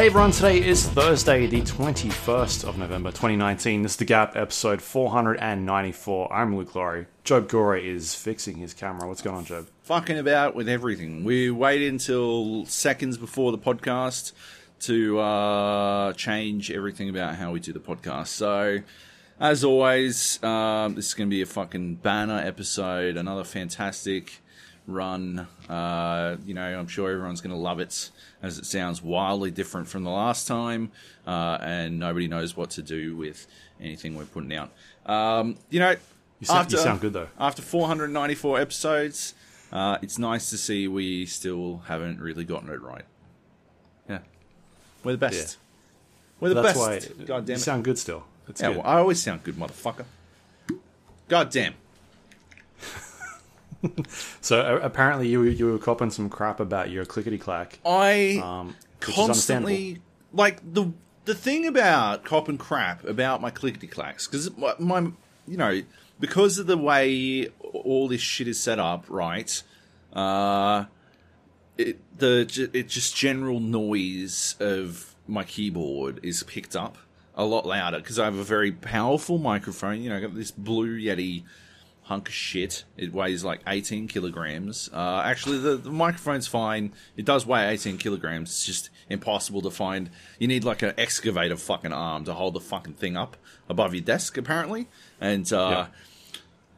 Hey everyone, today is Thursday, the 21st of November 2019. This is The Gap, episode 494. I'm Luke Lawrie. Joab Gilroy is fixing his camera. What's going on, Joab? fucking about with everything. We waited until seconds before the podcast to uh, change everything about how we do the podcast. So, as always, um, this is going to be a fucking banner episode. Another fantastic run. Uh, you know, I'm sure everyone's going to love it as it sounds wildly different from the last time, uh, and nobody knows what to do with anything we're putting out. Um, you know, You sound, you sound good, though. after 494 episodes, uh, it's nice to see we still haven't really gotten it right. Yeah, we're the best. Yeah. We're the That's best. why God damn it. you sound good still. It's yeah, good. well, I always sound good, motherfucker. God damn. so uh, apparently you, you were copping some crap about your clickety clack. I Um, constantly like the the thing about cop and crap about my clickety clacks because my, my you know because of the way all this shit is set up, right? Uh, it the it just general noise of my keyboard is picked up a lot louder because I have a very powerful microphone. You know, I got this Blue Yeti hunk of shit. It weighs like 18 kilograms. Uh, actually, the, the microphone's fine. It does weigh 18 kilograms. It's just impossible to find. You need like an excavator fucking arm to hold the fucking thing up above your desk, apparently. And uh,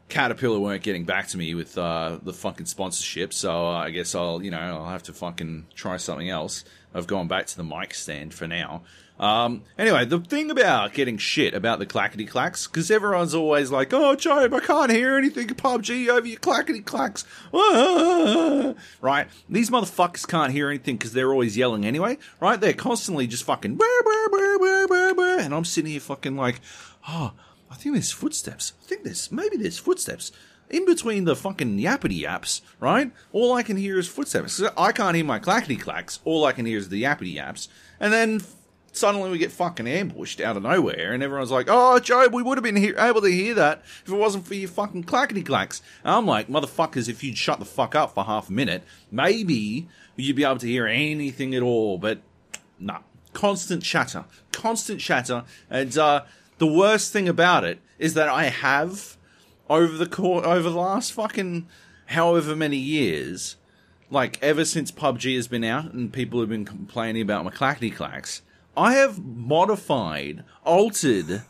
Caterpillar weren't getting back to me with uh, the fucking sponsorship, so uh, I guess I'll, you know, I'll have to fucking try something else. I've gone back to the mic stand for now. Um, anyway, the thing about getting shit about the clackety clacks, because everyone's always like, oh, Joab, I can't hear anything PUBG over your clackety clacks. Right? These motherfuckers can't hear anything because they're always yelling anyway, right? They're constantly just fucking, "Brr, brr, brr, brr, brr, brr," and I'm sitting here fucking like, oh, I think there's footsteps. I think there's, maybe there's footsteps. In between the fucking yappity yaps, right? All I can hear is footsteps. I can't hear my clackety clacks. All I can hear is the yappity yaps. And then suddenly we get fucking ambushed out of nowhere, and everyone's like, "Oh, Joe, we would have been he- able to hear that if it wasn't for your fucking clackety clacks." I'm like, "Motherfuckers, if you'd shut the fuck up for half a minute, maybe you'd be able to hear anything at all." But no, constant chatter, constant chatter, and uh, the worst thing about it is that I have over the cour over the last fucking however many years, like ever since PUBG has been out and people have been complaining about my clackety clacks, I have modified, altered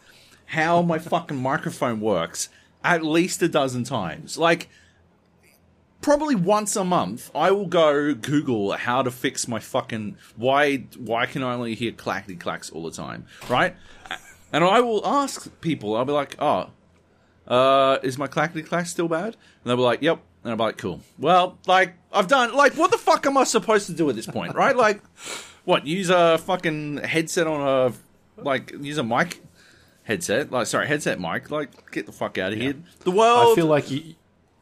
how my fucking microphone works at least a dozen times. Like, probably once a month, I will go Google how to fix my fucking why why can I only hear clackety clacks all the time, right? And I will ask people. I'll be like, oh, uh, is my clackety clack still bad? And they'll be like, yep. And I'll be like, cool. Well, like, I've done, like, what the fuck am I supposed to do at this point, right? Like, what, use a fucking headset on a, like, use a mic headset? Like, sorry, headset mic? Like, get the fuck out of here. The world. I feel like you.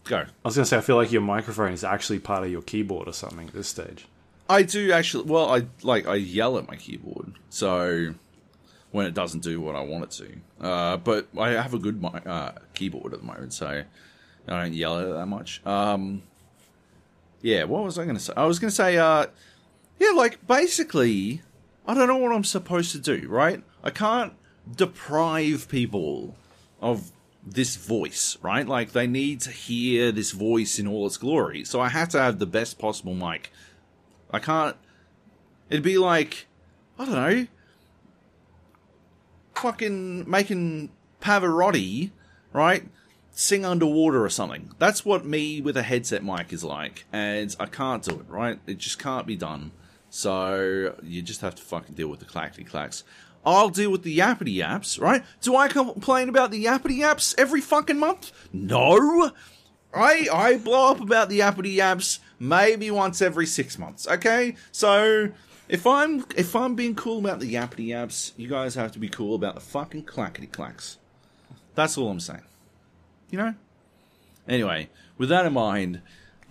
Go. I was going to say, I feel like your microphone is actually part of your keyboard or something at this stage. I do actually, well, I, like, I yell at my keyboard. So, when it doesn't do what I want it to. Uh, but I have a good uh, keyboard at the moment, so I don't yell at it that much. Um, yeah, what was I going to say? I was going to say, uh, yeah, like basically, I don't know what I'm supposed to do, right? I can't deprive people of this voice, right? Like they need to hear this voice in all its glory. So I have to have the best possible mic. I can't. It'd be like, I don't know, fucking making Pavarotti, right? Sing underwater or something. That's what me with a headset mic is like. And I can't do it, right? It just can't be done. So you just have to fucking deal with the clackety clacks. I'll deal with the yappity yaps, right? Do I complain about the yappity yaps every fucking month? No. I I blow up about the yappity yaps maybe once every six months. Okay, so if I'm if I'm being cool about the yappity yaps, you guys have to be cool about the fucking clackety clacks. That's all I'm saying. You know. Anyway, with that in mind,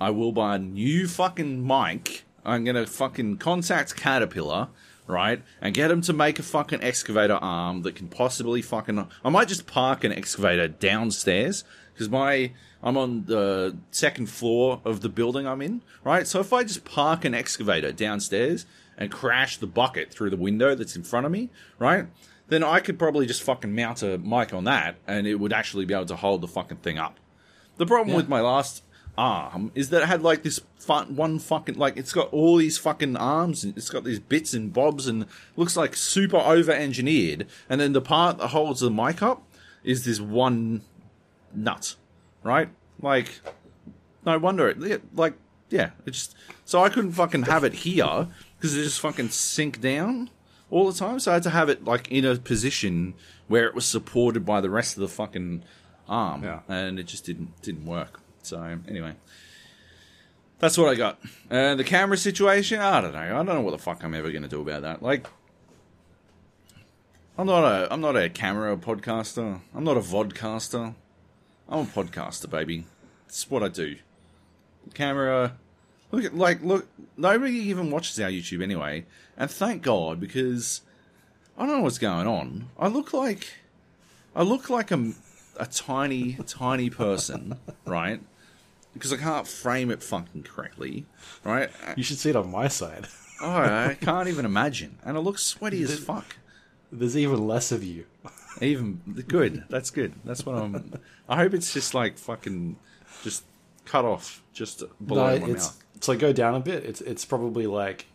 I will buy a new fucking mic. I'm gonna fucking contact Caterpillar, right, and get them to make a fucking excavator arm that can possibly fucking. I might just park an excavator downstairs because my I'm on the second floor of the building I'm in, right. So if I just park an excavator downstairs and crash the bucket through the window that's in front of me, right? Then I could probably just fucking mount a mic on that and it would actually be able to hold the fucking thing up. The problem Yeah. with my last arm is that it had like this fun, one fucking like it's got all these fucking arms and it's got these bits and bobs and looks like super over engineered and then the part that holds the mic up is this one nut right? Like no wonder it like yeah it just so i couldn't fucking have it here because it just fucking sink down all the time. So i had to have it like in a position where it was supported by the rest of the fucking arm. Yeah. and it just didn't didn't work so anyway. That's what i got. Uh, the camera situation? I don't know. I don't know what the fuck i'm ever going to do about that. Like i'm not a i'm not a camera podcaster. I'm not a vodcaster. I'm a podcaster baby. It's what i do. Camera. Look at like look nobody even watches our youtube anyway. And thank god because i don't know what's going on. I look like i look like a, a tiny tiny person right because i can't frame it fucking correctly right You should see it on my side. oh i can't even imagine and i look sweaty as fuck There's even less of you. even good that's good that's what i'm i hope it's just like fucking just cut off just below No, my it's mouth so go down a bit. It's it's probably like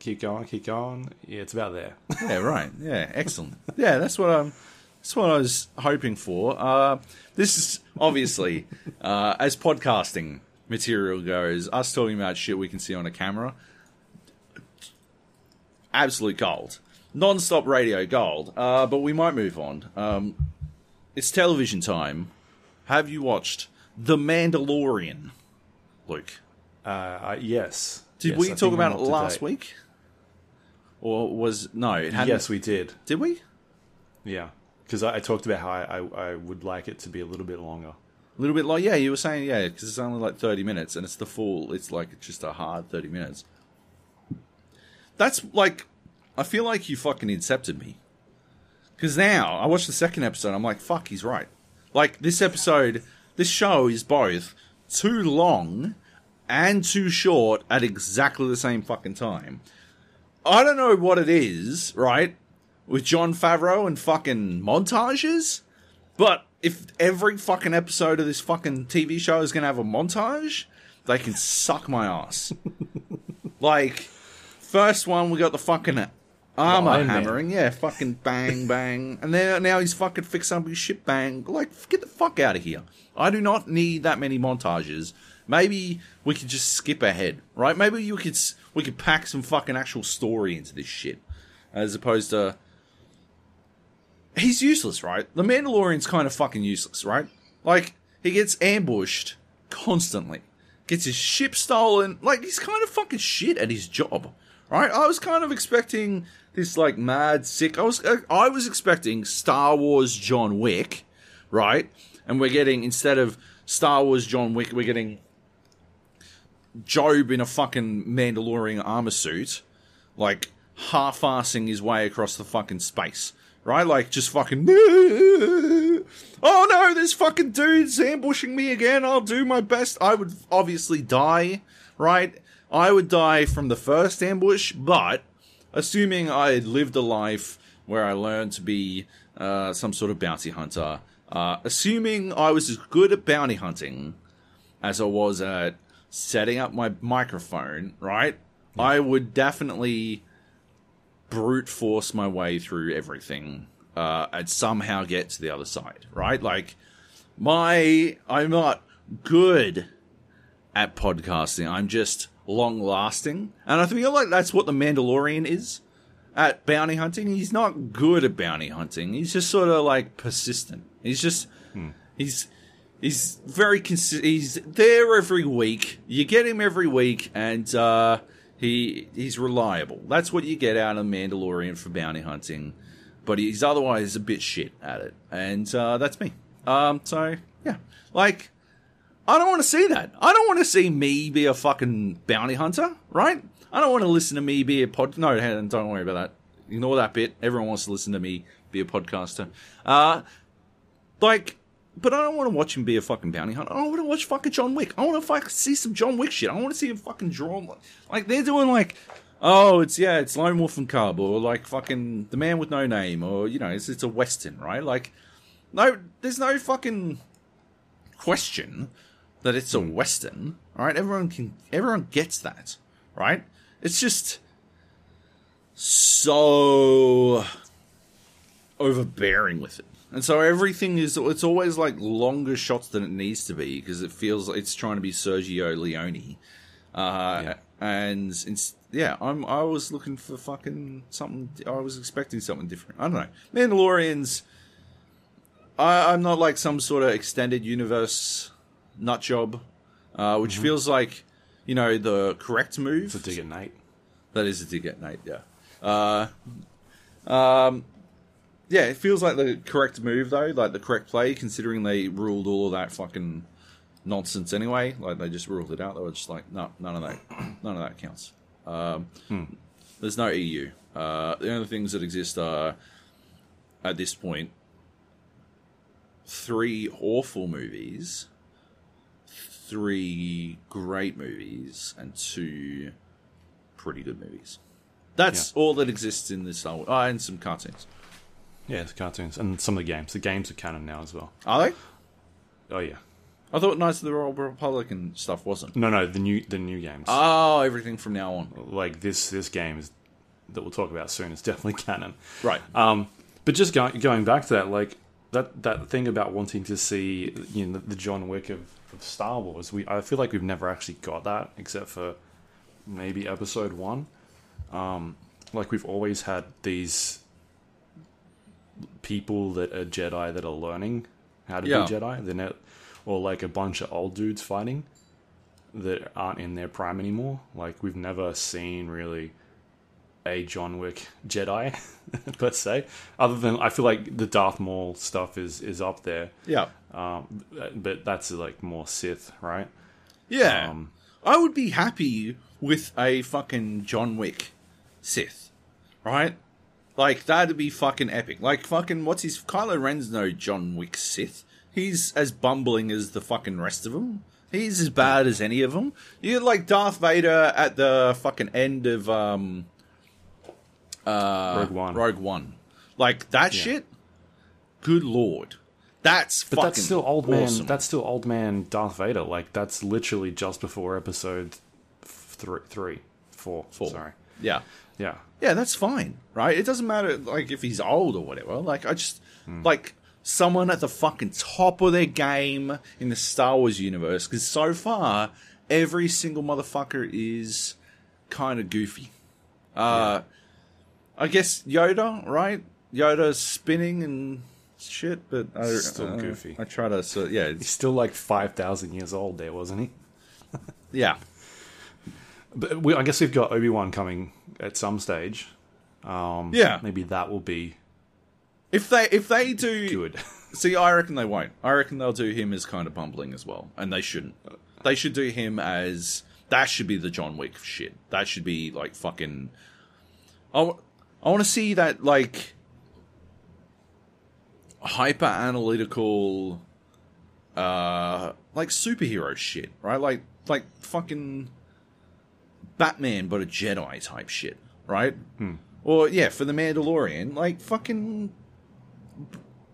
keep going, keep going. Yeah, it's about there. Yeah, right. Yeah, excellent. Yeah, that's what I'm. That's what I was hoping for. Uh, this is obviously, uh, as podcasting material goes, us talking about shit we can see on a camera. Absolute gold, non-stop radio gold. Uh, but we might move on. Um, it's television time. Have you watched The Mandalorian, Luke? Uh, yes. Did Yes, we I talk about it last week? Or was no? It hadn't. Yes, we did. Did we? Yeah, because I, I talked about how I, I I would like it to be a little bit longer. A little bit like yeah, you were saying yeah, because it's only like thirty minutes, and it's the full. It's like just a hard thirty minutes. That's like, I feel like you fucking incepted me. Because now I watched the second episode, I'm like, fuck, he's right. Like this episode, this show is both too long and too short at exactly the same fucking time. I don't know what it is, right? With Jon Favreau and fucking montages. But if every fucking episode of this fucking TV show is going to have a montage, they can suck my ass. like, first one, we got the fucking armor Iron Man. hammering. Yeah, fucking bang, bang. And then now he's fucking fixing up his ship bang. Like, get the fuck out of here. I do not need that many montages. Maybe we could just skip ahead, right? Maybe you could we could pack some fucking actual story into this shit, as opposed to he's useless, right? The Mandalorian's kind of fucking useless, right? Like, he gets ambushed constantly, gets his ship stolen. Like, he's kind of fucking shit at his job, right? I was kind of expecting this, like, mad, sick. I was, I was expecting Star Wars John Wick, right? And we're getting, instead of Star Wars John Wick, we're getting Joab in a fucking Mandalorian armor suit, like half-assing his way across the fucking space, right? Like just fucking. Oh no, this fucking dudes ambushing me again. I'll do my best. I would obviously die, right? I would die from the first ambush, but assuming I had lived a life where I learned to be uh, some sort of bounty hunter, uh, assuming I was as good at bounty hunting as I was at setting up my microphone, right? I would definitely brute force my way through everything uh, and somehow get to the other side, right? Like, my. I'm not good at podcasting, I'm just long lasting. And I feel like that's what the Mandalorian is at bounty hunting. He's not good at bounty hunting, he's just sort of like persistent. He's just. He's he's very consi- he's there every week. You get him every week, and uh, he he's reliable. That's what you get out of Mandalorian for bounty hunting. But he's otherwise a bit shit at it, and uh, that's me. Um, so yeah, like I don't want to see that. I don't want to see me be a fucking bounty hunter, right? I don't want to listen to me be a pod. No, don't worry about that. Ignore that bit. Everyone wants to listen to me be a podcaster. Uh, like, but I don't want to watch him be a fucking bounty hunter. I don't want to watch fucking John Wick. I want to fucking see some John Wick shit. I want to see him fucking drawn like, like they're doing like oh, it's yeah, it's Lone Wolf and Cub, or like fucking The Man with No Name, or you know, it's it's a western, right? Like, no, there's no fucking question that it's a western, all right? Everyone can, everyone gets that, right? It's just so overbearing with it. And so everything is it's always like longer shots than it needs to be because it feels like it's trying to be Sergio Leone. Uh, Yeah. and it's, yeah, I'm I was looking for fucking something I was expecting something different. I don't know. Mandalorians I, I'm not like some sort of extended universe nut job, uh, which feels like you know the correct move. To dig at Nate. That is a dig at Nate, yeah. Uh, um, yeah, it feels like the correct move though, like the correct play, considering they ruled all of that fucking nonsense anyway. Like they just ruled it out. They were just like, no, none of that, none of that counts. Um, There's no EU. Uh, the only things that exist are, at this point, three awful movies, three great movies, and two pretty good movies. That's all that exists in this Star Wars. Oh, and some cartoons. Yeah, it's cartoons and some of the games. The games are canon now as well. Are they? Oh yeah. I thought Knights of the Old Republic and stuff wasn't. No, no, the new the new games. Oh, everything from now on. like this this game is that we'll talk about soon is definitely canon. Right. Um, but just going going back to that, like that that thing about wanting to see you know the, the John Wick of, of Star Wars, we I feel like we've never actually got that except for maybe Episode One. Um, like we've always had these people that are Jedi that are learning how to Yeah. be Jedi. They're not, or like a bunch of old dudes fighting that aren't in their prime anymore. Like we've never seen really a John Wick Jedi per se. Other than I feel like the Darth Maul stuff is is up there, yeah. um, but that's like more Sith, right? Yeah. Um, I would be happy with a fucking John Wick Sith, right? Like that'd be fucking epic. Like fucking what's his Kylo Ren's no John Wick Sith. He's as bumbling as the fucking rest of them. He's as bad as any of them. You like Darth Vader at the fucking end of um uh Rogue One. Rogue One. Like that Yeah. shit. Good lord. That's But fucking that's still old man. That's still old man Darth Vader. Like that's literally just before Episode three, three, four. Four. Sorry. yeah. Yeah. Yeah, that's fine, right? It doesn't matter like if he's old or whatever. Like I just like someone at the fucking top of their game in the Star Wars universe because so far every single motherfucker is kind of goofy. Uh, I guess Yoda, right? Yoda's spinning and shit, but I, Still uh, goofy. I try to, so yeah, He's still like five thousand years old there, wasn't he? yeah. But we, I guess we've got Obi Wan coming at some stage. Um, Yeah. maybe that will be If they if they do good. See, I reckon they won't. I reckon they'll do him as kind of bumbling as well, and they shouldn't. They should do him as that should be the John Wick shit. That should be like fucking. I, w- I want to see that like hyper analytical, uh, like superhero shit, right? Like like fucking Batman, but a Jedi type shit, right? Or yeah, for the Mandalorian, like fucking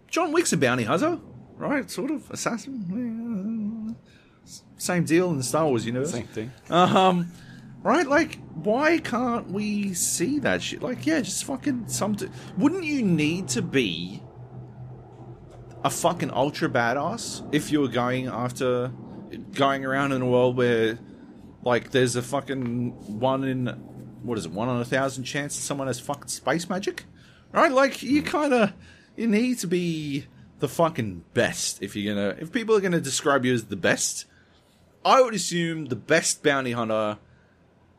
John Wick's a bounty hunter, right? Sort of assassin. Same deal in the Star Wars universe, Same thing. um, right? Like, why can't we see that shit? Like, yeah, just fucking some. Wouldn't you need to be a fucking ultra badass if you were going after going around in a world where, like, there's a fucking one in what is it, one in a thousand chance that someone has fucking space magic, right? Like, you kind of you need to be the fucking best if you're gonna if people are gonna describe you as the best. I would assume the best bounty hunter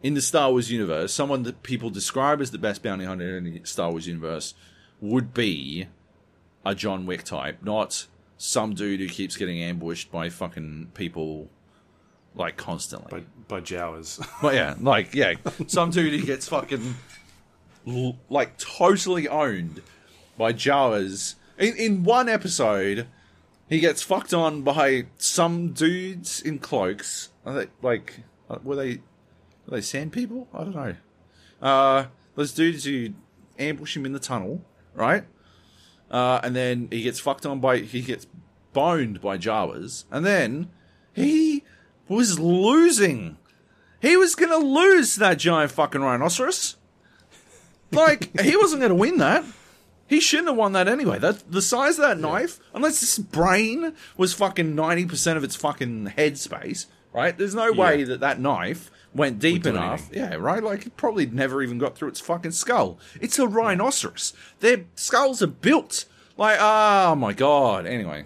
in the Star Wars universe, someone that people describe as the best bounty hunter in the Star Wars universe, would be a John Wick type, not some dude who keeps getting ambushed by fucking people like constantly. By by But yeah, like yeah, some dude who gets fucking like totally owned by Jawas. In in one episode, he gets fucked on by some dudes in cloaks. They like uh, were they were they sand people? I don't know. Uh, those dudes who ambush him in the tunnel, right? Uh, and then he gets fucked on by he gets boned by Jawas, and then he was losing. He was gonna lose that giant fucking rhinoceros. Like he wasn't gonna win that. He shouldn't have won that anyway. That the size of that knife, unless its brain was fucking ninety percent of its fucking head space, right? There's no way Yeah. that that knife went deep Would do enough. Yeah, right. Like it probably never even got through its fucking skull. It's a rhinoceros. Their skulls are built like, oh my god. Anyway,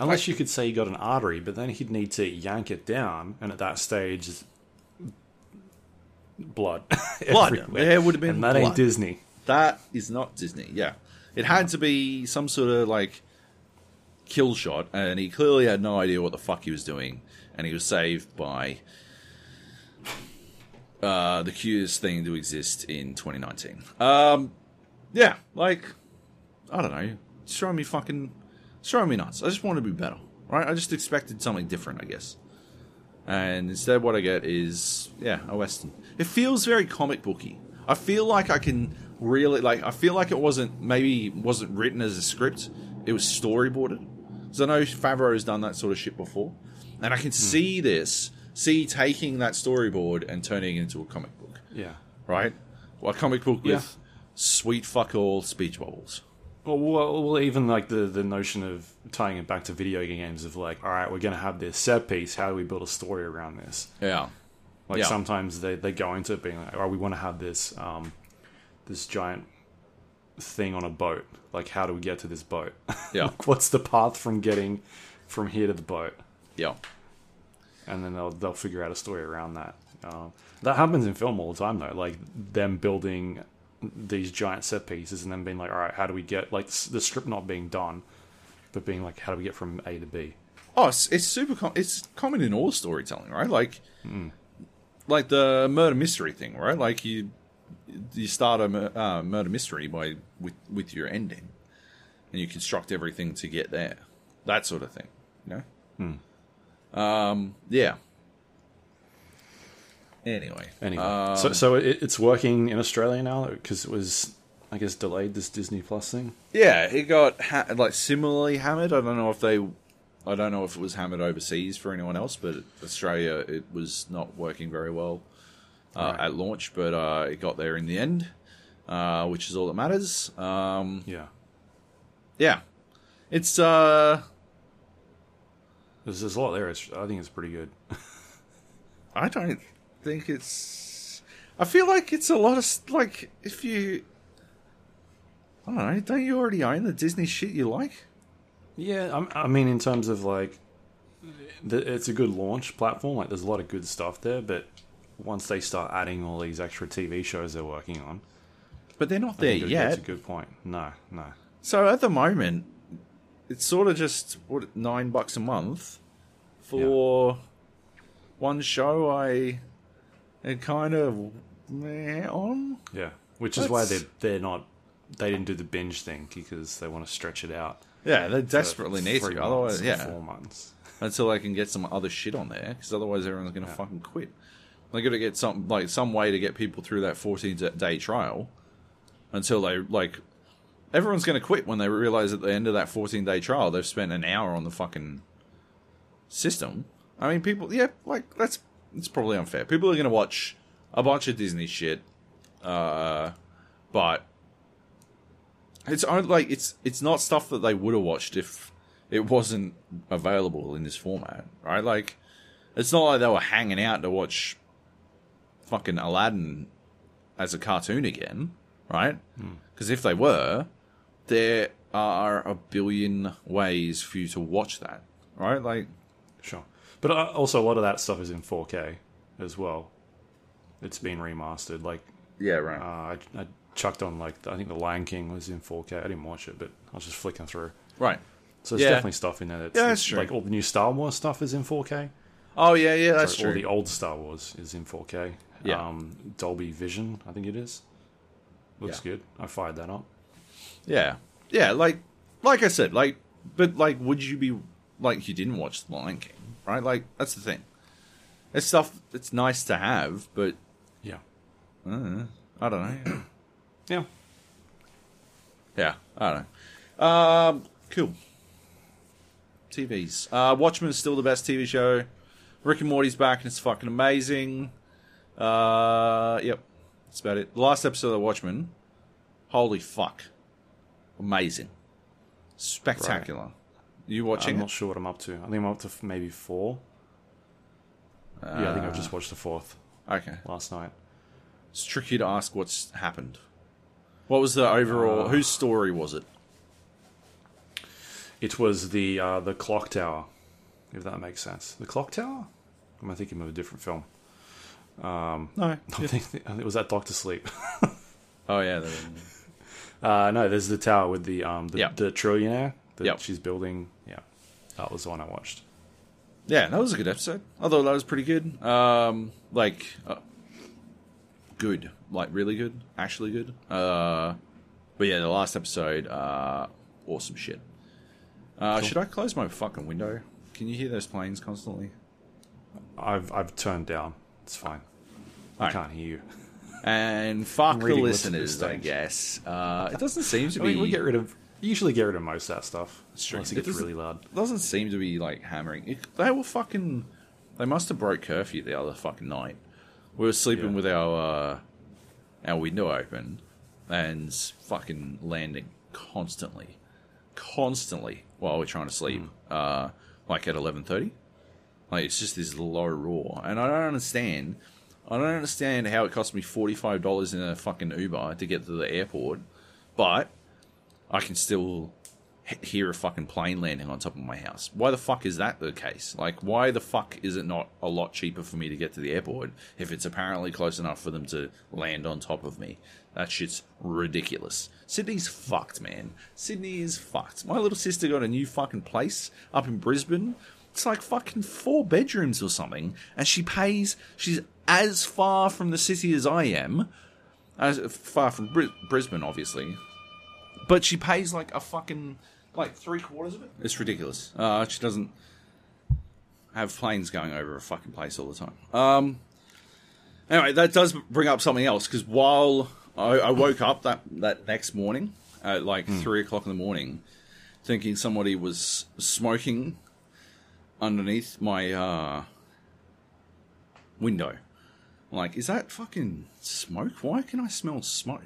Unless you could say he got an artery, but then he'd need to yank it down, and at that stage, blood. Blood. everywhere. There would have been and that blood. ain't Disney. that is not Disney. Yeah, it had to be some sort of like kill shot, and he clearly had no idea what the fuck he was doing, and he was saved by uh, the cutest thing to exist in 2019. Um, yeah, like I don't know, throwing me fucking, it's throwing me nuts. I just want to be better, right? I just expected something different, I guess. And instead, what I get is, yeah, a western. It feels very comic booky. I feel like I can really, like, I feel like it wasn't, maybe wasn't written as a script. It was storyboarded. Because I know Favreau has done that sort of shit before. And I can hmm. see this, see taking that storyboard and turning it into a comic book, Yeah. right? Well, a comic book with sweet fuck all speech bubbles. Well, well, even like the the notion of tying it back to video games of like, all right, we're gonna have this set piece. How do we build a story around this? Yeah. Like Yeah. sometimes they, they go into it being like, oh, we want to have this um, this giant thing on a boat. Like, how do we get to this boat? Yeah. like, what's the path from getting from here to the boat? Yeah. And then they'll they'll figure out a story around that. Um, that happens in film all the time though. Like them building these giant set pieces and then being like, all right, how do we get like the script not being done, but being like, how do we get from A to B? Oh, it's, it's super. Com- it's common in all storytelling, right? Like, like the murder mystery thing, right? Like you, you start a uh, murder mystery by with with your ending, and you construct everything to get there. That sort of thing, you know. Um. Yeah. Anyway. Anyway, Um, so so it, it's working in Australia now because it was, I guess, delayed this Disney Plus thing. Yeah, it got ha- like similarly hammered. I don't know if they, I don't know if it was hammered overseas for anyone else, but Australia it was not working very well uh, Right. at launch, but uh, it got there in the end, uh, which is all that matters. Um, Yeah, yeah, it's uh, there's, there's a lot there. It's, I think it's pretty good. I don't think it's. I feel like it's a lot of like if you. I don't know. Don't you already own the Disney shit you like? Yeah, I'm, I mean, in terms of like, the, it's a good launch platform. Like, there's a lot of good stuff there, but once they start adding all these extra TV shows they're working on, But they're not I there yet. That's a good point. No, no. So at the moment, it's sort of just what nine bucks a month for one show. I am kind of meh on. Yeah, which is why That's- they're they're not. They didn't do the binge thing because they want to stretch it out. Yeah, they for desperately need three to. months Otherwise, or yeah, four months. until they can get some other shit on there, because otherwise everyone's going to fucking quit. They got to get some like some way to get people through that fourteen day trial until they like. Everyone's going to quit when they realize at the end of that fourteen day trial they've spent an hour on the fucking system. I mean, people, yeah, like that's it's probably unfair. People are going to watch a bunch of Disney shit, uh, but it's only like it's it's not stuff that they would have watched if it wasn't available in this format, right? Like, it's not like they were hanging out to watch fucking Aladdin as a cartoon again, right? Because if they were, there are a billion ways for you to watch that, right? Like, Sure, but uh, also a lot of that stuff is in 4K as well. It's been remastered. Like yeah, uh, right, I, I chucked on like I think the Lion King was in 4K. I didn't watch it, but I was just flicking through. right. So there's Yeah. definitely stuff in there that's, Yeah, that's true. like all the new Star Wars stuff is in 4K. Oh yeah, yeah, that's Sorry, All the old Star Wars is in 4K. Yeah. Um, Dolby Vision, I think it is. Looks Yeah. good. I fired that up. Yeah, yeah, like, like I said, like, but like, would you be like you didn't watch The Lion King, right? Like, that's the thing. It's stuff that's nice to have, but Yeah. uh, I don't know. Yeah. yeah, I don't know. Um, cool. TVs. Uh, Watchmen is still the best TV show. Rick and Morty's back and it's fucking amazing. Uh, yep, that's about it. The last episode of Watchmen. Holy fuck, amazing, spectacular. You watching I'm it? not sure what I'm up to. I think I'm up to maybe four. yeah, I think I've just watched the fourth Okay, last night. it's tricky to ask what's happened. What was the overall? Uh, whose story was it? It was the uh, the clock tower, if that makes sense. The clock tower? Am I thinking of a different film? No. I think it was that Doctor Sleep. Oh yeah. Uh, no, there's the tower with the um the, Yep. the trillionaire that Yep. she's building. Yeah, that was the one I watched. Yeah, that was a good episode. Although that was pretty good. Um, like, uh, good, like really good, actually good. Uh, but yeah, the last episode, uh, awesome shit. Uh, Should I close my fucking window? Can you hear those planes constantly? I've I've turned down. It's fine. I Alright. can't hear you. And fuck the reading lips at this listeners, I guess. Uh, it doesn't seem to I be. mean, we get rid of usually get rid of most of that stuff. true. Unless it It gets doesn't- really loud. doesn't seem to be like hammering. It, they were fucking. They must have broke curfew the other fucking night. We were sleeping Yeah. with our uh, our window open and fucking landing constantly, constantly while we're trying to sleep. Uh, like at eleven thirty. Like it's just this low roar, and I don't understand. I don't understand how it cost me forty five dollars in a fucking Uber to get to the airport, but I can still hear a fucking plane landing on top of my house. Why the fuck is that the case? Like, why the fuck is it not a lot cheaper for me to get to the airport if it's apparently close enough for them to land on top of me? That shit's ridiculous. Sydney's fucked, man. Sydney is fucked. My little sister got a new fucking place up in Brisbane. It's like fucking four bedrooms or something, and she pays. She's as far from the city as I am, as far from Bris- Brisbane, obviously but she pays like a fucking like three quarters of it. It's ridiculous. Uh, she doesn't have planes going over a fucking place all the time. Um. Anyway, that does bring up something else because while I, I woke up that that next morning at like three o'clock in the morning, thinking somebody was smoking underneath my uh, window. I'm like, is that fucking smoke? Why can I smell smoke?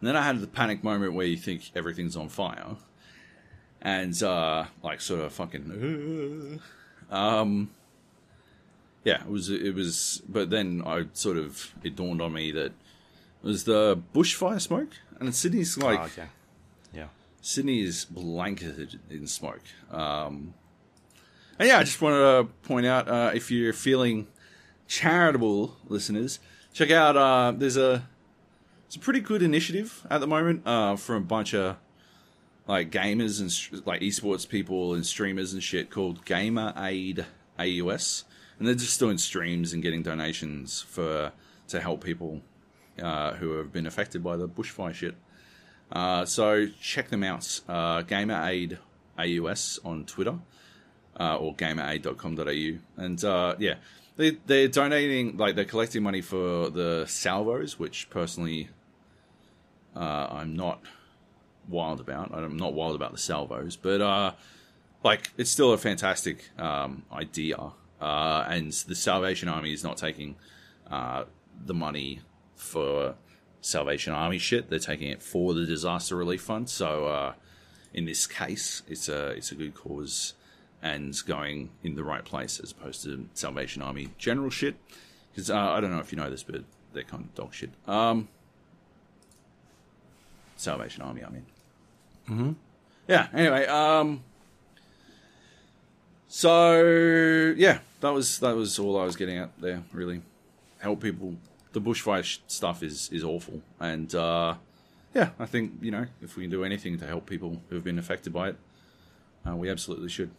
And then I had the panic moment where you think everything's on fire, and uh, like sort of fucking, uh, um, yeah, it was it was. But then I sort of it dawned on me that it was the bushfire smoke, and Sydney's like Ah, okay. Yeah. Sydney is blanketed in smoke. Um, and yeah, I just wanted to point out uh, if you're feeling charitable, listeners, check out. Uh, there's a it's a pretty good initiative at the moment uh, from a bunch of like gamers and like esports people and streamers and shit called Gamer Aid AUS, and they're just doing streams and getting donations for to help people uh, who have been affected by the bushfire shit. Uh, so check them out. Uh, GamerAid AUS on Twitter uh, or gameraid.com.au. And uh, yeah, they, they're donating, like, they're collecting money for the salvos, which personally uh, I'm not wild about. I'm not wild about the salvos, but uh, like, it's still a fantastic um, idea. Uh, and the Salvation Army is not taking uh, the money for Salvation Army shit. They're taking it for the disaster relief fund. So uh, in this case, it's a it's a good cause and going in the right place as opposed to Salvation Army general shit. Because uh, I don't know if you know this, but they're kind of dog shit. Um, Salvation Army, I mean. Mm-hmm. Yeah. Anyway, um, so yeah, that was that was all I was getting at there. Really, help people. The bushfire sh- stuff is is awful, and uh, yeah, I think you know if we can do anything to help people who have been affected by it, uh, we absolutely should.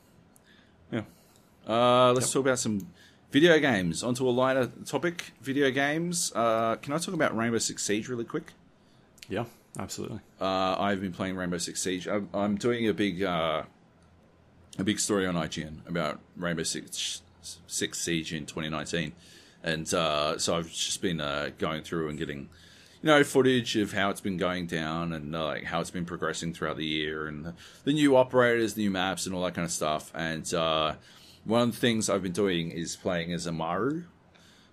Yeah. Uh, let's talk about some video games. Onto a lighter topic: video games. Uh, can I talk about Rainbow Six Siege really quick? Yeah. Absolutely. Uh, I've been playing Rainbow Six Siege. I'm, I'm doing a big, uh, a big story on IGN about Rainbow Six, Six Siege in 2019, and uh, so I've just been uh, going through and getting, you know footage of how it's been going down and uh, like how it's been progressing throughout the year and the, the new operators, new maps, and all that kind of stuff. And uh, one of the things I've been doing is playing as Amaru,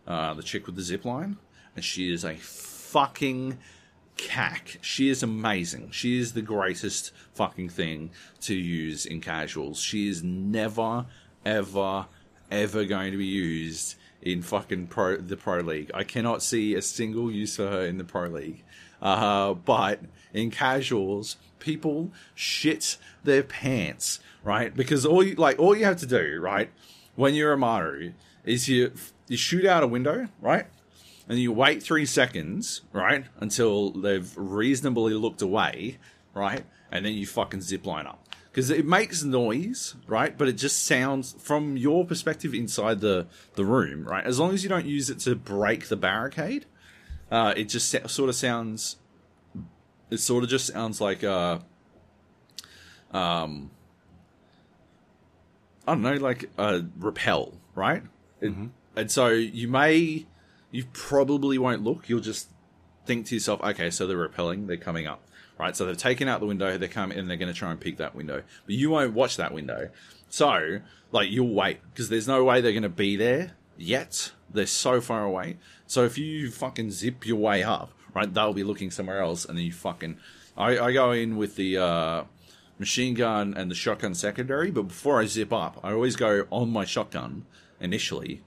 the chick with the zip line, and she is a fucking cack. She is amazing. She is the greatest fucking thing to use in casuals. She is never, ever, ever going to be used in fucking pro the pro league. I cannot see a single use for her in the pro league. Uh, but in casuals, people shit their pants, right? Because all you like, all you have to do, right, when you're Amaru, is you you shoot out a window, right, and you wait three seconds, right, until they've reasonably looked away, right, and then you fucking zip line up because it makes noise, right? But it just sounds from your perspective inside the the room, right? As long as you don't use it to break the barricade, uh, it just sa- sort of sounds. It sort of just sounds like uh, um, I don't know, like a repel, right? It, and so you may, you probably won't look. You'll just think to yourself, okay, so they're repelling, they're coming up, right? So they've taken out the window, they're coming, and they're going to try and peek that window, but you won't watch that window. So, like, you'll wait because there's no way they're going to be there yet. They're so far away. So if you fucking zip your way up, right, they'll be looking somewhere else, and then you fucking. I, I go in with the uh, machine gun and the shotgun secondary, but before I zip up, I always go on my shotgun initially.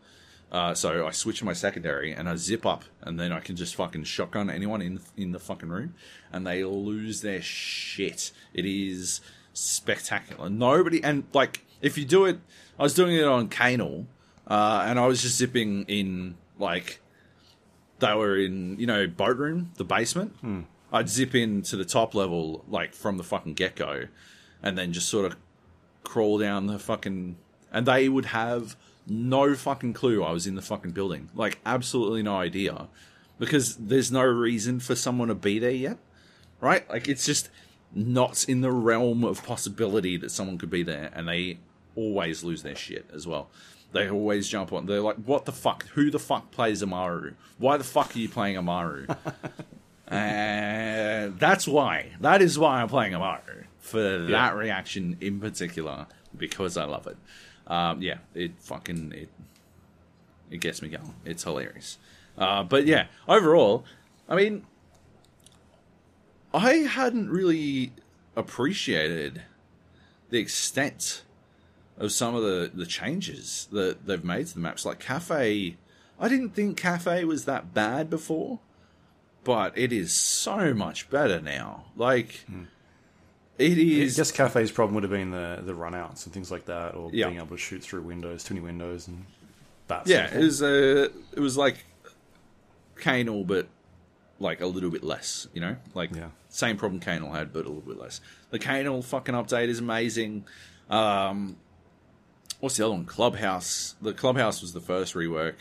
Uh, so I switch my secondary and I zip up, and then I can just fucking shotgun anyone in in the fucking room, and they lose their shit. It is spectacular. Nobody and like if you do it, I was doing it on Canal, uh, and I was just zipping in like they were in you know boat room, the basement. I'd zip in to the top level like from the fucking get go, and then just sort of crawl down the fucking and they would have no fucking clue I was in the fucking building. Like absolutely no idea. Because there's no reason for someone to be there yet. Right? Like it's just not in the realm of possibility that someone could be there and they always lose their shit as well. They always jump on. They're like, "What the fuck? Who the fuck plays Amaru? Why the fuck are you playing Amaru?" and uh, that's why. That is why I'm playing Amaru for that reaction in particular because I love it. Um, yeah, it fucking it it gets me going. It's hilarious. Uh, but yeah, overall, I mean, I hadn't really appreciated the extent of some of the, the changes that they've made to the maps. Like Cafe, I didn't think Cafe was that bad before, but it is so much better now. Like, it I guess Cafe's problem would have been the the runouts and things like that, or Yeah. being able to shoot through windows, too many windows, and that. Yeah, sort of it was uh, it was like Canal, but like a little bit less. You know, like Yeah. same problem Canal had, but a little bit less. The Canal fucking update is amazing. Um, what's the other one? Clubhouse. The Clubhouse was the first rework,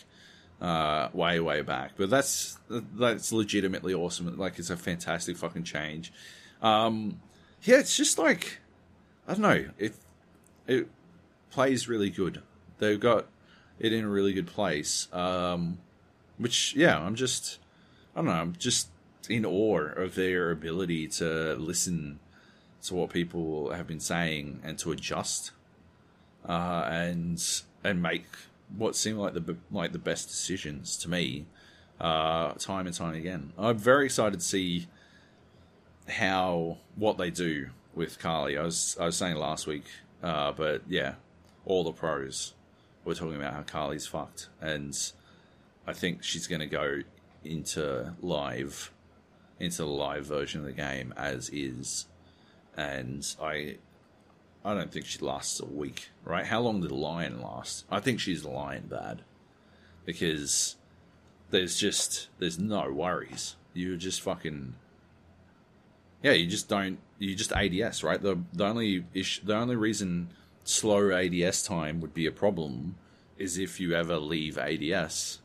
uh, way way back, but that's that's legitimately awesome. Like it's a fantastic fucking change. Um, yeah, it's just like I don't know. It it plays really good. They've got it in a really good place. Um, which yeah, I'm just I don't know. I'm just in awe of their ability to listen to what people have been saying and to adjust uh, and and make what seem like the like the best decisions to me uh, time and time again. I'm very excited to see how what they do with Kali. I was I was saying last week, uh, but yeah, all the pros were talking about how Kali's fucked, and I think she's going to go into live, into the live version of the game as is, and I. I don't think she lasts a week, right? How long did Lion last? I think she's Lion bad because there's just there's no worries. You're just fucking yeah, you just don't. You just ADS, right? The the only ish, the only reason slow ADS time would be a problem is if you ever leave ADS.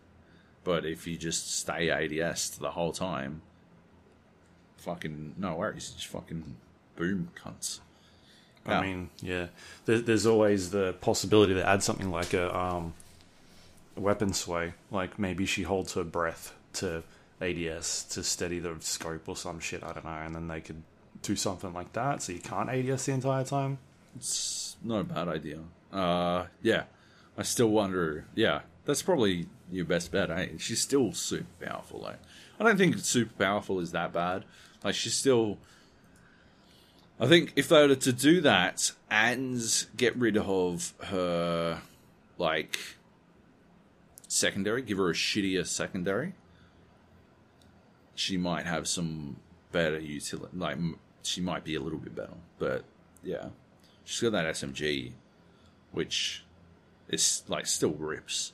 But if you just stay ADS the whole time, fucking no worries. Just fucking boom, cunts. I mean, yeah. There, there's always the possibility to add something like a um, weapon sway. Like maybe she holds her breath to ADS to steady the scope or some shit. I don't know, and then they could do something like that, so you can't ADS the entire time. It's not a bad idea. Uh, yeah, I still wonder. Yeah, that's probably your best bet. Eh? She's still super powerful, though. I don't think super powerful is that bad. Like she's still. I think if they were to do that and get rid of her, like secondary, give her a shittier secondary, she might have some better utility. Like she might be a little bit better, but yeah, she's got that SMG, which is like still rips.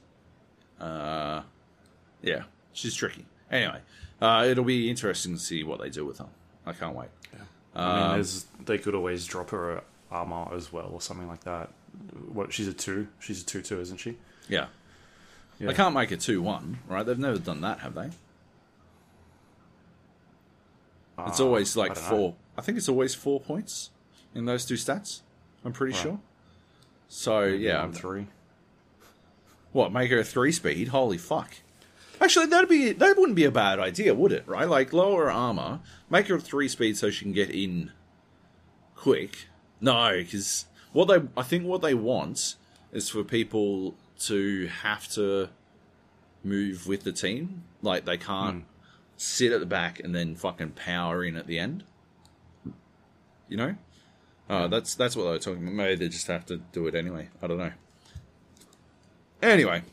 Uh, yeah, she's tricky. Anyway, uh, it'll be interesting to see what they do with her. I can't wait. I mean, Um, they could always drop her armor as well or something like that. What she's a two, she's a two two, isn't she? Yeah. Yeah. They can't make a 2 1, right? They've never done that, have they? It's Uh, always like I don't know. four. I think it's always four points in those two stats. I'm pretty Right. sure. So, yeah. One, three. What, make her a three speed? Holy fuck. Actually, that'd be that wouldn't be a bad idea, would it? Right? Like lower armor, make her three speed so she can get in quick. No, because what they I think what they want is for people to have to move with the team. Like they can't sit at the back and then fucking power in at the end. You know? Uh, that's that's what they were talking about. Maybe they just have to do it anyway. I don't know. Anyway,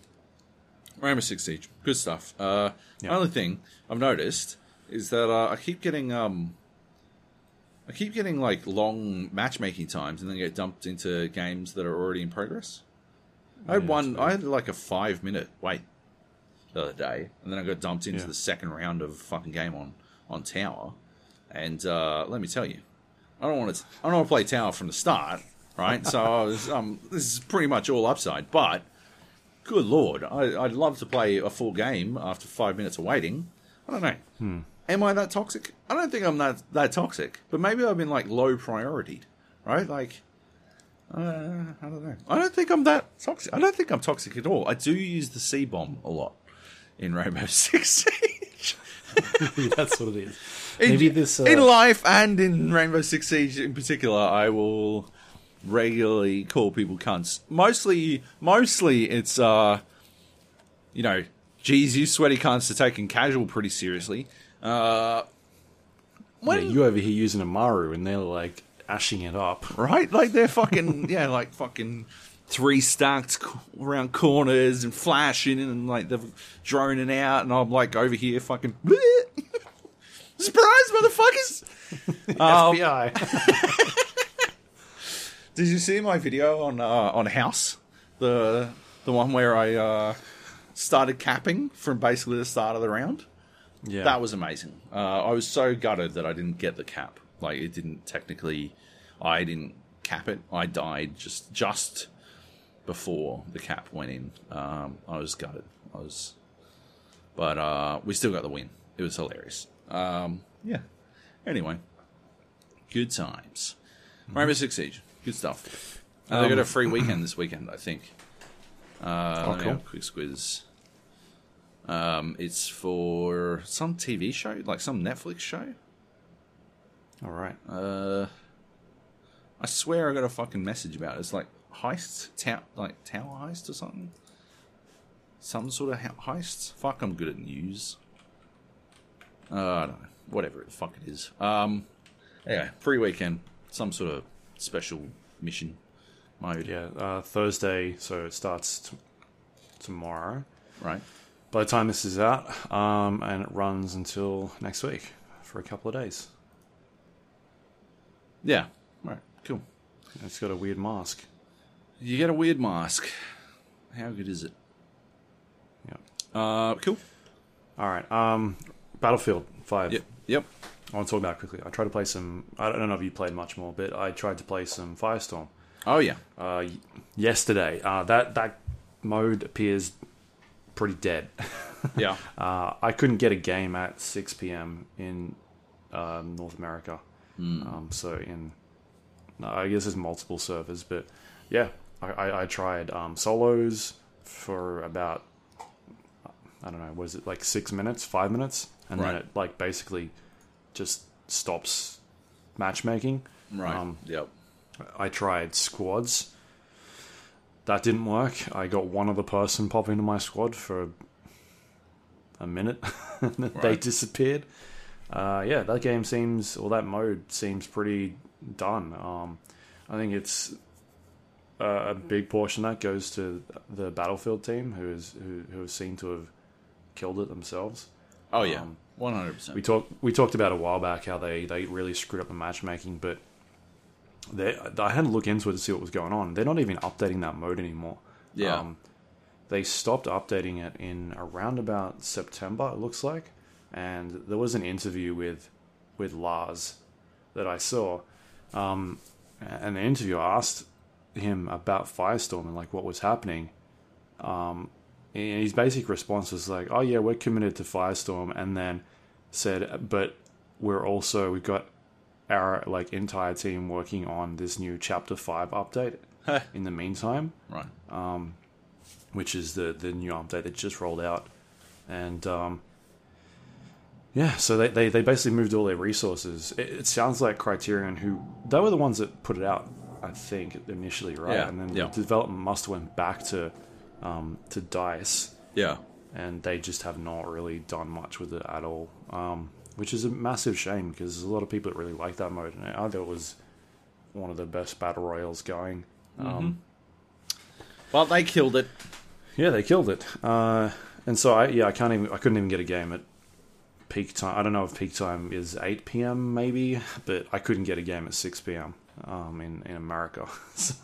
Rainbow Six Siege, good stuff. Uh, Yeah. Only thing I've noticed is that uh, I keep getting um, I keep getting like long matchmaking times, and then get dumped into games that are already in progress. I had Yeah, one. I had like a five minute wait the other day, and then I got dumped into Yeah. the second round of fucking game on on Tower. And uh, let me tell you, I don't want to. I don't want to play Tower from the start, right? so I was, um, this is pretty much all upside. But good lord, I, I'd love to play a full game after five minutes of waiting. I don't know. Am I that toxic? I don't think I'm that that toxic. But maybe I've been like low prioritied, right? Like. Uh, I don't know. I don't think I'm that toxic. I don't think I'm toxic at all. I do use the C bomb a lot in Rainbow Six Siege. That's what it is. In, this. Uh, in life and in Rainbow Six Siege in particular, I will regularly call people cunts. Mostly, mostly it's uh, you know, geez, you sweaty cunts are taking casual pretty seriously. Uh, yeah, you over here using Amaru, and they're like ashing it up. right? Like they're fucking yeah, like fucking three stacked around corners and flashing and like they're droning out, and I'm like over here fucking surprise, motherfuckers. Um, FBI. Did you see my video on uh, on House, the the one where I uh, started capping from basically the start of the round? yeah, That was amazing. Uh, I was so gutted that I didn't get the cap. Like it didn't technically, I didn't cap it. I died just just before the cap went in. Um, I was gutted. I was, but uh, we still got the win. It was hilarious. Um, yeah. Anyway, good times. Rainbow Six Siege, good stuff. Uh, they got a free weekend this weekend, I think. Uh, Oh, cool. quick squiz. Um, it's for some TV show, like some Netflix show. all right. Uh, I swear I got a fucking message about it. It's like heist, tower, like tower heist or something. Some sort of he- heist. Fuck, I'm good at news. Uh, I don't know. Whatever the fuck it is. Um, anyway, free weekend. Some sort of special mission mode. Yeah, uh, Thursday, so it starts t- tomorrow. Right. By the time this is out, um, and it runs until next week for a couple of days. Yeah. Right. Cool. It's got a weird mask. You get a weird mask. How good is it? Yeah. Uh, cool. All right. Um, Battlefield Five. Yep. Yep. I want to talk about it quickly. I tried to play some. I don't know if you played much more, but I tried to play some Firestorm Oh yeah. uh, yesterday. Uh, that that mode appears pretty dead. Yeah. uh, I couldn't get a game at 6 p.m. in um, North America. Um, so in, no, I guess there's multiple servers, but yeah, I, I, I tried um, solos for about I don't know, was it like six minutes, five minutes, and then it like basically just stops matchmaking. Right. Um, yep. I tried squads. That didn't work. I got one other person pop into my squad for a minute, and then they disappeared. Uh, yeah, that game seems, or that mode seems pretty done. Um, I think it's uh, a big portion of that goes to the Battlefield team, who is who who seem to have killed it themselves. Oh yeah. um, One hundred We percent. talked we talked about a while back how they, they really screwed up the matchmaking, but they I had to look into it to see what was going on. They're not even updating that mode anymore. Yeah. Um, they stopped updating it in around about September, it looks like. And there was an interview with with Lars that I saw. Um, and the interviewer asked him about Firestorm and like what was happening. Um, and his basic response was like, "Oh yeah, we're committed to Firestorm," and then said, "But we're also we've got our like entire team working on this new Chapter Five update in the meantime." right. which is the the new update that just rolled out, and um, yeah, so they, they, they basically moved all their resources. It, it sounds like Criterion, who they were the ones that put it out, I think initially, right? Yeah, and then yeah. the development must have went back to um, to Dice, Yeah. and they just have not really done much with it at all, um, which is a massive shame because there's a lot of people that really like that mode, and I thought it was one of the best battle royals going. Um, Well, they killed it. Yeah, they killed it. Uh, and so I yeah I can't even I couldn't even get a game at peak time. I don't know if peak time is eight p.m. maybe, but I couldn't get a game at six p.m. Um, in in America. so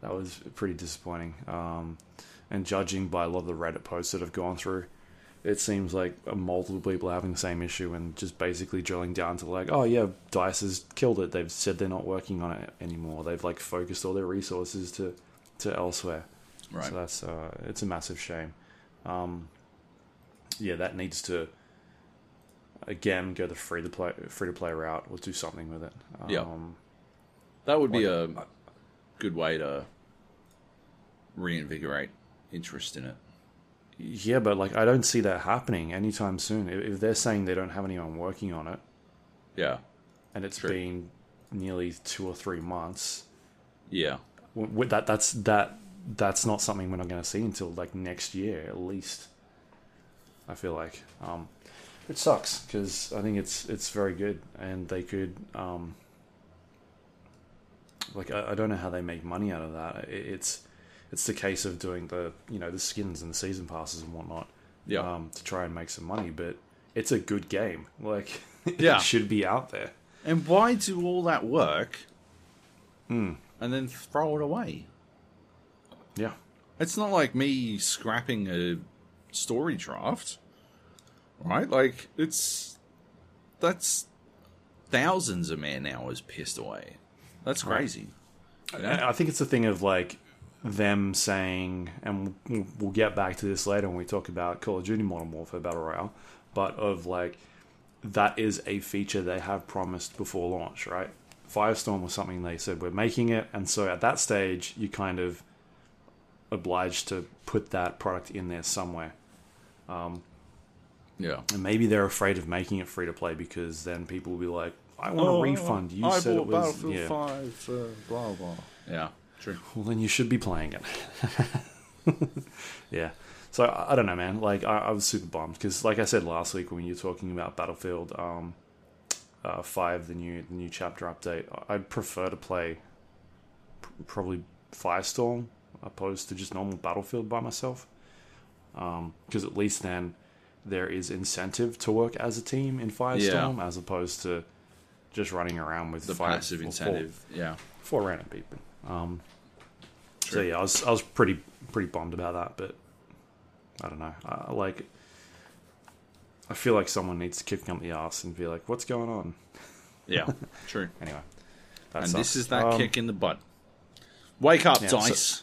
that was pretty disappointing. Um, and judging by a lot of the Reddit posts that have gone through, it seems like multiple people are having the same issue and just basically drilling down to like, oh yeah, Dice has killed it. They've said they're not working on it anymore. They've like focused all their resources to to elsewhere. Right. So that's uh, it's a massive shame. Um, yeah, that needs to again go the free to play free to play route or do something with it. Um, Yeah. That would be a good way to reinvigorate interest in it. Yeah, but like I don't see that happening anytime soon. If, they're saying they don't have anyone working on it, Yeah. and it's True. been nearly two or three months, Yeah. that that's that that's not something we're not going to see until like next year at least. I feel like, um, it sucks because I think it's it's very good, and they could um, like I, I don't know how they make money out of that. It, it's it's the case of doing the you know the skins and the season passes and whatnot, Yeah. um, to try and make some money. But it's a good game, like Yeah. it should be out there. And why do all that work Hmm. and then throw it away? Yeah, It's not like me scrapping a story draft, right? Like it's that's thousands of man hours pissed away. That's crazy. I I think it's a thing of like them saying, and we'll- we'll get back to this later when we talk about Call of Duty Modern Warfare Battle Royale, but of like that is a feature they have promised before launch, right? Firestorm was something they said we're making it, and so at that stage you kind of obliged to put that product in there somewhere. Um, yeah. And maybe they're afraid of making it free to play because then people will be like, "I want a refund." You said it was yeah. Five, uh, blah blah. Yeah, true. well then you should be playing it yeah so i, I don't know man like i, I was super bummed because like i said last week when you were talking about battlefield um, uh, 5 the new the new chapter update I- i'd prefer to play pr- probably firestorm opposed to just normal battlefield by myself because at least then there is incentive to work as a team in firestorm as opposed to just running around with The five passive or four- incentive. Yeah. four random people. Um, so yeah, I was I was pretty pretty bummed about that, but I don't know. I, like, I feel like someone needs to kick me up the ass and be like, "What's going on?" Yeah. True. Anyway, and sucks. this is that Um, kick in the butt. Wake up, yeah, so- dice.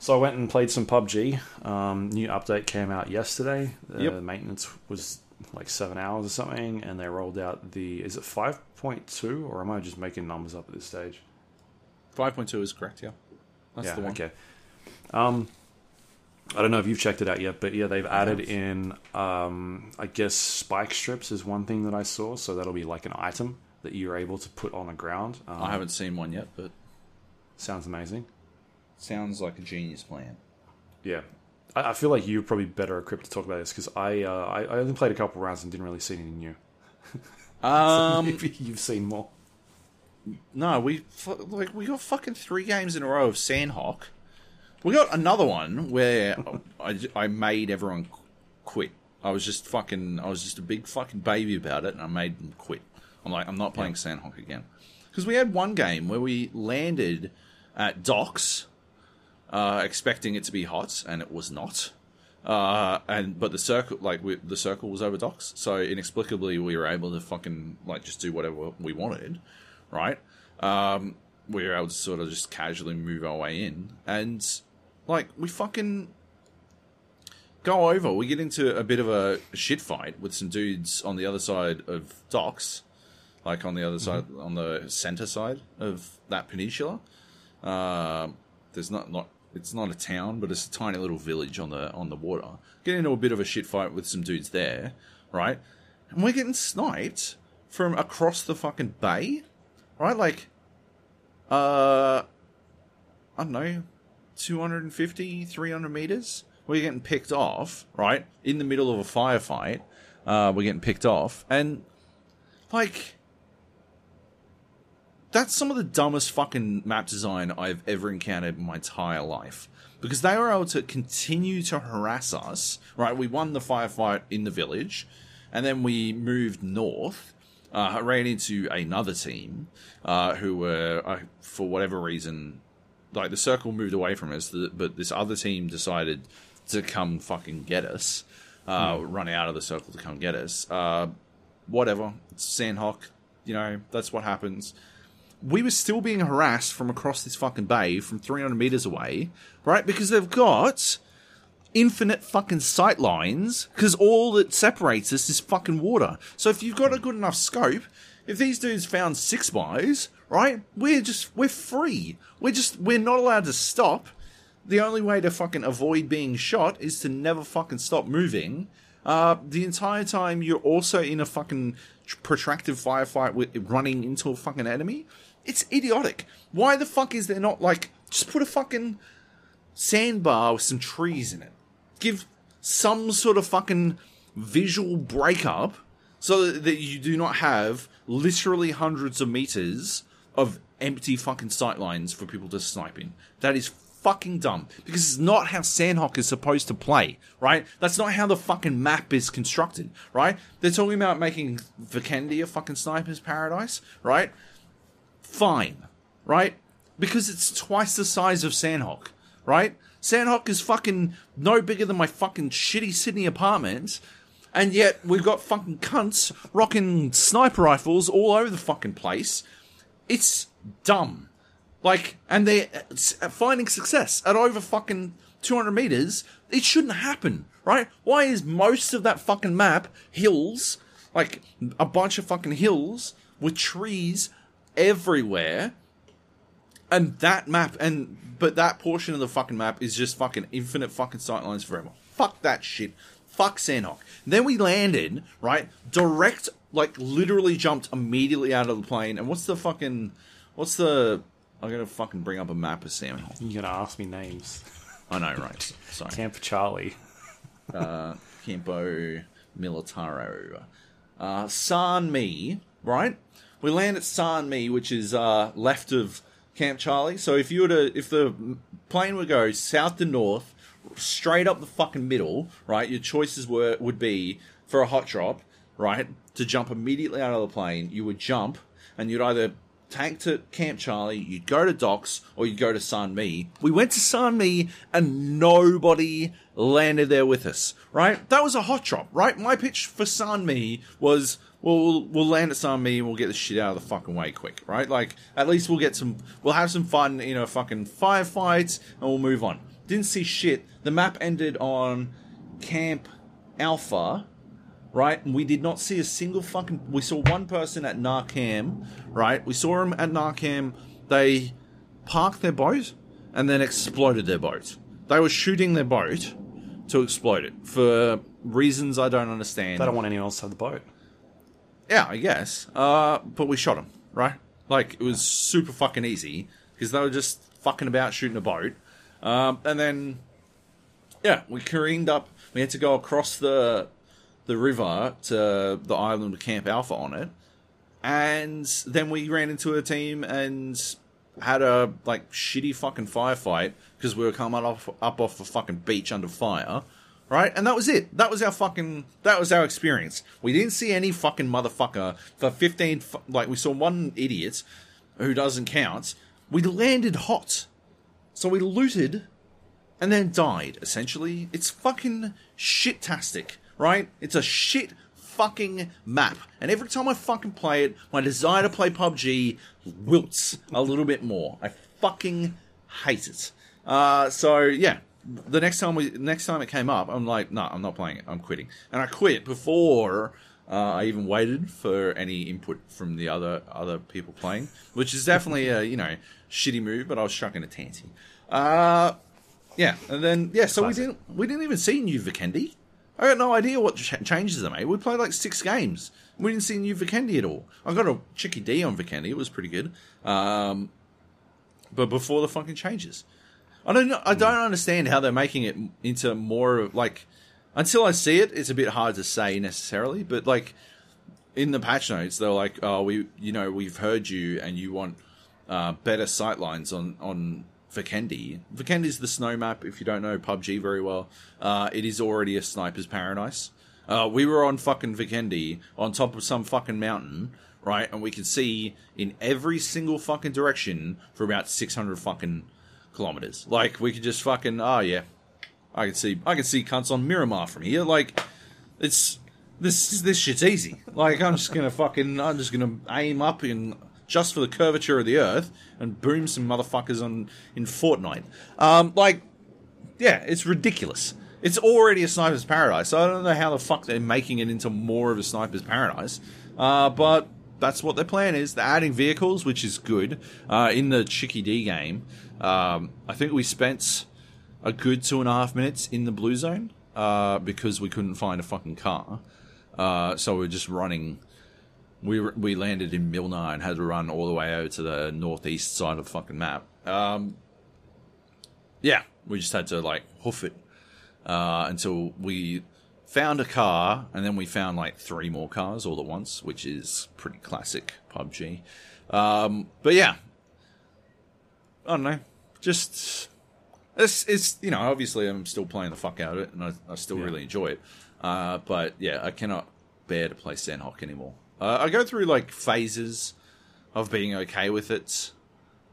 So I went and played some PUBG. Um, new update came out yesterday. The Yep. maintenance was like seven hours or something, and they rolled out the is it five point two or am I just making numbers up at this stage? Five point two is correct. Yeah. That's yeah, the one. okay. Um, I don't know if you've checked it out yet, but yeah, they've added in, um, I guess, spike strips is one thing that I saw. So that'll be like an item that you're able to put on the ground. Um, I haven't seen one yet, but Sounds amazing. sounds like a genius plan. Yeah. I, I feel like you're probably better equipped to talk about this because I, uh, I I only played a couple rounds and didn't really see anything new. Um, Maybe you've seen more. no, we like we got fucking three games in a row of Sanhok. We got another one where I, I made everyone quit. I was just fucking. I was just a big fucking baby about it, and I made them quit. I'm like, I'm not playing Sanhok again because we had one game where we landed at docks, uh, expecting it to be hot, and it was not. Uh, and but the circle, like we, the circle was over docks, so inexplicably we were able to fucking like just do whatever we wanted, right? Um, we were able to sort of just casually move our way in, and like we fucking go over. We get into a bit of a shit fight with some dudes on the other side of docks, like on the other side, on the center side of that peninsula. Um, there's not not it's not a town, but it's a tiny little village on the on the water. Get into a bit of a shit fight with some dudes there, right? And we're getting sniped from across the fucking bay, right? Like, uh, I don't know, 250, 300 meters. We're getting picked off, right? In the middle of a firefight, uh, we're getting picked off, and like that's some of the dumbest fucking map design I've ever encountered in my entire life. Because they were able to continue to harass us, right? We won the firefight in the village, and then we moved north, uh, ran into another team uh, who were, uh, for whatever reason, like the circle moved away from us, but this other team decided to come fucking get us, uh, run out of the circle to come get us. Uh, whatever, it's Sanhok, you know, that's what happens we were still being harassed from across this fucking bay from 300 meters away, right? Because they've got infinite fucking sight lines, because all that separates us is fucking water. So if you've got a good enough scope, if these dudes found six buys, right, we're just, we're free. We're just, we're not allowed to stop. The only way to fucking avoid being shot is to never fucking stop moving. Uh, the entire time you're also in a fucking protracted firefight with running into a fucking enemy. It's idiotic. Why the fuck is there not like just put a fucking sandbar with some trees in it? Give some sort of fucking visual breakup so that you do not have literally hundreds of meters of empty fucking sightlines for people to snipe in. That is fucking dumb because it's not how Sanhok is supposed to play, right? That's not how the fucking map is constructed, right? They're talking about making Vikendi a fucking sniper's paradise, right? Fine, right? Because it's twice the size of Sanhok, right? Sanhok is fucking no bigger than my fucking shitty Sydney apartment. And yet we've got fucking cunts rocking sniper rifles all over the fucking place. It's dumb. Like, and they're finding success at over fucking 200 meters. It shouldn't happen, right? Why is most of that fucking map hills, like a bunch of fucking hills with trees everywhere? And that map, and but that portion of the fucking map is just fucking infinite fucking sightlines forever. Fuck that shit. Fuck Sanhok. Then we landed, right? Direct, like literally jumped immediately out of the plane. And what's the fucking, what's the? I'm gonna fucking bring up a map of Sanhok. You're gonna ask me names. I know, right? Sorry. Camp Charlie. uh, Campo Militaro. Uh, Sahmee, right? We land at Sahmee, which is uh, left of Camp Charlie. So if you were to, if the plane would go south to north, straight up the fucking middle, right? Your choices were would be for a hot drop, right? To jump immediately out of the plane, you would jump, and you'd either tank to Camp Charlie, you'd go to docks, or you'd go to Sahmee. We went to Sahmee, and nobody landed there with us, right? That was a hot drop, right? My pitch for Sahmee was. Well, we'll land at Mi and we'll get the shit out of the fucking way quick, right? Like at least we'll get some, we'll have some fun you know, fucking firefights, and we'll move on. Didn't see shit. The map ended on Camp Alpha, right? And we did not see a single fucking. We saw one person at Na Kham, right? We saw him at Na Kham. They parked their boat and then exploded their boat. they were shooting their boat to explode it for reasons I don't understand. They don't want anyone else to have the boat. Yeah, I guess. Uh, but we shot them, right? Like it was super fucking easy because they were just fucking about shooting a boat. Um, and then, yeah, we careened up. We had to go across the the river to the island with Camp Alpha on it, and then we ran into a team and had a like shitty fucking firefight because we were coming off up off the fucking beach under fire, right? And that was it. That was our fucking that was our experience. We didn't see any fucking motherfucker for fifteen. Like we saw one idiot who doesn't count. We landed hot, so we looted and then died. Essentially, it's fucking shit-tastic, right? It's a shit fucking map, and every time I fucking play it, my desire to play PUBG wilts a little bit more. I fucking hate it. Uh, so yeah, the next time we next time it came up, I'm like, no, I'm not playing it. I'm quitting, and I quit before. Uh, I even waited for any input from the other other people playing, which is definitely a you know shitty move. But I was chucking a tanty. Uh, yeah, and then yeah, so Classic. we didn't we didn't even see new Vikendi. I got no idea what ch- changes they made. We played like six games. We didn't see new Vikendi at all. I got a Chicky D on Vikendi. It was pretty good. Um, but before the fucking changes, I don't know. I don't understand how they're making it into more of like. Until I see it, it's a bit hard to say necessarily. But like in the patch notes, they're like, "Oh, we, you know, we've heard you, and you want uh, better sightlines on on Vikendi. Vikendi's the snow map. If you don't know PUBG very well, uh, it is already a sniper's paradise. Uh, we were on fucking Vikendi on top of some fucking mountain, right? And we could see in every single fucking direction for about six hundred fucking kilometers. Like we could just fucking oh yeah, I can see I can see cunts on Miramar from here. Like it's this this shit's easy. Like I'm just gonna fucking I'm just gonna aim up in just for the curvature of the earth and boom some motherfuckers on in Fortnite. Um, like yeah, it's ridiculous. It's already a sniper's paradise. So I don't know how the fuck they're making it into more of a sniper's paradise. Uh, but that's what their plan is. They're adding vehicles, which is good. Uh, in the Chicky D game, um, I think we spent a good two and a half minutes in the blue zone uh, because we couldn't find a fucking car. Uh, so we are just running. We we landed in Milnar and had to run all the way over to the northeast side of the fucking map. Um, yeah, we just had to like hoof it uh, until we found a car, and then we found like three more cars all at once, which is pretty classic PUBG. Um, but yeah, I don't know, just it's it's you know obviously I'm still playing the fuck out of it, and I, I still Yeah. really enjoy it. Uh, but yeah, I cannot bear to play Sanhok anymore. Uh, I go through like phases of being okay with it,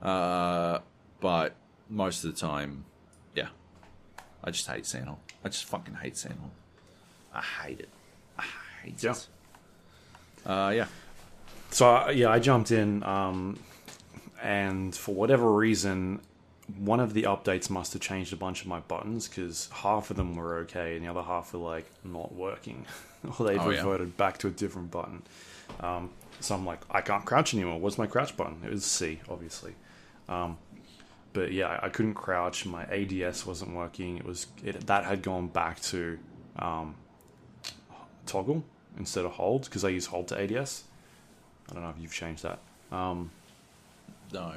uh, but most of the time, yeah, I just hate Sanhok. I just fucking hate Sanhok. I hate it. I hate Yeah. it. Uh, yeah. So yeah, I jumped in, um, and for whatever reason, one of the updates must have changed a bunch of my buttons because half of them were okay and the other half were like not working, or they'd Oh, yeah. reverted back to a different button. Um, so I'm like, I can't crouch anymore. What's my crouch button? It was C, obviously. Um, but yeah, I- I couldn't crouch. My ADS wasn't working. It was it, that had gone back to um, toggle instead of hold because I use hold to ADS. I don't know if you've changed that. Um, No.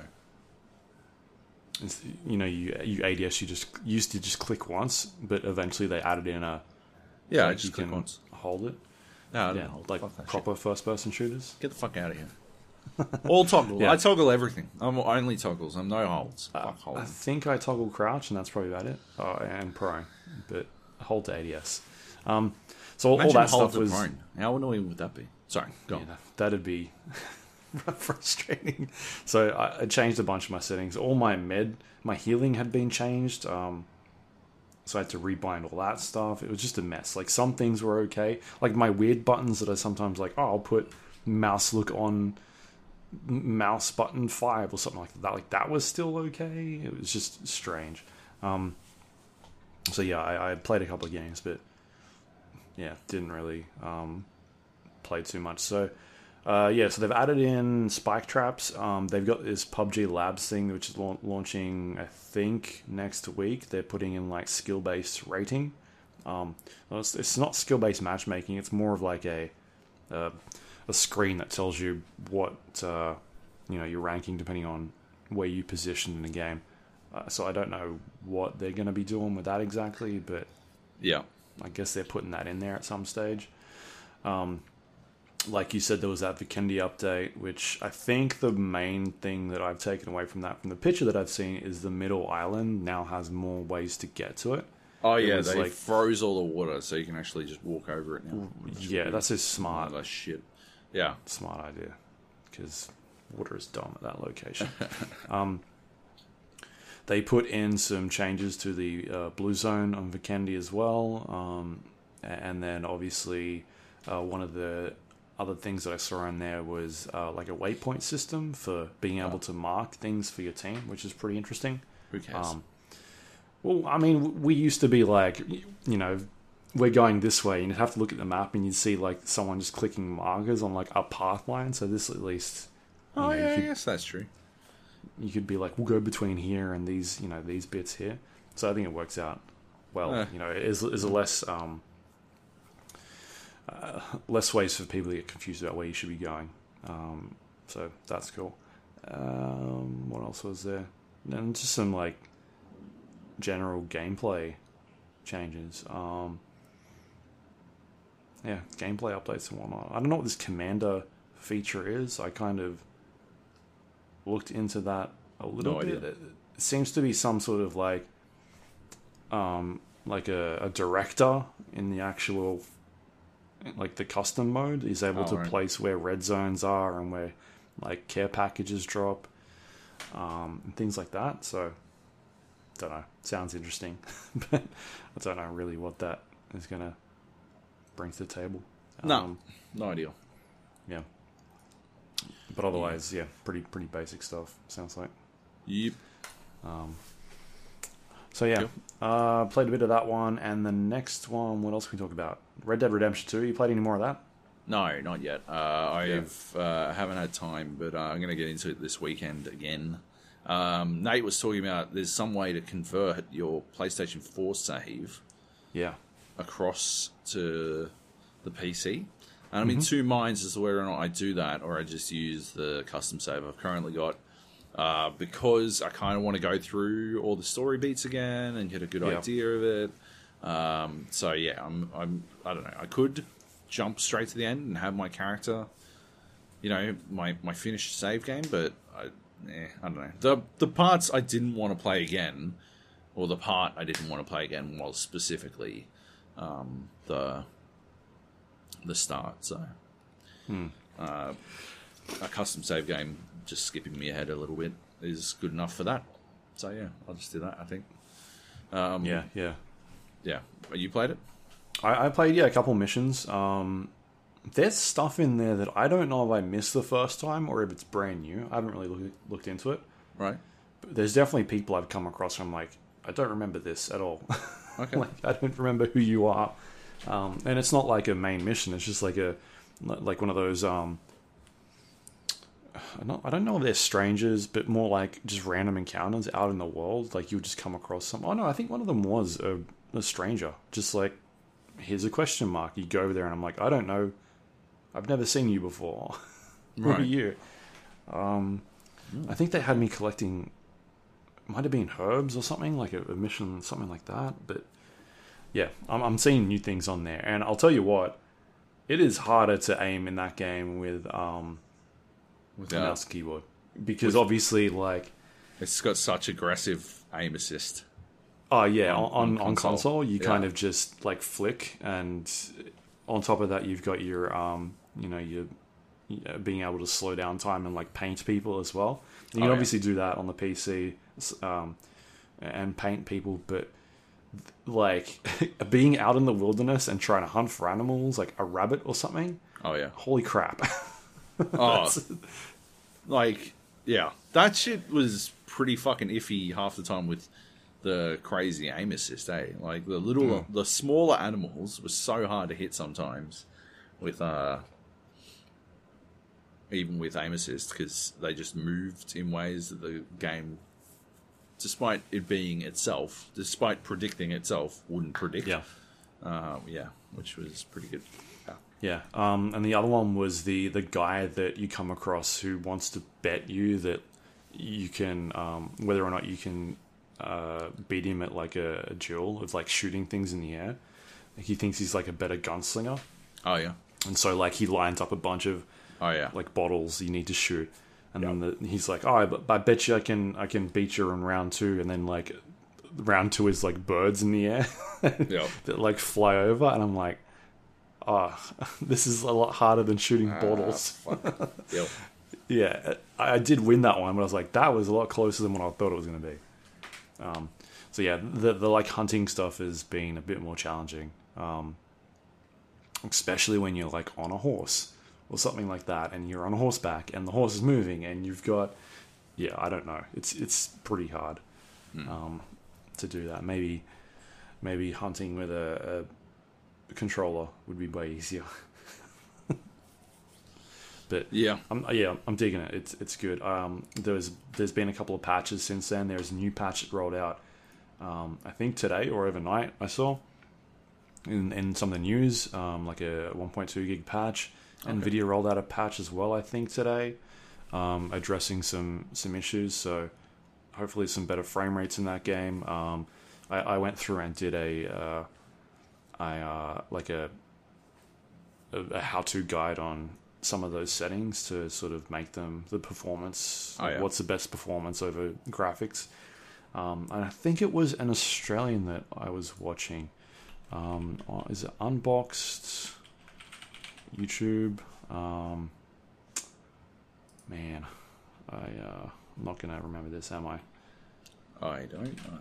it's, you know, you you ADS you just used to just click once, but eventually they added in a Yeah, I just click once. hold it. No, Yeah, know. like that shit. proper first person shooters. Get the fuck out of here. All toggle. Yeah. I toggle everything. I'm only toggles. I'm no holds. Fuck I think I toggle crouch, and that's probably about it. Oh, and pro, but hold to ADS. Um, so all, all that stuff was prone. How annoying would that be? Sorry, go on. Yeah, that'd be frustrating. So I, I changed a bunch of my settings. All my med, my healing had been changed. Um, so I had to rebind all that stuff. It was just a mess. Like some things were okay. Like my weird buttons that I sometimes like. Oh, I'll put mouse look on mouse button five or something like that. Like that was still okay. It was just strange. Um, so yeah, I, I played a couple of games, but yeah, didn't really um, play too much. So Uh, yeah, so they've added in spike traps. Um, they've got this PUBG Labs thing, which is la- launching, I think, next week. They're putting in like skill based rating. Um, it's, it's not skill based matchmaking. It's more of like a a screen that tells you what uh, you know your ranking depending on where you position in the game. Uh, so I don't know what they're going to be doing with that exactly, but Yeah. I guess they're putting that in there at some stage. Um, like you said, there was that Vikendi update, which I think the main thing that I've taken away from that, from the picture that I've seen, is the middle island now has more ways to get to it. Oh yeah, was they like- froze all the water, so you can actually just walk over it now. Yeah, that's a smart, that's shit. Yeah. smart idea because water is dumb at that location. um, they put in some changes to the uh, blue zone on Vikendi as well, um, and then obviously uh, one of the other things that I saw in there was uh, like a waypoint system for being able to mark things for your team, which is pretty interesting. Who cares? Um, well, I mean, we used to be like, you know, we're going this way, and you'd have to look at the map, and you'd see like someone just clicking markers on like a path line. So this at least, oh know, yeah, you, that's true. You could be like, we'll go between here and these, you know, these bits here. So I think it works out well. Yeah. You know, is is a less um, uh, less ways for people to get confused about where you should be going. Um, so that's cool. Um, what else was there? And just some like general gameplay changes. Um, yeah, gameplay updates and whatnot. I don't know what this commander feature is. I kind of looked into that a little No bit. idea. It seems to be some sort of like, um, like a, a director in the actual, like the custom mode is able Oh, to right. place where red zones are and where like care packages drop, um, and things like that. So, don't know. Sounds interesting, but I don't know really what that is gonna bring to the table. No. Um, No idea. yeah. But otherwise, yeah, pretty pretty basic stuff. Sounds like. Yep. So yeah, Cool. uh, played a bit of that one, and the next one. What else can we talk about? Red Dead Redemption Two. You played any more of that? No, not yet. Uh, I've uh, haven't had time, but uh, I'm going to get into it this weekend again. Um, Nate was talking about there's some way to convert your PlayStation 4 save Yeah. across to the PC. And I'm in two minds as to whether or not I do that or I just use the custom save I've currently got. Uh, because I kind of want to go through all the story beats again and get a good Yeah. idea of it. Um, so yeah, I'm, I'm, I don't know. I could jump straight to the end and have my character, you know, my, my finished save game, but I, eh, I don't know. The the parts I didn't want to play again, or the part I didn't want to play again was specifically um, the the start. So uh, a custom save game just skipping me ahead a little bit is good enough for that. So yeah, I'll just do that. I think. Um, Yeah. Yeah. yeah. You played it? I, I played yeah a couple missions. Um, there's stuff in there that I don't know if I missed the first time or if it's brand new. I haven't really look, looked into it. Right. But there's definitely people I've come across. I'm like, I don't remember this at all. Okay. like I don't remember who you are. Um, and it's not like a main mission. It's just like a like one of those. Um, I don't, I don't know if they're strangers, but more like just random encounters out in the world. Like you just come across some. Oh no, I think one of them was a, a stranger. Just like here's a question mark. You go over there, and I'm like, I don't know. I've never seen you before. Who are Right. you? Um, I think they had me collecting. Might have been herbs or something like a, a mission, something like that. But yeah, I'm, I'm seeing new things on there, and I'll tell you what, it is harder to aim in that game with um, with Without- mouse keyboard because obviously, like, It's got such aggressive aim assist. oh yeah, on On- on, on on console. console, you Yeah. kind of just like flick, and on top of that, you've got your um, you know, your being able to slow down time and like paint people as well. You can Oh, yeah. obviously do that on the PC um, and paint people, but like being out in the wilderness and trying to hunt for animals, like a rabbit or something. Oh yeah. Holy crap! Oh, like yeah, that shit was pretty fucking iffy half the time with the crazy aim assist. Eh? Like the little, the smaller animals was so hard to hit sometimes with uh even with aim assist, because they just moved in ways that the game, despite it being itself, despite predicting itself, wouldn't predict. Yeah. Um, yeah, which was pretty good. Yeah. Yeah, um, and the other one was the the guy that you come across who wants to bet you that you can um, whether or not you can uh, beat him at like a, a duel of like shooting things in the air. Like, he thinks he's like a better gunslinger, Oh yeah. and so like he lines up a bunch of Oh yeah. like bottles you need to shoot, and then the, he's like, "Oh, but I bet you I can I can beat you in round two, and then like round two is like birds in the air that like fly over, and I'm like, "Oh, this is a lot harder than shooting Ah, bottles." Yep. yeah, I, I did win that one, but I was like, that was a lot closer than what I thought it was going to be. Um, so yeah, the the like hunting stuff has been a bit more challenging, um, especially when you're like on a horse or something like that, and you're on a horseback, and the horse is moving, and you've got, yeah, I don't know, it's it's pretty hard um, to do that. Maybe maybe hunting with a, a controller would be way easier. but Yeah. I'm, yeah, I'm digging it. It's it's good. Um, there's there's been a couple of patches since then. There's a new patch that rolled out. Um, I think today or overnight. I saw in in some of the news, um, like a 1.2 gig patch. Nvidia rolled out a patch as well. I think today, um, addressing some some issues. So hopefully some better frame rates in that game. Um, I, I went through and did a uh, I uh, like a a, a how-to guide on some of those settings to sort of make them the performance. Oh, yeah. What's the best performance over graphics? Um, and I think it was an Australian that I was watching. Um, uh, is it Unboxed? YouTube. Um, man, I uh, I'm not gonna remember this, am I? I don't know.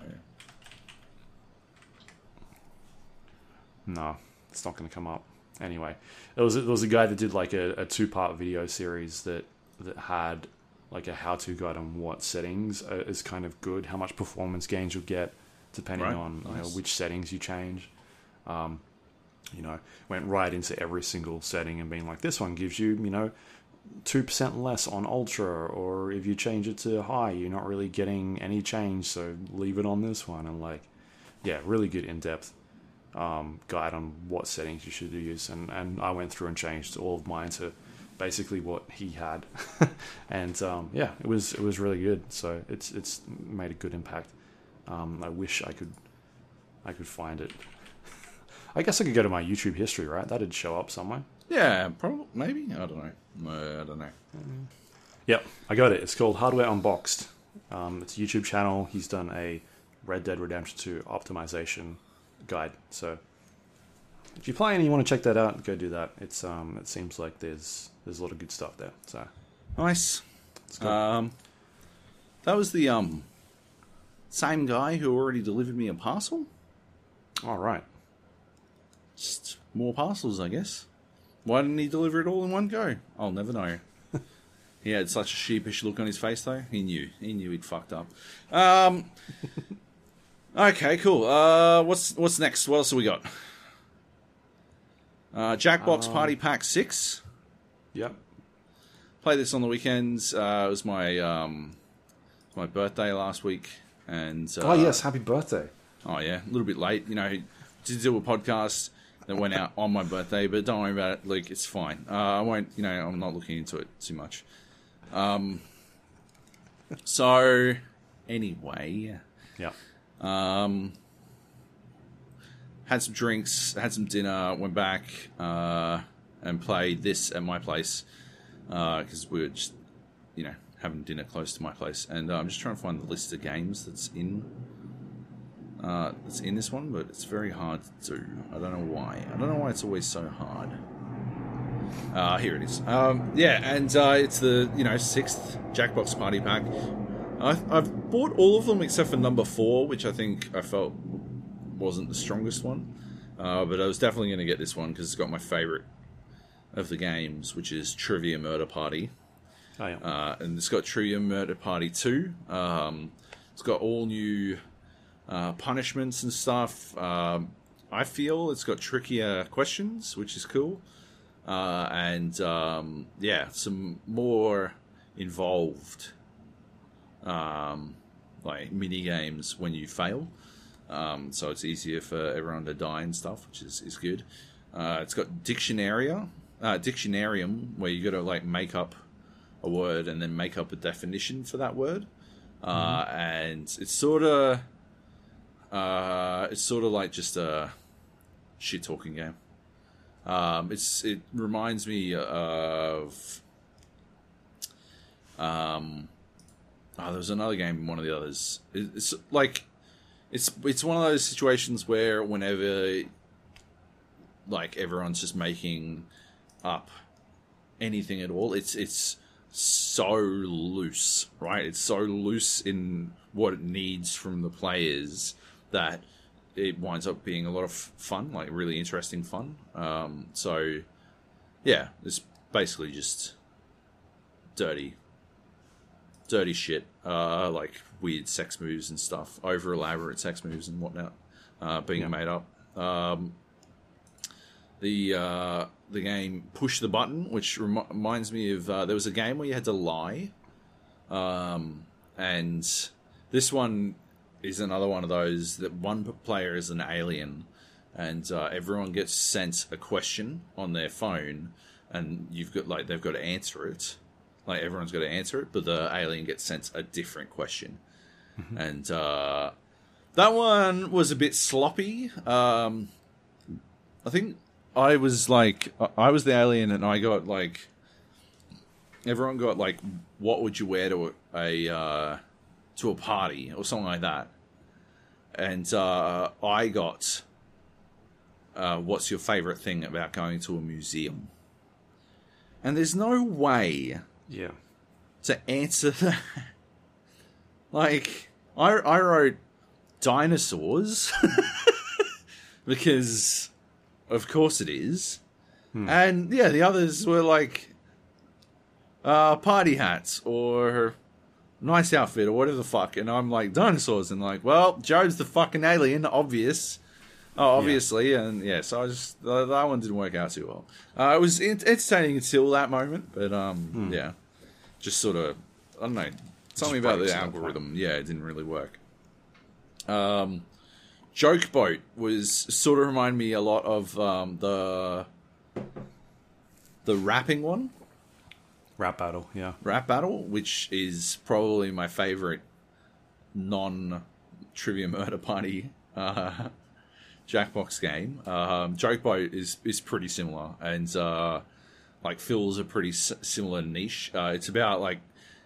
No, it's not going to come up. Anyway, it was it was a guy that did like a, a two part video series that that had like a how to guide on what settings uh, is kind of good, how much performance gains you'll get depending Right, on you know, which settings you change. Um, you know, went right into every single setting and being like, this one gives you you know two percent less on ultra, or if you change it to high, you're not really getting any change, so leave it on this one. And like, yeah, really good in depth um, guide on what settings you should use, and, and I went through and changed all of mine to basically what he had, and um, yeah, it was it was really good. So it's it's made a good impact. Um, I wish I could I could find it. I guess I could go to my YouTube history, right? That'd show up somewhere. Yeah, probably. Maybe. I don't know. No, I don't know. Yep, I got it. It's called Hardware Unboxed. Um, it's a YouTube channel. He's done a Red Dead Redemption 2 optimization guide. So if you're playing and you want to check that out, go do that. It's um, it seems like there's there's a lot of good stuff there. So Nice. good. Um, that was the um same guy who already delivered me a parcel. all right. Just more parcels, I guess. Why didn't he deliver it all in one go? I'll never know. he had such a sheepish look on his face, though. He knew. He knew he'd fucked up. Um. okay, cool. Uh, what's what's next? What else have we got? Uh, Jackbox Party Pack Six. Yep. Played this on the weekends. Uh, it was my um, my birthday last week, and uh, oh yes, happy birthday. Oh yeah, a little bit late. You know, to do a podcast that went out on my birthday, but don't worry about it. Luke. it's fine. Uh, I won't. You know, I'm not looking into it too much. Um. So, anyway, Yeah. um, had some drinks, had some dinner, went back uh, and played this at my place because we were just, you know, having dinner close to my place, and uh, I'm just trying to find the list of games that's in uh, that's in this one, but it's very hard to do. I don't know why. I don't know why it's always so hard. Uh, here it is. Um, yeah, and uh, it's the you know sixth Jackbox Party Pack. I've, I've bought all of them except for number four, which I think I felt wasn't the strongest one. Uh, but I was definitely going to get this one because it's got my favorite of the games, which is Trivia Murder Party. Oh yeah. Uh, and it's got Trivia Murder Party 2. Um, it's got all new uh, punishments and stuff. Um, I feel it's got trickier questions, which is cool. uh, and um, yeah, some more involved um, like mini games when you fail. Um, so it's easier for everyone to die and stuff, which is, is good. Uh, it's got dictionaria, uh, dictionarium, where you got to like make up a word and then make up a definition for that word. Uh, and it's sort of, uh, it's sort of like just a shit talking game. Um, it's it reminds me of, um, oh, there was another game in one of the others. It- It's like it's it's one of those situations where whenever like everyone's just making up anything at all, it's it's so loose, right? It's so loose in what it needs from the players that it winds up being a lot of fun, like really interesting fun. Um, so yeah, it's basically just dirty dirty shit, uh, like weird sex moves and stuff, over elaborate sex moves and whatnot, uh, being Yeah. made up. Um, the uh, the game Push the Button, which remi- reminds me of uh, there was a game where you had to lie, um, and this one is another one of those that one player is an alien, and uh, everyone gets sent a question on their phone, and you've got like they've got to answer it. Like everyone's got to answer it, but the alien gets sent a different question, and uh, that one was a bit sloppy. Um, I think I was like, I- was the alien, and I got like, everyone got like, what would you wear to a, a uh, to a party or something like that, and uh, I got, uh, what's your favorite thing about going to a museum? And there's no way Yeah. to answer that. like, I, I wrote dinosaurs because, of course, it is. And yeah, the others were like uh, party hats or nice outfit or whatever the fuck. And I'm like, dinosaurs. And like, well, Joe's the fucking alien, obvious. Oh, obviously, and yeah, so I just that one didn't work out too well. Uh, it was entertaining until that moment, but um, yeah, just sort of I don't know something about the algorithm. Yeah, it didn't really work. Um, Joke Boat was sort of remind me a lot of um, the the rapping one, Rap battle. Yeah. Rap Battle, which is probably my favorite non Trivia Murder Party uh, Jackbox game. Um, Joke Boat is is pretty similar and uh, like fills a pretty s- similar niche. Uh, it's about like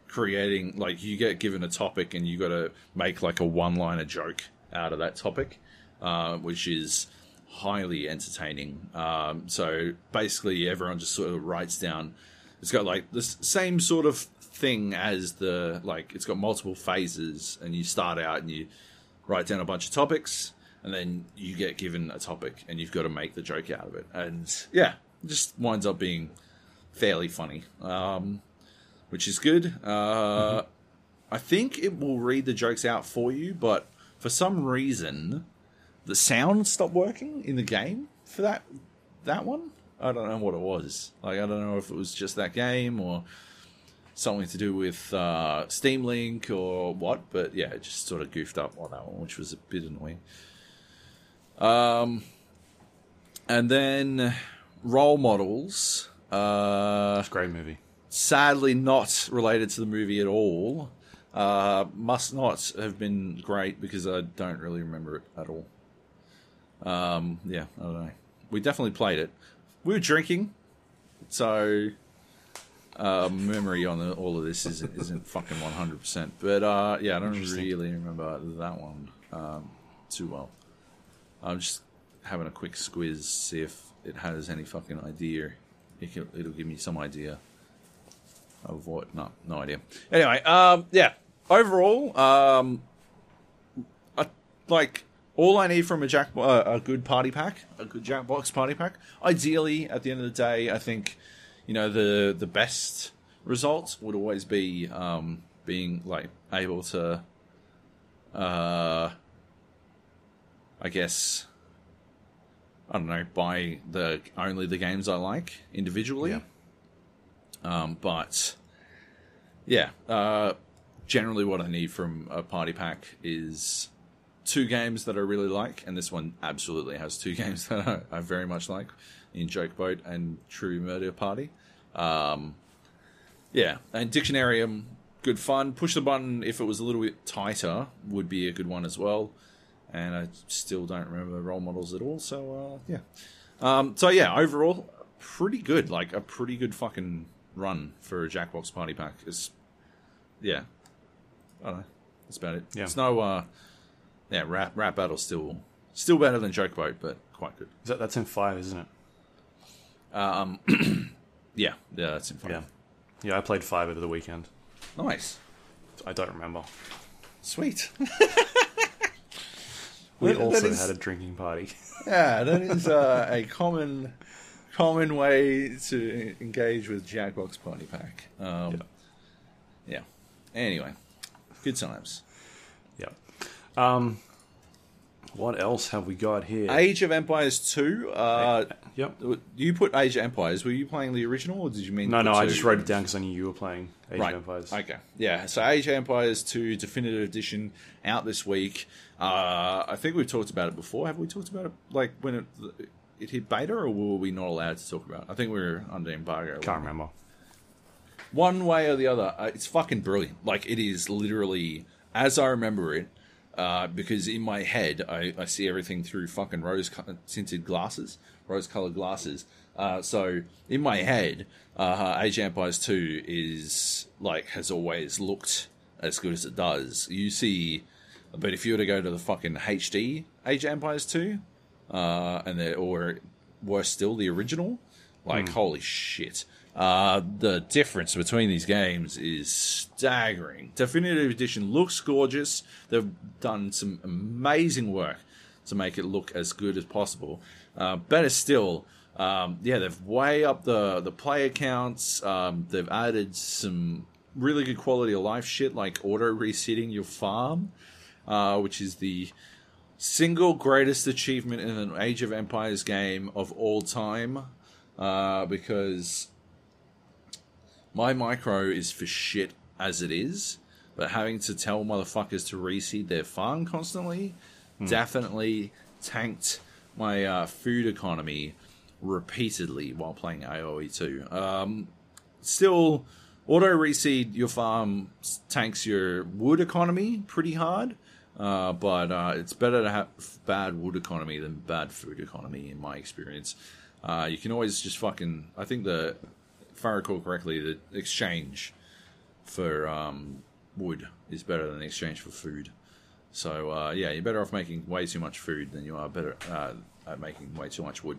creating like you get given a topic and you got to make like a one liner joke out of that topic, uh, which is highly entertaining. Um, so basically, everyone just sort of writes down. It's got like the same sort of thing as the like. It's got multiple phases, and you start out and you write down a bunch of topics, and then you get given a topic, and you've got to make the joke out of it. And yeah, it just winds up being fairly funny, um, which is good. Uh, I think it will read the jokes out for you, but for some reason, the sound stopped working in the game for that that one. I don't know what it was. Like I don't know if it was just that game or something to do with uh, Steam Link or what. But yeah, it just sort of goofed up on that one, which was a bit annoying. Um, and then role models. Uh, It's a great movie. sadly not related to the movie at all. Uh, must not have been great because I don't really remember it at all. Um, yeah, I don't know. We definitely played it. We were drinking, so uh, memory on the, all of this isn't, isn't fucking one hundred percent. But uh, yeah, I don't really remember that one um, too well. I'm just having a quick squiz, see if it has any fucking idea. It can, it'll give me some idea of what. No, no idea. Anyway, um, yeah. Overall, um, I, like all I need from a jack uh, a good party pack, a good Jackbox party pack. Ideally, at the end of the day, I think you know the the best result would always be um, being like able to, uh, I guess, I don't know, buy the only the games I like individually. Yeah. Um, but yeah, uh, generally what I need from a party pack is two games that I really like, and this one absolutely has two games that I, I very much like in Joke Boat and True Murder Party. Um, yeah, and Dictionarium, good fun. Push the button if it was a little bit tighter would be a good one as well. And I still don't remember role models at all. So uh, yeah, um, so yeah, overall pretty good. Like a pretty good fucking run for a Jackbox Party Pack. Is yeah, I don't know. That's about it. Yeah. It's no uh, yeah rap rap battle still still better than Joke Boat, but quite good. Is that, that's in five, isn't it? Um, yeah, yeah, that's in fun. Yeah. Yeah, I played five over the weekend. Nice, I don't remember. sweet. We That- that also is- had a drinking party. Yeah, that is uh, a common common way to engage with Jackbox Party Pack. Um, yeah. Anyway, good times. Um, what else have we got here? Age of Empires two. Uh, yep. you put Age of Empires. Were you playing the original, or did you mean? No, no, I just wrote it down because I knew you were playing Age Right. of Empires. Okay. Yeah. So Age of Empires 2 Definitive Edition out this week. Uh, I think we've talked about it before. Have we talked about it like when it, it hit beta, or were we not allowed to talk about it? I think we were under embargo. Can't remember. One way or the other, uh, it's fucking brilliant. Like it is literally as I remember it. Uh, because in my head, I, I see everything through fucking rose tinted glasses, rose colored glasses. Uh, so in my head, uh, Age of Empires 2 is like has always looked as good as it does. You see, but if you were to go to the fucking HD Age of Empires 2, uh, and the, or worse still, the original, like holy shit. Uh, the difference between these games is staggering. Definitive Edition looks gorgeous. They've done some amazing work to make it look as good as possible. Uh, better still, um, yeah, they've way up the the player counts. Um, they've added some really good quality of life shit like auto reseeding your farm, uh, which is the single greatest achievement in an Age of Empires game of all time. Uh, because my micro is for shit as it is, but having to tell motherfuckers to reseed their farm constantly definitely tanked my uh, food economy repeatedly while playing AoE 2. Um, still, auto reseed your farm tanks your wood economy pretty hard. Uh, but uh, it's better to have bad wood economy than bad food economy, in my experience. Uh, you can always just fucking. I think the, if I recall correctly, the exchange for um, wood is better than the exchange for food. So uh, yeah, you're better off making way too much food than you are better uh, at making way too much wood.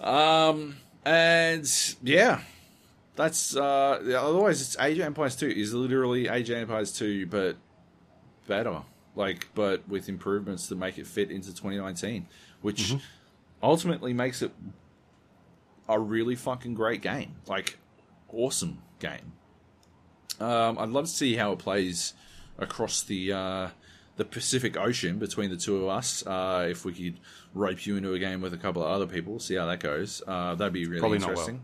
Um, and yeah, that's uh, otherwise it's Age of Empires two is literally Age of Empires two, but better, like but with improvements to make it fit into 2019, which ultimately makes it a really fucking great game, like awesome game. Um, I'd love to see how it plays across the uh, the Pacific Ocean between the two of us. Uh, if we could rope you into a game with a couple of other people, see how that goes. Uh, that'd be really Probably not interesting.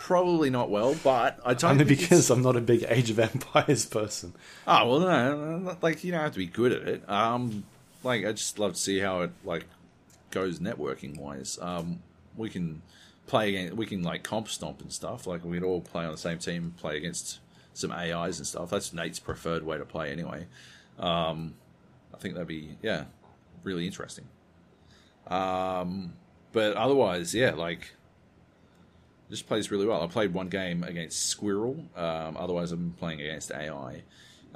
Probably not well, but I don't Only think it's- because I'm not a big Age of Empires person. Oh well, no, no, like you don't have to be good at it. Um, like I just love to see how it like goes networking wise. Um, we can play against, we can like comp stomp and stuff. Like we'd all play on the same team, play against some AIs and stuff. That's Nate's preferred way to play anyway. Um, I think that'd be yeah, really interesting. Um, but otherwise, yeah, like just plays really well. I played one game against Squirrel. Um, otherwise, I've been playing against AI.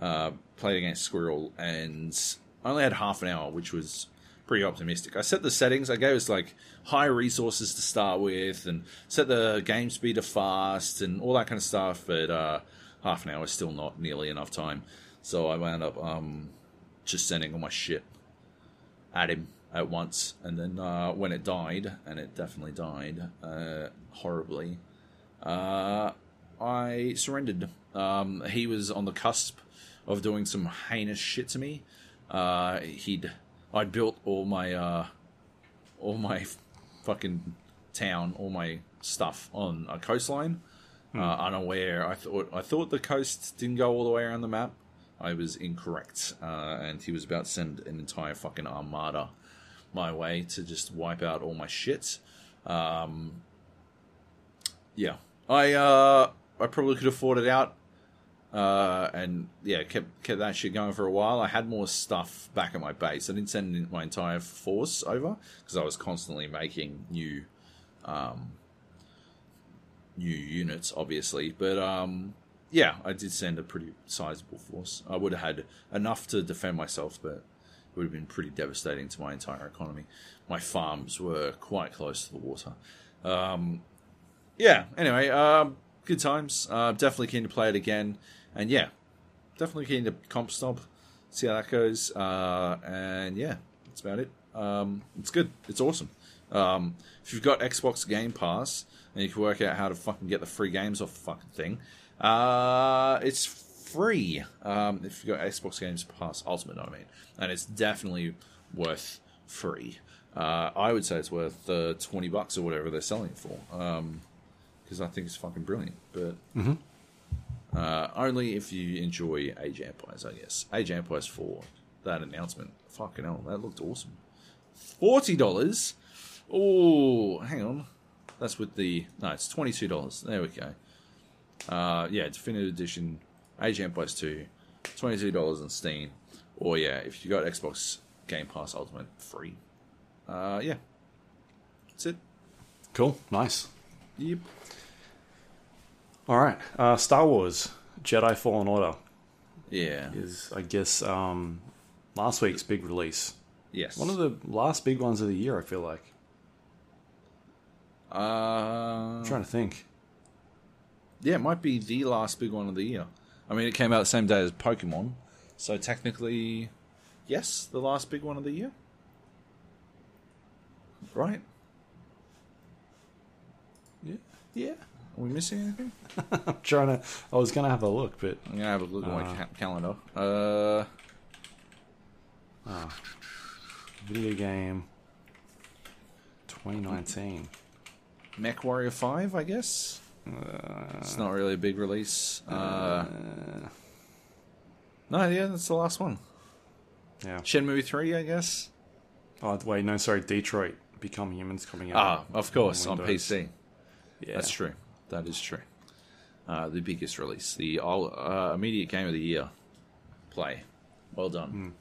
Uh, played against Squirrel and I only had half an hour, which was pretty optimistic. I set the settings. I gave us like high resources to start with, and set the game speed to fast and all that kind of stuff. But uh, half an hour is still not nearly enough time, so I wound up um, just sending all my shit at him at once, and then uh, when it died, and it definitely died uh, horribly, uh, I surrendered. Um, he was on the cusp of doing some heinous shit to me. Uh, he'd I'd built all my uh, all my fucking town, all my stuff on a coastline. Uh, unaware, I thought I thought the coast didn't go all the way around the map. I was incorrect, uh, and he was about to send an entire fucking armada my way to just wipe out all my shit. Um, yeah, I uh, I probably could have fought it out, uh, and yeah, kept kept that shit going for a while. I had more stuff back at my base. I didn't send my entire force over because I was constantly making new, um, new units, obviously. But um, yeah, I did send a pretty sizable force. I would have had enough to defend myself, but it would have been pretty devastating to my entire economy. My farms were quite close to the water. Um, yeah, anyway, um, good times. Uh, definitely keen to play it again. And yeah, definitely keen to comp stomp, see how that goes. Uh, and yeah, that's about it. Um, it's good. It's awesome. Um, if you've got Xbox Game Pass and you can work out how to fucking get the free games off the fucking thing, uh, it's free. Um, if you've got Xbox Games Pass Ultimate, I mean, and it's definitely worth free. Uh, I would say it's worth uh, twenty bucks or whatever they're selling it for, because I think it's fucking brilliant. But uh, only if you enjoy Age Empires, I guess. Age Empires Four, that announcement, fucking hell, that looked awesome. Forty dollars. Oh, hang on, that's with the no, it's twenty two dollars. There we go. Uh, yeah, definitive edition, Age Empires Two, twenty two dollars on Steam. Or yeah, if you got Xbox Game Pass Ultimate free. Uh, yeah, that's it. Cool. Nice. Yep. All right. Uh, Star Wars Jedi Fallen Order Yeah. is, I guess, um, last week's big release. Yes. One of the last big ones of the year, I feel like. Uh, I'm trying to think. yeah, it might be the last big one of the year. I mean, it came out the same day as Pokemon, so technically, yes, the last big one of the year. Right? Yeah. Yeah. Are we missing anything? I'm trying to. I was going to have a look, but I'm gonna have a look at my Uh. ca- calendar. Uh, video game 2019. Mech Warrior Five, I guess. it's not really a big release. Uh, no, yeah, that's the last one. Yeah. Shenmue Three, I guess. Oh, wait, no, sorry. Detroit Become Humans coming out. Ah, of course, on Windows. PC. yeah. That's true. That is true. Uh, the biggest release, the all uh, immediate game of the year. Play, well done.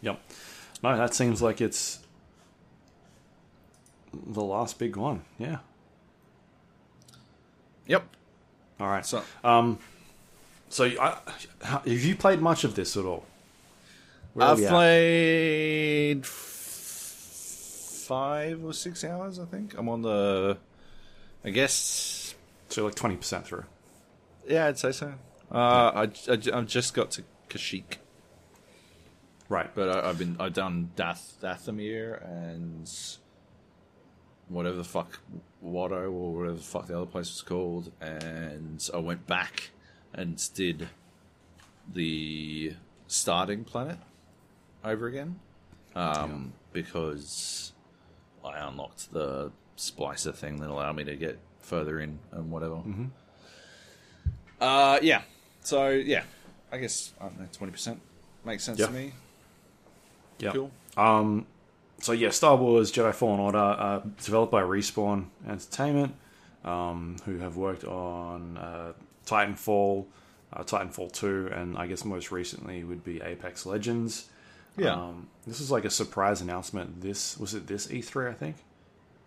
Yep. No, that seems like it's the last big one. Yeah. Yep. All right. So Um, so I, have you played much of this at all? Where I've played f- five or six hours. I think I'm on the. I guess. So like twenty percent through. Yeah, I'd say so. Uh, I, I I've just got to Kashyyyk, Right. but I, I've been I've done Dath Dathomir and whatever the fuck Watto or whatever the fuck the other place was called, and I went back and did the starting planet over again um, because I unlocked the splicer thing that allowed me to get further in and whatever. Uh, yeah. So yeah, I guess I don't know, twenty percent makes sense Yeah. to me. Yeah. Cool. Um, so yeah, Star Wars Jedi Fallen Order, uh, developed by Respawn Entertainment, um, who have worked on uh, Titanfall, uh, Titanfall Two, and I guess most recently would be Apex Legends. Yeah. Um, this was like a surprise announcement. This was it. This E3, I think.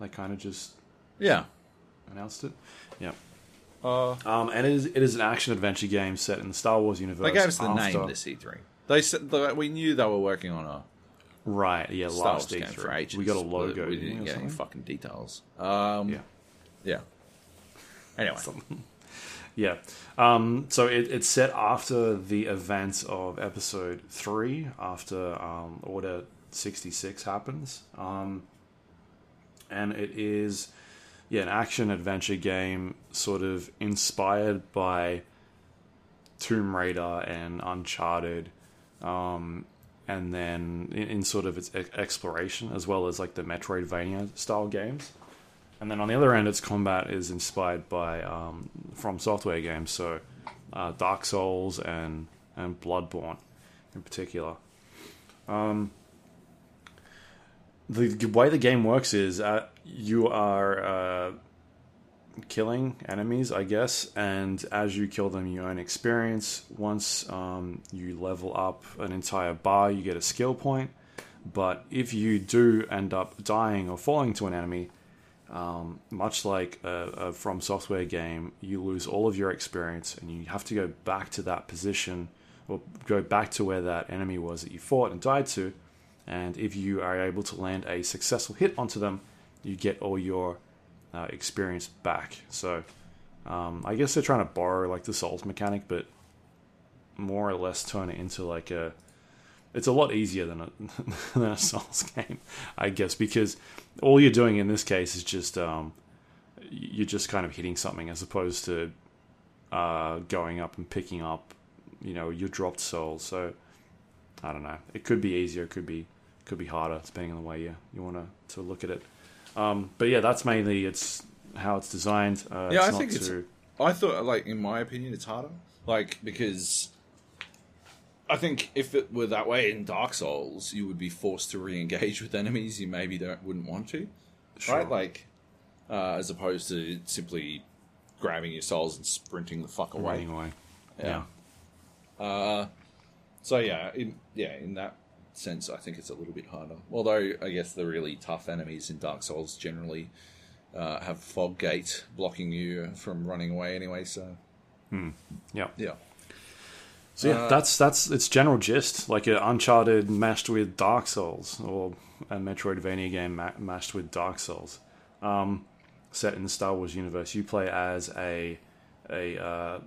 They kind of just Yeah. announced it. Yeah. Uh, Um, and it is, it is an action adventure game set in the Star Wars universe. they gave us the after- name this E3. They said the, we knew they were working on a Right, yeah, Star last Wars game E3. for ages. we got a logo. We didn't didn't we, or get any fucking details. Um, Yeah. yeah. Anyway, Yeah. Um, so it, it's set after the events of episode three, after um, Order 66 happens. Um, and it is, yeah, an action adventure game sort of inspired by Tomb Raider and Uncharted. Um, and then in, in sort of its exploration, as well as like the Metroidvania style games. And then on the other end, its combat is inspired by um, From Software games, so uh, Dark Souls and and Bloodborne in particular. Um, the, way the game works is uh, you are uh, killing enemies, I guess, and as you kill them, you earn experience. Once um, you level up an entire bar, you get a skill point. But if you do end up dying or falling to an enemy, um, much like a, a From Software game, you lose all of your experience and you have to go back to that position or go back to where that enemy was that you fought and died to. And if you are able to land a successful hit onto them, you get all your uh, experience back. So um, I guess they're trying to borrow like the Souls mechanic, but more or less turn it into like a. It's a lot easier than a than a Souls game, I guess, because all you're doing in this case is just um, you're just kind of hitting something as opposed to uh, going up and picking up, you know, your dropped souls. So I don't know. It could be easier. It could be could be harder, depending on the way you you want to to look at it. Um, but yeah, that's mainly it's how it's designed. Uh, Yeah, it's I think it's- I thought, like, in my opinion, it's harder. Like, because I think if it were that way in Dark Souls, you would be forced to re-engage with enemies you maybe don't wouldn't want to, Sure. right? Like, uh, as opposed to simply grabbing your souls and sprinting the fuck away. away. Yeah. Uh, so yeah, in yeah, in that sense, I think it's a little bit harder. Although I guess the really tough enemies in Dark Souls generally uh, have fog gate blocking you from running away anyway. So Yeah. yeah, So yeah, Uh, that's that's its general gist, like an Uncharted mashed with Dark Souls, or a Metroidvania game ma- mashed with Dark Souls, um, set in the Star Wars universe. You play as a a uh,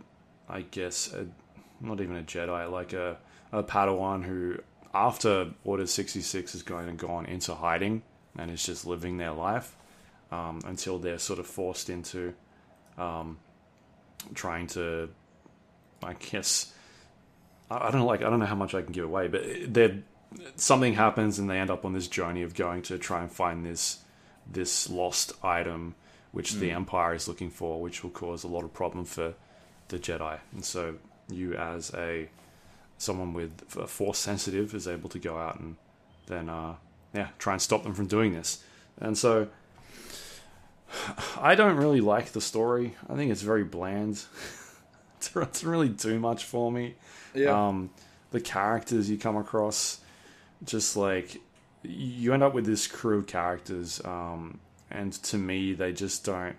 I guess a, not even a Jedi, like a a Padawan who, after Order sixty six is going and gone into hiding and is just living their life um, until they're sort of forced into um, trying to, I guess. I I don't know, like I don't know how much I can give away, but they something happens and they end up on this journey of going to try and find this this lost item which the Empire is looking for, which will cause a lot of problem for the Jedi. And so you, as a someone with a Force sensitive, is able to go out and then uh, yeah try and stop them from doing this. And so I don't really like the story. I think it's very bland. it doesn't really do much for me yeah, um, the characters you come across, just like you end up with this crew of characters, um, and to me, they just don't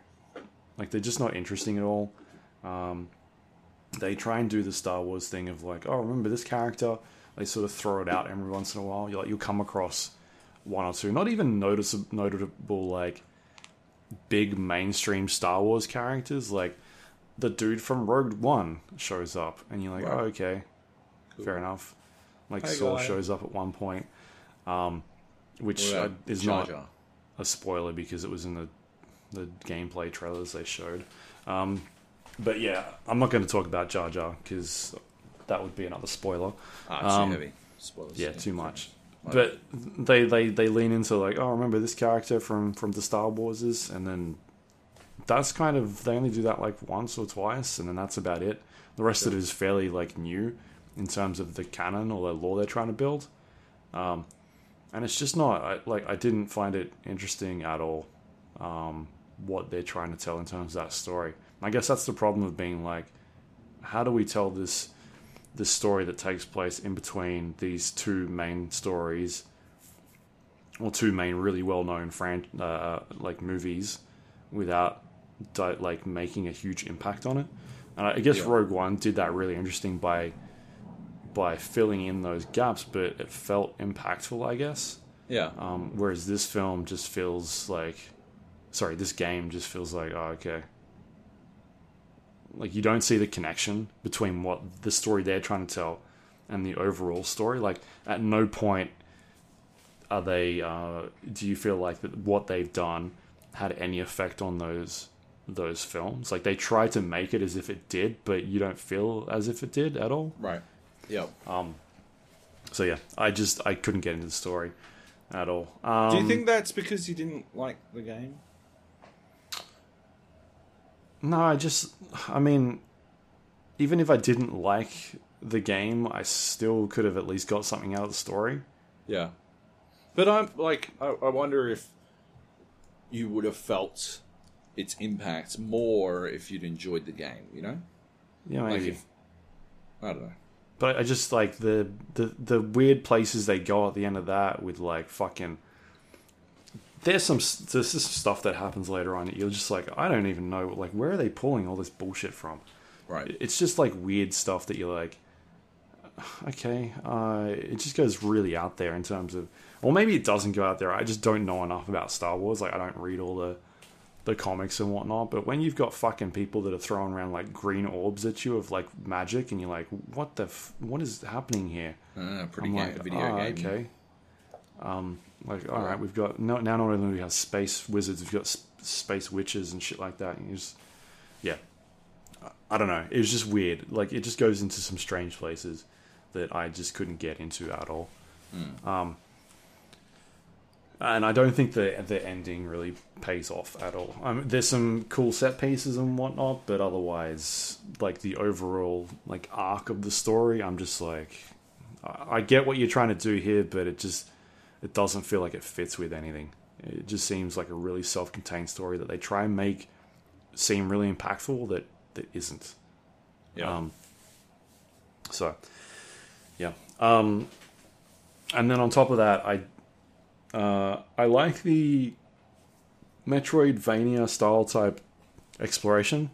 like they're just not interesting at all. Um, they try and do the Star Wars thing of like, oh, remember this character? They sort of throw it out every once in a while. You like you'll come across one or two, not even noticeable, notable like big mainstream Star Wars characters, like the dude from Rogue One shows up, and you're like, Right. oh, okay, fair enough. Like Hey, Saul shows up at one point, um, which uh, is Jar not a spoiler because it was in the the gameplay trailers they showed. Um, but yeah, I'm not going to talk about Jar Jar because that would be another spoiler. Ah, too um, heavy. Spoilers. Yeah, too much. Like- But they, they, they lean into like, oh, remember this character from from the Star Warses, and then that's kind of they only do that like once or twice, and then that's about it. The rest of it is fairly like new in terms of the canon or the lore they're trying to build, um, and it's just not I, like I didn't find it interesting at all. Um, what they're trying to tell in terms of that story. I guess that's the problem of being like, how do we tell this this story that takes place in between these two main stories, or two main really well known fran- uh, like movies, without di- like making a huge impact on it. And I guess Yeah. Rogue One did that really interesting by by filling in those gaps, but it felt impactful, I guess. yeah, Um, whereas this film just feels like, sorry, this game just feels like, oh, okay. Like you don't see the connection between what the story they're trying to tell and the overall story. Like at no point are they. Uh, do you feel like that what they've done had any effect on those those films? Like they try to make it as if it did, but you don't feel as if it did at all. right. Yeah, Um. so yeah, I just I couldn't get into the story at all. Um, Do you think that's because you didn't like the game? No, I just, I mean, even if I didn't like the game, I still could have at least got something out of the story. Yeah, but I'm like, I, I wonder if you would have felt its impact more if you'd enjoyed the game. You know, Yeah, like maybe. if I don't know. But I just like the, the the weird places they go at the end of that with like fucking. There's some there's some stuff that happens later on that you're just like I don't even know like where are they pulling all this bullshit from? Right. It's just like weird stuff that you're like, okay, uh, it just goes really out there in terms of, or maybe it doesn't go out there. I just don't know enough about Star Wars. Like I don't read all the the comics and whatnot. But when you've got fucking people that are throwing around like green orbs at you of like magic, and you're like, what the, f- what is happening here? Uh, pretty I'm ga- like, video ah, game. okay. Um, like, all right, we've got no, now. Not only do we have space wizards, we've got space witches and shit like that. Just, yeah, I- don't know. It was just weird. Like, it just goes into some strange places that I just couldn't get into at all. Um, and I don't think the the ending really pays off at all. Um, there's some cool set pieces and whatnot, but otherwise, like the overall like arc of the story, I'm just like, I get what you're trying to do here, but it just it doesn't feel like it fits with anything. It just seems like a really self-contained story that they try and make seem really impactful that that isn't. Yeah. Um, so, yeah. Um, and then on top of that, I uh, I like the Metroidvania style type exploration,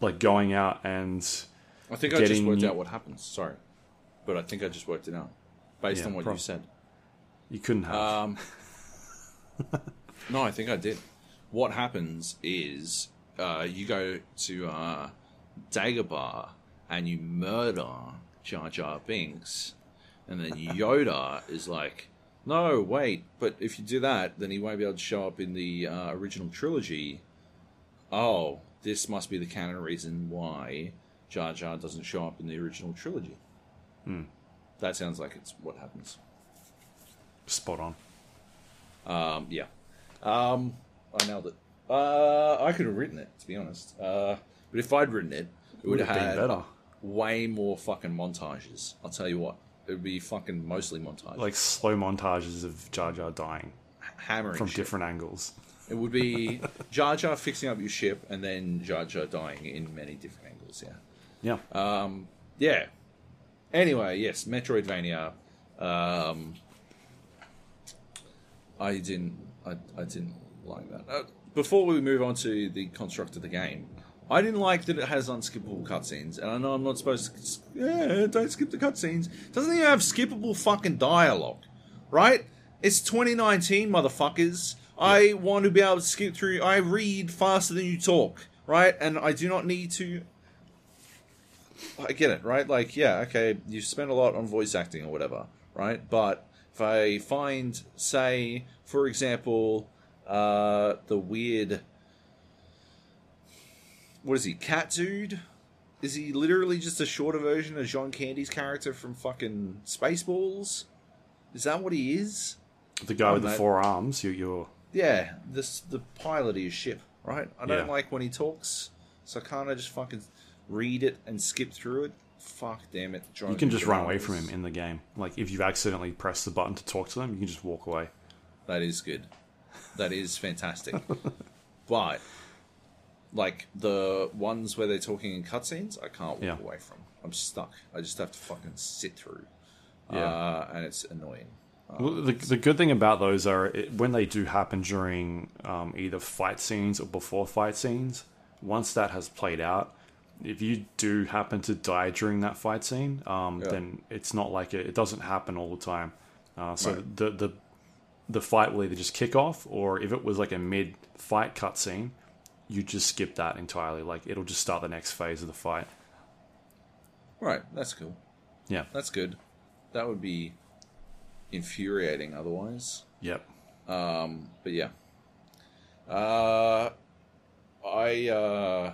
like going out and I think I just worked out what happens. Sorry, but I think I just worked it out based Yeah, on what prob- you said. you couldn't have. Um, no, I think I did. What happens is uh, you go to uh, Dagobah and you murder Jar Jar Binks, and then Yoda is like, "No, wait! But if you do that, then he won't be able to show up in the uh, original trilogy." Oh, this must be the canon reason why Jar Jar doesn't show up in the original trilogy. That sounds like it's what happens. Spot on. Um, yeah. Um, I nailed it. Uh, I could have written it, to be honest. Uh, but if I'd written it, it would have had been better. way more fucking montages. I'll tell you what. It would be fucking mostly montages. Like slow montages of Jar Jar dying hammering from shit. different angles. It would be Jar Jar fixing up your ship and then Jar Jar dying in many different angles, yeah. Yeah. Yeah. Anyway, yes, Metroidvania. Um, I didn't. I, I didn't like that. Uh, before we move on to the construct of the game, I didn't like that it has unskippable cutscenes, and I know I'm not supposed to. Yeah, don't skip the cutscenes. Doesn't even have skippable fucking dialogue, right? It's 2019, motherfuckers. I want to be able to skip through. I read faster than you talk, right? And I do not need to I get it, right? Like, yeah, okay, you spend a lot on voice acting or whatever, right? But if I find, say, for example, uh, the weird, what is he, Cat Dude? Is he literally just a shorter version of John Candy's character from fucking Spaceballs? Is that what he is? the guy with the four arms. You, you're Yeah, this the pilot of his ship, right? I don't Yeah. like when he talks, so can't I just fucking read it and skip through it? Fuck damn it! you can just run away from him in the game. Like if you've accidentally pressed the button to talk to them, you can just walk away. That is good. That is fantastic. but like the ones where they're talking in cutscenes, I can't walk Yeah. away from. I'm stuck. I just have to fucking sit through. Yeah. Uh, and it's annoying. Well, the, the good thing about those are it, when they do happen during um, either fight scenes or before fight scenes. Once that has played out, if you do happen to die during that fight scene, um, Yeah. then it's not like it, it doesn't happen all the time. Uh, so Right. the the the fight will either just kick off, or if it was like a mid fight cutscene, you just skip that entirely. Like it'll just start the next phase of the fight. Right, that's cool. Yeah. That's good. That would be infuriating otherwise. Yep. But yeah. Uh, I uh,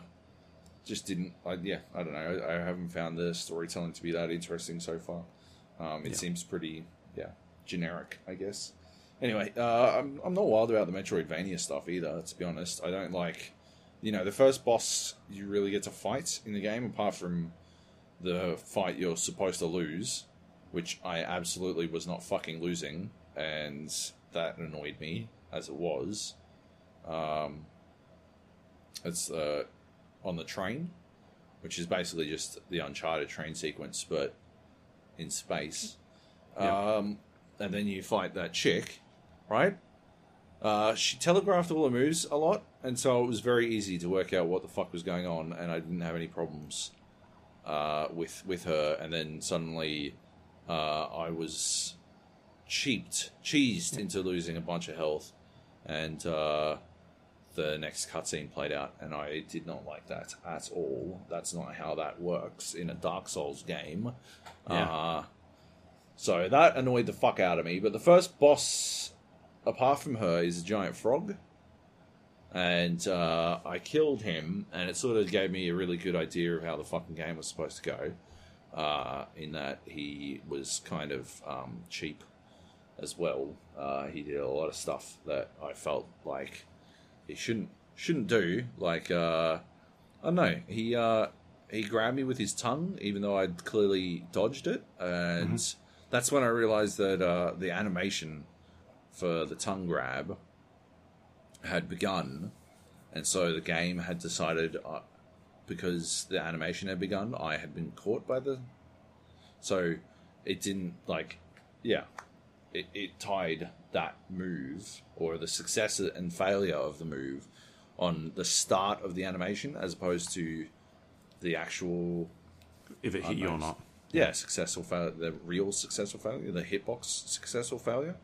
just didn't. I, yeah, I don't know. I, I haven't found the storytelling to be that interesting so far. Um, it Yeah. seems pretty, yeah, generic, I guess. Anyway, uh, I'm, I'm not wild about the Metroidvania stuff either, to be honest. I don't like, you know, the first boss you really get to fight in the game, apart from the fight you're supposed to lose, which I absolutely was not fucking losing, and that annoyed me as it was. Um, it's uh, on the train, which is basically just the Uncharted train sequence, but in space. Um, and then you fight that chick, right? Uh, she telegraphed all the moves a lot, and so it was very easy to work out what the fuck was going on, and I didn't have any problems uh, with with her. And then suddenly, uh, I was cheaped, cheesed into losing a bunch of health, and uh, the next cutscene played out, and I did not like that at all. That's not how that works in a Dark Souls game. Yeah. Uh, so that annoyed the fuck out of me. But the first boss, apart from her, is a giant frog. And uh, I killed him, and it sort of gave me a really good idea of how the fucking game was supposed to go. Uh, in that he was kind of um, cheap as well. Uh, he did a lot of stuff that I felt like he shouldn't shouldn't do. Like uh, I don't know, he uh, he grabbed me with his tongue, even though I'd clearly dodged it, and that's when I realized that uh, the animation for the tongue grab had begun, and so the game had decided uh, because the animation had begun, I had been caught by the. So it didn't like, yeah, it, it tied that move or the success and failure of the move on the start of the animation as opposed to the actual If it hit you or not. yeah successful failure the real successful failure the hitbox successful failure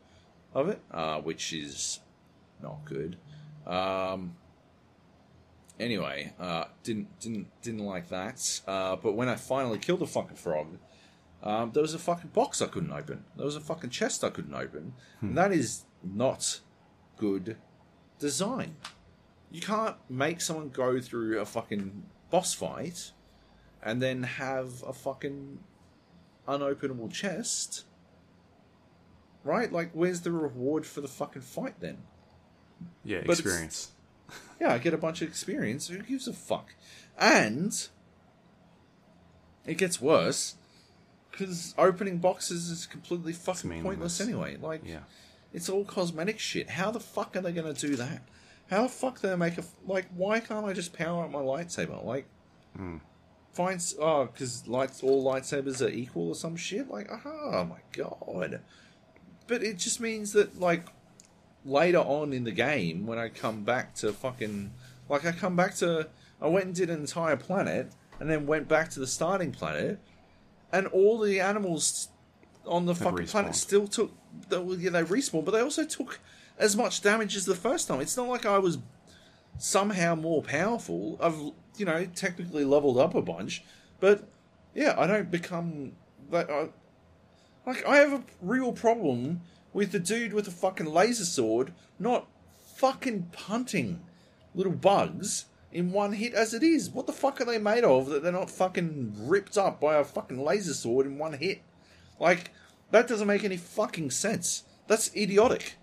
of it uh, which is not good um, anyway uh, didn't didn't didn't like that uh, but when I finally killed the fucking frog um, there was a fucking box I couldn't open there was a fucking chest I couldn't open and that is not good design you can't make someone go through a fucking boss fight and then have a fucking unopenable chest. Right? Like, where's the reward for the fucking fight then? Yeah, But experience. Yeah, I get a bunch of experience. Who gives a fuck? And it gets worse because opening boxes is completely fucking pointless anyway. Like, Yeah. it's all cosmetic shit. How the fuck are they going to do that? How the fuck do they make a like? Why can't I just power up my lightsaber? Like, hmm. find oh, because lights all lightsabers are equal or some shit. Like, oh my god! But it just means that like later on in the game, when I come back to fucking like I come back to I went and did an entire planet and then went back to the starting planet, and all the animals on the fucking planet still took. They, yeah, they respawned, but they also took as much damage as the first time. It's not like I was somehow more powerful. I've you know technically leveled up a bunch, but yeah, I don't become that. I, like I have a real problem with the dude with the fucking laser sword not fucking punting little bugs in one hit as it is. What the fuck are they made of that they're not fucking ripped up by a fucking laser sword in one hit? Like that doesn't make any fucking sense. That's idiotic.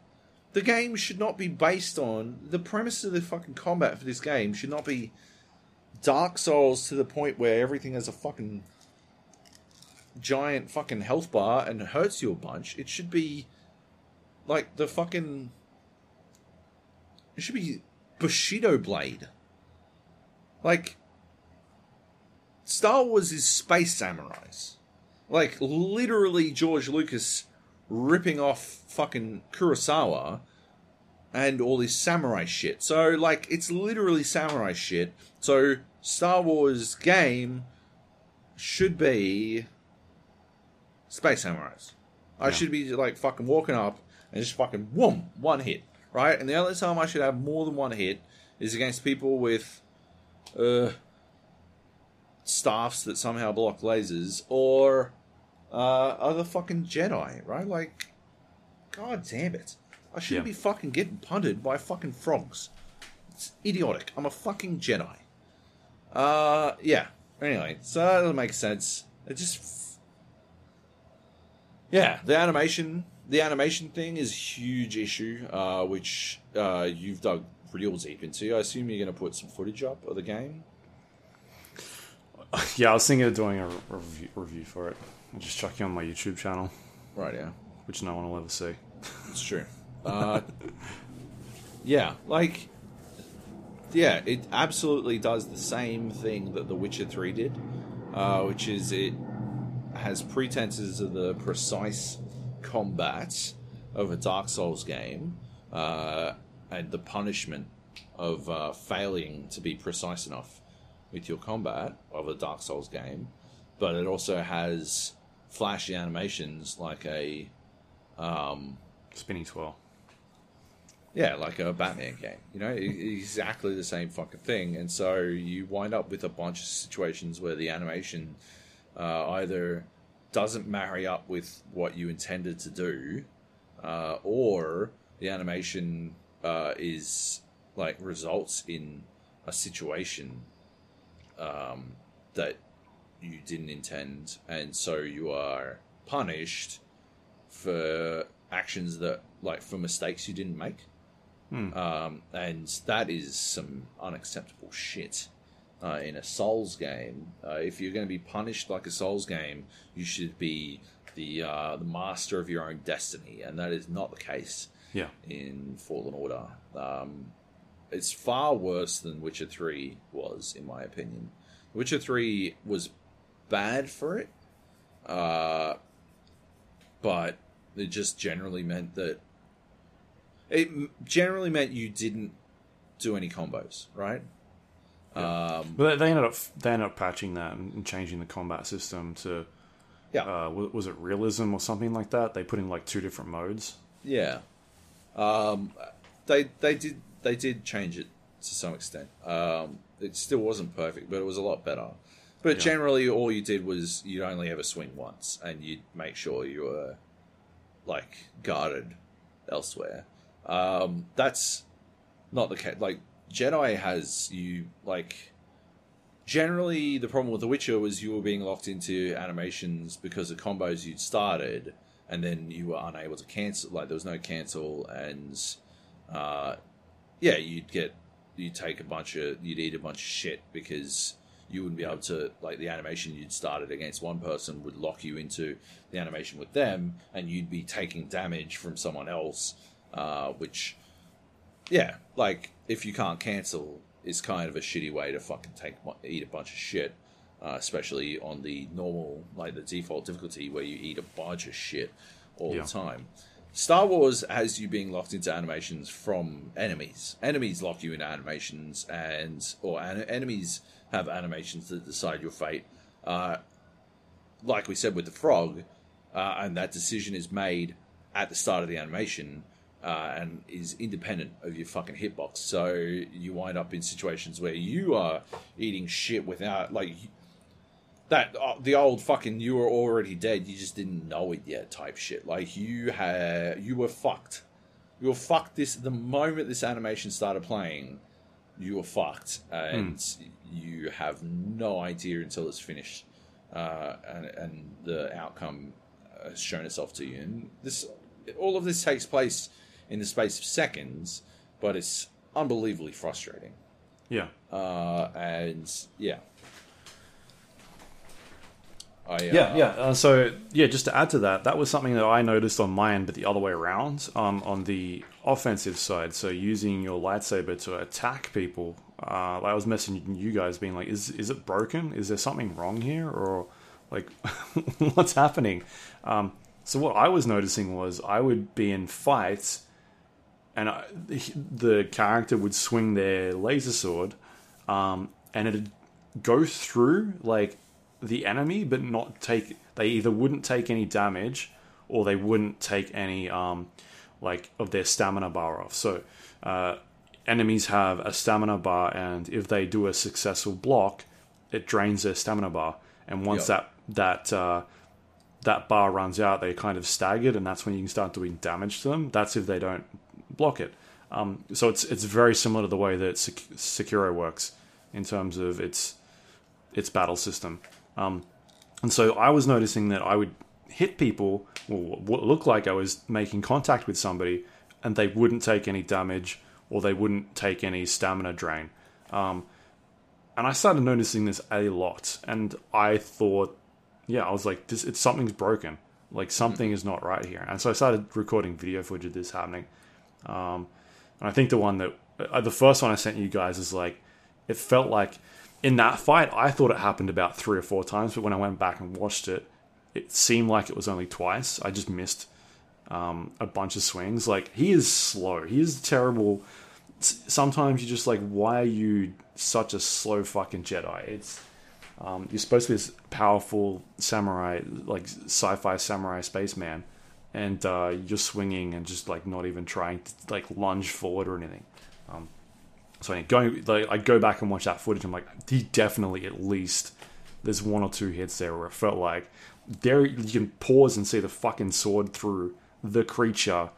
The game should not be based on the premise of the fucking combat for this game should not be Dark Souls to the point where everything has a fucking giant fucking health bar and hurts you a bunch. It should be like the fucking. It should be Bushido Blade. Like. Star Wars is space samurais. Like, literally, George Lucas ripping off fucking Kurosawa and all this samurai shit. So, like, it's literally samurai shit. So, Star Wars game should be Space Samurais. I should be like fucking walking up and just fucking whoom, one hit, right? And the only time I should have more than one hit is against people with uh, staffs that somehow block lasers or uh, other fucking Jedi, right? Like, god damn it. I shouldn't Yeah. be fucking getting punted by fucking frogs. It's idiotic. I'm a fucking Jedi. Uh, yeah. Anyway, so that doesn't make sense. It just Yeah, the animation, the animation thing is a huge issue, uh, which uh, you've dug real deep into. I assume you're going to put some footage up of the game. Yeah, I was thinking of doing a re- review, review for it. and Just chucking on my YouTube channel, Right, yeah. which no one will ever see. It's true. Uh, yeah, like, yeah, it absolutely does the same thing that The Witcher 3 did, uh, which is it has pretenses of the precise combat of a Dark Souls game uh, and the punishment of uh, failing to be precise enough with your combat of a Dark Souls game, but it also has flashy animations like a Spinning swirl. Yeah, like a Batman game. You know, exactly the same fucking thing. And so you wind up with a bunch of situations where the animation uh, either doesn't marry up with what you intended to do, uh, or the animation uh, is like results in a situation um, that you didn't intend, and so you are punished for actions that like for mistakes you didn't make. Um, and that is some unacceptable shit uh, in a Souls game. Uh, if you're going to be punished like a Souls game, you should be the uh, the master of your own destiny, and that is not the case Yeah. in Fallen Order. Um, it's far worse than Witcher 3 was, in my opinion. Witcher 3 was bad for it, uh, but it just generally meant that. It generally meant you didn't do any combos, right? Um, But they, ended up they ended up patching that and and changing the combat system to yeah. uh, was it realism or something like that? They put in like two different modes. Yeah, um, they they did they did change it to some extent. Um, it still wasn't perfect, but it was a lot better. But Yeah. generally, all you did was you'd only ever swing once, and you'd make sure you were like guarded elsewhere. Um, that's not the case. Like Jedi has you like. Generally, the problem with The Witcher was you were being locked into animations because of combos you'd started, and then you were unable to cancel. Like there was no cancel, and uh, yeah, you'd get you'd take a bunch of you'd eat a bunch of shit because you wouldn't be able to like the animation you'd started against one person would lock you into the animation with them, and you'd be taking damage from someone else, uh, which yeah, like if you can't cancel, is kind of a shitty way to fucking take eat a bunch of shit, uh, especially on the normal like the default difficulty where you eat a bunch of shit all Yeah. the time. Star Wars has you being locked into animations from enemies. Enemies lock you into animations, and or an- enemies have animations that decide your fate. Uh, like we said with the frog, uh, and that decision is made at the start of the animation uh, and is independent of your fucking hitbox. So you wind up in situations where you are eating shit without like that uh, the old fucking you were already dead you just didn't know it yet type shit. Like you had you were fucked. You were fucked this the moment this animation started playing you were fucked. And you have no idea until it's finished uh, and, and the outcome has shown itself to you. And this all of this takes place in the space of seconds but it's unbelievably frustrating. Yeah. uh, and yeah I, uh, Yeah, yeah. Uh, so, yeah, just to add to that, that was something that I noticed on my end, but the other way around, um, on the offensive side. So, using your lightsaber to attack people. Uh, I was messaging you guys, being like, "Is is it broken? Is there something wrong here, or like, what's happening?" Um, so, what I was noticing was I would be in fights, and I, the character would swing their laser sword, um, and it'd go through like the enemy, but not take. They either wouldn't take any damage, or they wouldn't take any um, like of their stamina bar off. So uh, enemies have a stamina bar, and if they do a successful block, it drains their stamina bar. And once Yep. that that uh, that bar runs out, they're kind of staggered, and that's when you can start doing damage to them. That's if they don't block it. Um, so it's it's very similar to the way that Sek- Sekiro works in terms of its its battle system. Um, and so I was noticing that I would hit people, or what looked like I was making contact with somebody, and they wouldn't take any damage or they wouldn't take any stamina drain. Um, and I started noticing this a lot, and I thought, yeah, I was like, this, it's something's broken. Like something is not right here. And so I started recording video footage of this happening. Um, and I think the one that uh, the first one I sent you guys is like, it felt like in that fight, I thought it happened about three or four times, but when I went back and watched it, it seemed like it was only twice. I just missed um, a bunch of swings. Like he is slow. He is terrible. Sometimes you're just like, why are you such a slow fucking Jedi? It's um, you're supposed to be this powerful samurai, like sci-fi samurai spaceman, and uh, you're swinging and just like not even trying to like lunge forward or anything. Um, so I going, like, I go back and watch that footage. I'm like, he definitely at least there's one or two hits there where it felt like there you can pause and see the fucking sword through the creature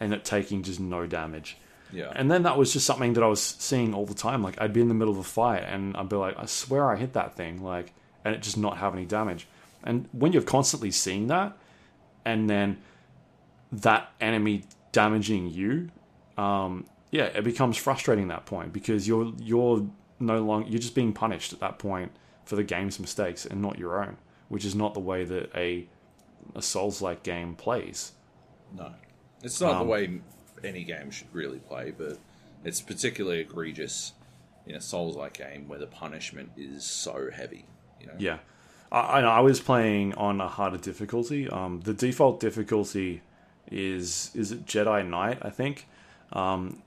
and it taking just no damage. Yeah. And then that was just something that I was seeing all the time. Like I'd be in the middle of a fight and I'd be like, I swear I hit that thing, like, and it just not have any damage. And when you're constantly seeing that, and then that enemy damaging you, um, yeah, it becomes frustrating at that point because you're you're no longer you're just being punished at that point for the game's mistakes and not your own, which is not the way that a a Souls like game plays. No, it's not Um, the way any game should really play, but it's particularly egregious in a Souls-like game where the punishment is so heavy. You know? Yeah, I, I know. I was playing on a harder difficulty. Um, the default difficulty is is it Jedi Knight, I think, um,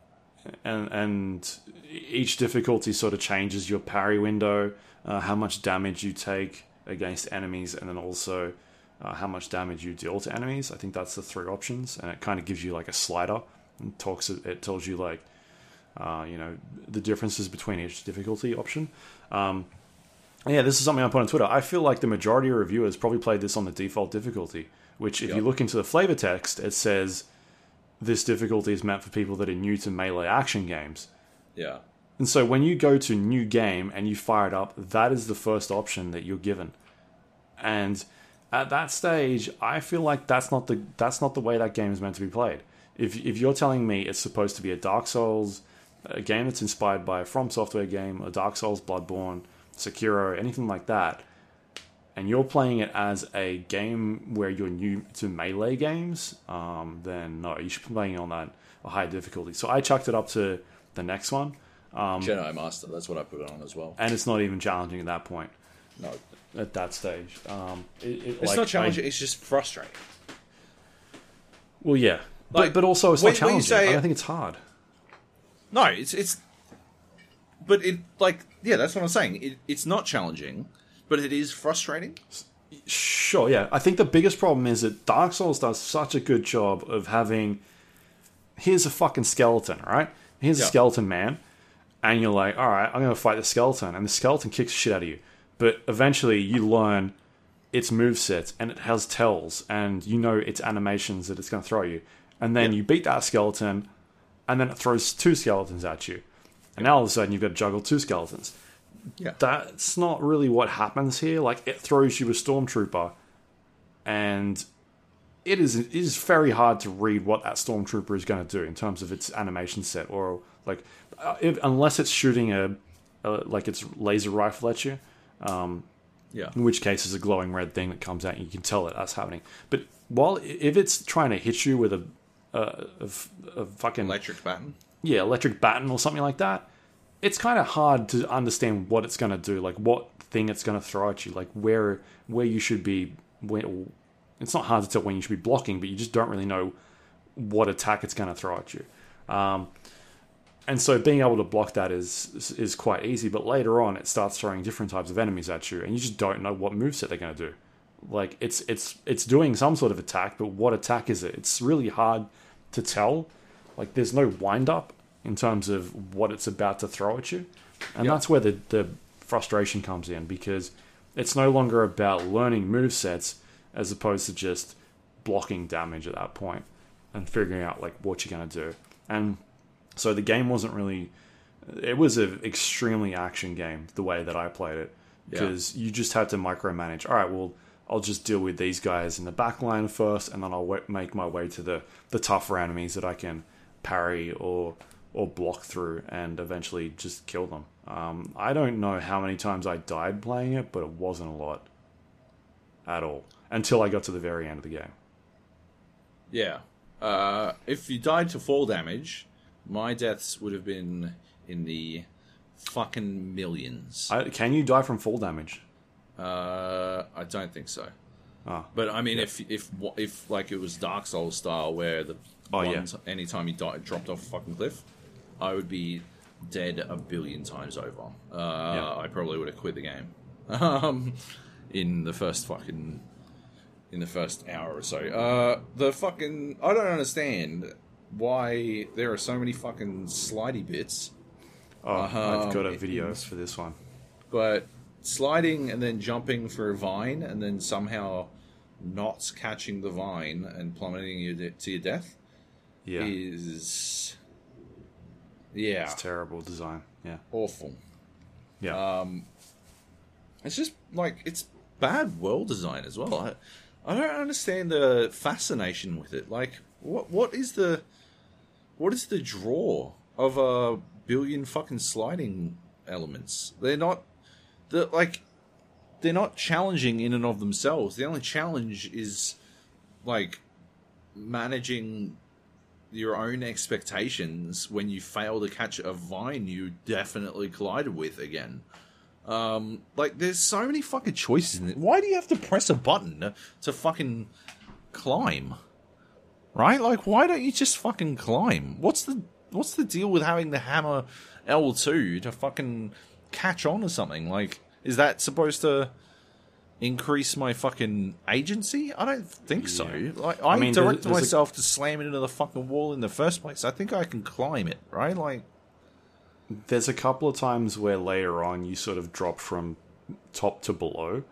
and and each difficulty sort of changes your parry window, uh, how much damage you take against enemies, and then also uh, how much damage you deal to enemies. I think that's the three options, and it kind of gives you like a slider and talks. It tells you like. Uh, you know the differences between each difficulty option. Um, yeah, this is something I put on Twitter. I feel like the majority of reviewers probably played this on the default difficulty, which, if you look into the flavor text, it says this difficulty is meant for people that are new to melee action games. yeah, And so when you go to new game and you fire it up, that is the first option that you're given. And at that stage, I feel like that's not the that's not the way that game is meant to be played. If if you're telling me it's supposed to be a Dark Souls, a game that's inspired by a From Software game, a Dark Souls, Bloodborne, Sekiro, anything like that, and you're playing it as a game where you're new to melee games, um, then no, you should be playing it on that a higher difficulty. So I chucked it up to the next one Jedi Master. That's what I put it on as well. and it's not even challenging at that point No, at that stage um it, it, it's like, not challenging. I- it's just frustrating. well yeah Like, but, but also it's when- not when you challenging say- i don't think it's hard No, it's it's. But it like yeah, that's what I'm saying. It, it's not challenging, but it is frustrating. sure yeah. I think the biggest problem is that dark souls does such a good job of having here's a fucking skeleton right? Here's a skeleton man and you're like all right i'm gonna fight the skeleton and the skeleton kicks the shit out of you. But eventually you learn its movesets and it has tells and you know its animations that it's going to throw you. And then Yeah. you beat that skeleton and then it throws two skeletons at you. And now all of a sudden you've got to juggle two skeletons Yeah, that's not really what happens here. Like it throws you a stormtrooper. And it is it is very hard to read what that stormtrooper is going to do in terms of its animation set or like uh, if, unless it's shooting a, a like its laser rifle at you Um, yeah, in which case it's a glowing red thing that comes out and you can tell that that's happening. But while if it's trying to hit you with a a fucking electric baton. yeah, electric baton or something like that, it's kind of hard to understand what it's going to do, like what thing it's going to throw at you, like where where you should be. Where, it's not hard to tell when you should be blocking, but you just don't really know what attack it's going to throw at you. Um, and so being able to block that is is- is quite easy. But later on, it starts throwing different types of enemies at you, and you just don't know what moveset they're going to do. Like it's it's it's doing some sort of attack, but what attack is it? It's really hard to tell. Like there's no wind up in terms of what it's about to throw at you, and Yeah. that's where the the frustration comes in because it's no longer about learning move sets as opposed to just blocking damage at that point and figuring out like what you're going to do. And so the game wasn't really. It was an extremely action game the way that I played it Yeah. because you just had to micromanage. All right, well, I'll just deal with these guys in the back line first, and then I'll w- make my way to the the tougher enemies that I can parry or or block through, and eventually just kill them. Um, I don't know how many times I died playing it, but it wasn't a lot at all until I got to the very end of the game. Yeah. Uh, if you died to fall damage, my deaths would have been in the fucking millions. I, can you die from fall damage? Uh, I don't think so. Ah. But I mean, if if if like it was Dark Souls style, where the Oh, one yeah. anytime you died, dropped off a fucking cliff, I would be dead a billion times over. Uh, Yeah. I probably would have quit the game um, in the first fucking in the first hour or so. Uh, the fucking I don't understand why there are so many fucking slidey bits. Oh, I've got a Um, video for this one. but sliding and then jumping for a vine and then somehow not catching the vine and plummeting you to your death Yeah, is yeah. It's terrible design. Yeah, awful. Yeah. Um, it's just like it's bad world design as well. I, I don't understand the fascination with it. Like what what is the what is the draw of a billion fucking sliding elements? They're not the like they're not challenging in and of themselves. The only challenge is like managing your own expectations when you fail to catch a vine you definitely collided with again um, like, there's so many fucking choices in it. Why do you have to press a button to fucking climb? Right? Like, why don't you just fucking climb? What's the what's the deal with having the hammer L two to fucking catch on or something? Like, is that supposed to increase my fucking agency? I don't think so. Yeah. Like, I, mean, direct there's a- myself to slam it into the fucking wall in the first place. I think I can climb it, right? Like, There's a couple of times where later on you sort of drop from top to below.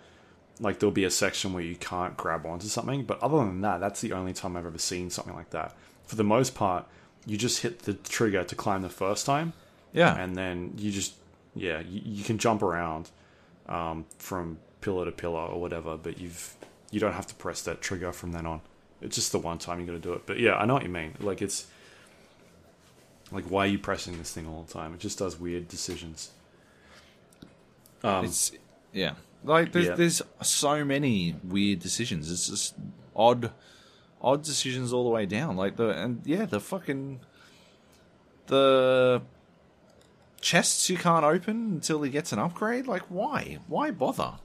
Like there'll be a section where you can't grab onto something, but other than that, that's the only time I've ever seen something like that. For the most part, you just hit the trigger to climb the first time, yeah, and then you just yeah you, you can jump around um, from pillar to pillar or whatever, but you've you don't have to press that trigger from then on. It's just the one time you got to do it. But yeah, I know what you mean. Like it's like why are you pressing this thing all the time? It just does weird decisions. Um, It's yeah, like there's Yeah. there's so many weird decisions. It's just odd, odd decisions all the way down. Like the and yeah, the fucking the chests you can't open until he gets an upgrade. Like why? Why bother?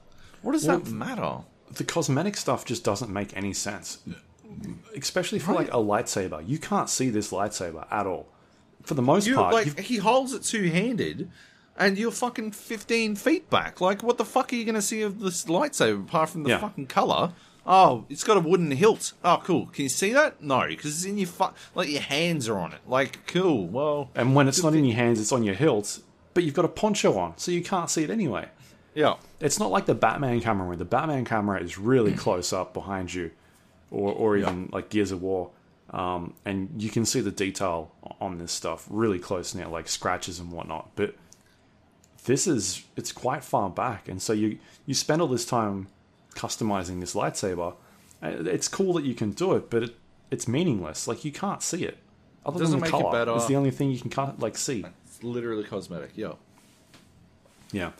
What does that matter? the cosmetic stuff just doesn't make any sense. Especially for like a lightsaber. You can't see this lightsaber at all. For the most You part, like you've- he holds it two handed. And you're fucking 15 feet back. Like, what the fuck are you going to see of this lightsaber apart from the Yeah. fucking color? Oh, it's got a wooden hilt. Oh, cool. Can you see that? No, because it's in your fu- like your hands are on it. Like, cool. Well, and when it's not in your hands, it's on your hilt, but you've got a poncho on, so you can't see it anyway. Yeah, It's not like the Batman camera where the Batman camera is really close up behind you, or or even like Gears of War, um, and you can see the detail on this stuff really close now, like scratches and whatnot. But this is it's quite far back, and so you you spend all this time customizing this lightsaber. It's cool that you can do it, but it, it's meaningless. Like you can't see it. Other Doesn't than the make it better. it's the only thing you can like see. it's literally cosmetic. Yeah. Yeah.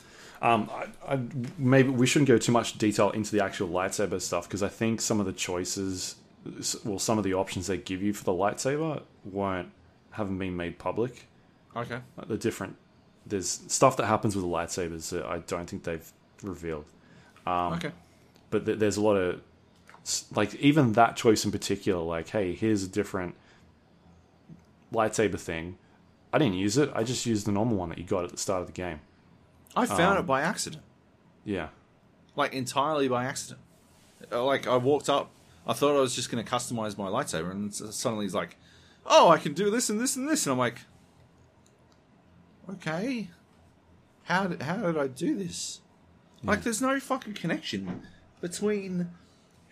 Um, I, I, maybe we shouldn't go too much detail into the actual lightsaber stuff because I think some of the choices, well, some of the options they give you for the lightsaber weren't haven't been made public. Okay. Like the different there's stuff that happens with the lightsabers that I don't think they've revealed. okay. But th- there's a lot of like even that choice in particular. Like, hey, here's a different lightsaber thing. I didn't use it. I just used the normal one that you got at the start of the game. I found Um, it by accident. Yeah. Like entirely by accident. Uh, Like I walked up, I thought I was just going to customize my lightsaber, and suddenly he's like, "Oh, I can do this and this and this," and I'm like, "Okay, how did, how did I do this?" Like, there's no fucking connection between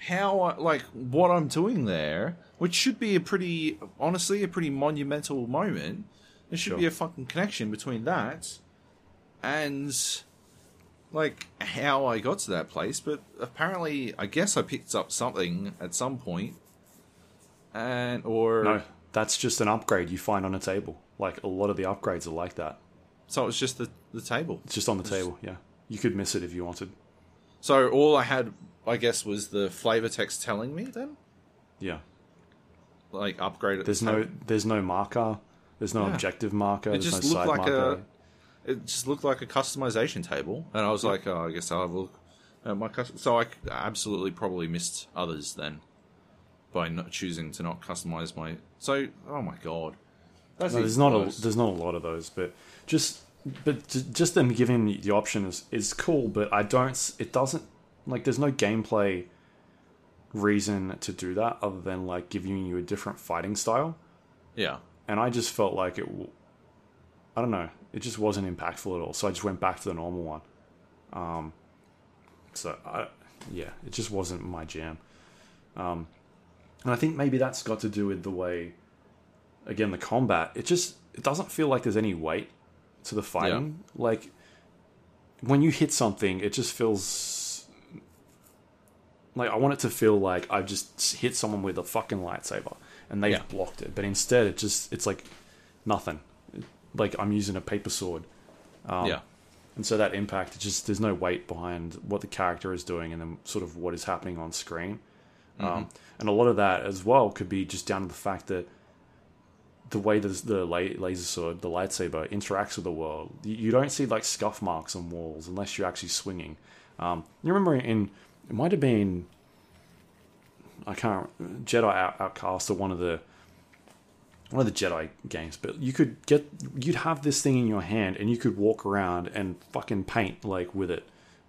how I, like what I'm doing there, which should be a pretty honestly a pretty monumental moment. There should Sure. be a fucking connection between that and like how I got to that place, but apparently, I guess I picked up something at some point, and or No, that's just an upgrade you find on a table. Like a lot of the upgrades are like that. so it was just the the table. It's just on the table. Yeah, you could miss it if you wanted. So all I had, I guess, was the flavor text telling me then, Yeah. like upgrade. There's the no there's no marker. There's no Yeah. objective marker. It there's just no looked side like marker. a. It just looked like a customization table, and I was like, oh, I guess I'll have a look. At my custom- so I absolutely probably missed others then by not choosing to not customize my. So oh my god, That's No, there's not a there's not a lot of those, but just but ju- just them giving you the option is is cool. But I don't. s- It doesn't like there's no gameplay reason to do that other than like giving you a different fighting style. yeah. And I just felt like it. w- I don't know. It just wasn't impactful at all. So I just went back to the normal one. Um. So I yeah, it just wasn't my jam. Um, and I think maybe that's got to do with the way again the combat it just it doesn't feel like there's any weight to the fighting like when you hit something it just feels like i want it to feel like i've just hit someone with a fucking lightsaber and they've Yeah. blocked it but instead it just it's like nothing like i'm using a paper sword um, yeah. and so that impact, just there's no weight behind what the character is doing and then sort of what is happening on screen. Um, and a lot of that as well could be just down to the fact that the way the, the la- laser sword, the lightsaber, interacts with the world. You, you don't see like scuff marks on walls unless you're actually swinging. Um, you remember in it might have been I can't Jedi Out- Outcast or one of the one of the Jedi games, but you could get you'd have this thing in your hand and you could walk around and fucking paint like with it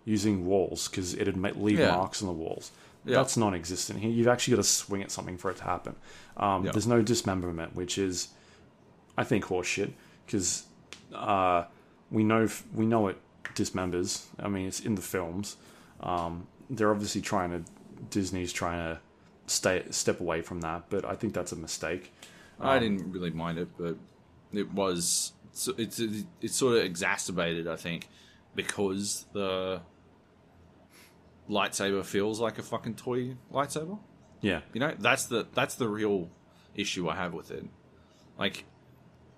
using walls because it'd ma- leave Yeah. marks on the walls. Yeah. That's non-existent here. You've actually got to swing at something for it to happen. Um, Yeah. There's no dismemberment, which is, I think, horseshit because uh, we know we know it dismembers. I mean, it's in the films. Um, they're obviously trying to Disney's trying to stay step away from that, but I think that's a mistake. I um, didn't really mind it, but it was so it's it's sort of exacerbated, I think, because the lightsaber feels like a fucking toy lightsaber. Yeah, You know, that's the that's the real issue I have with it. Like,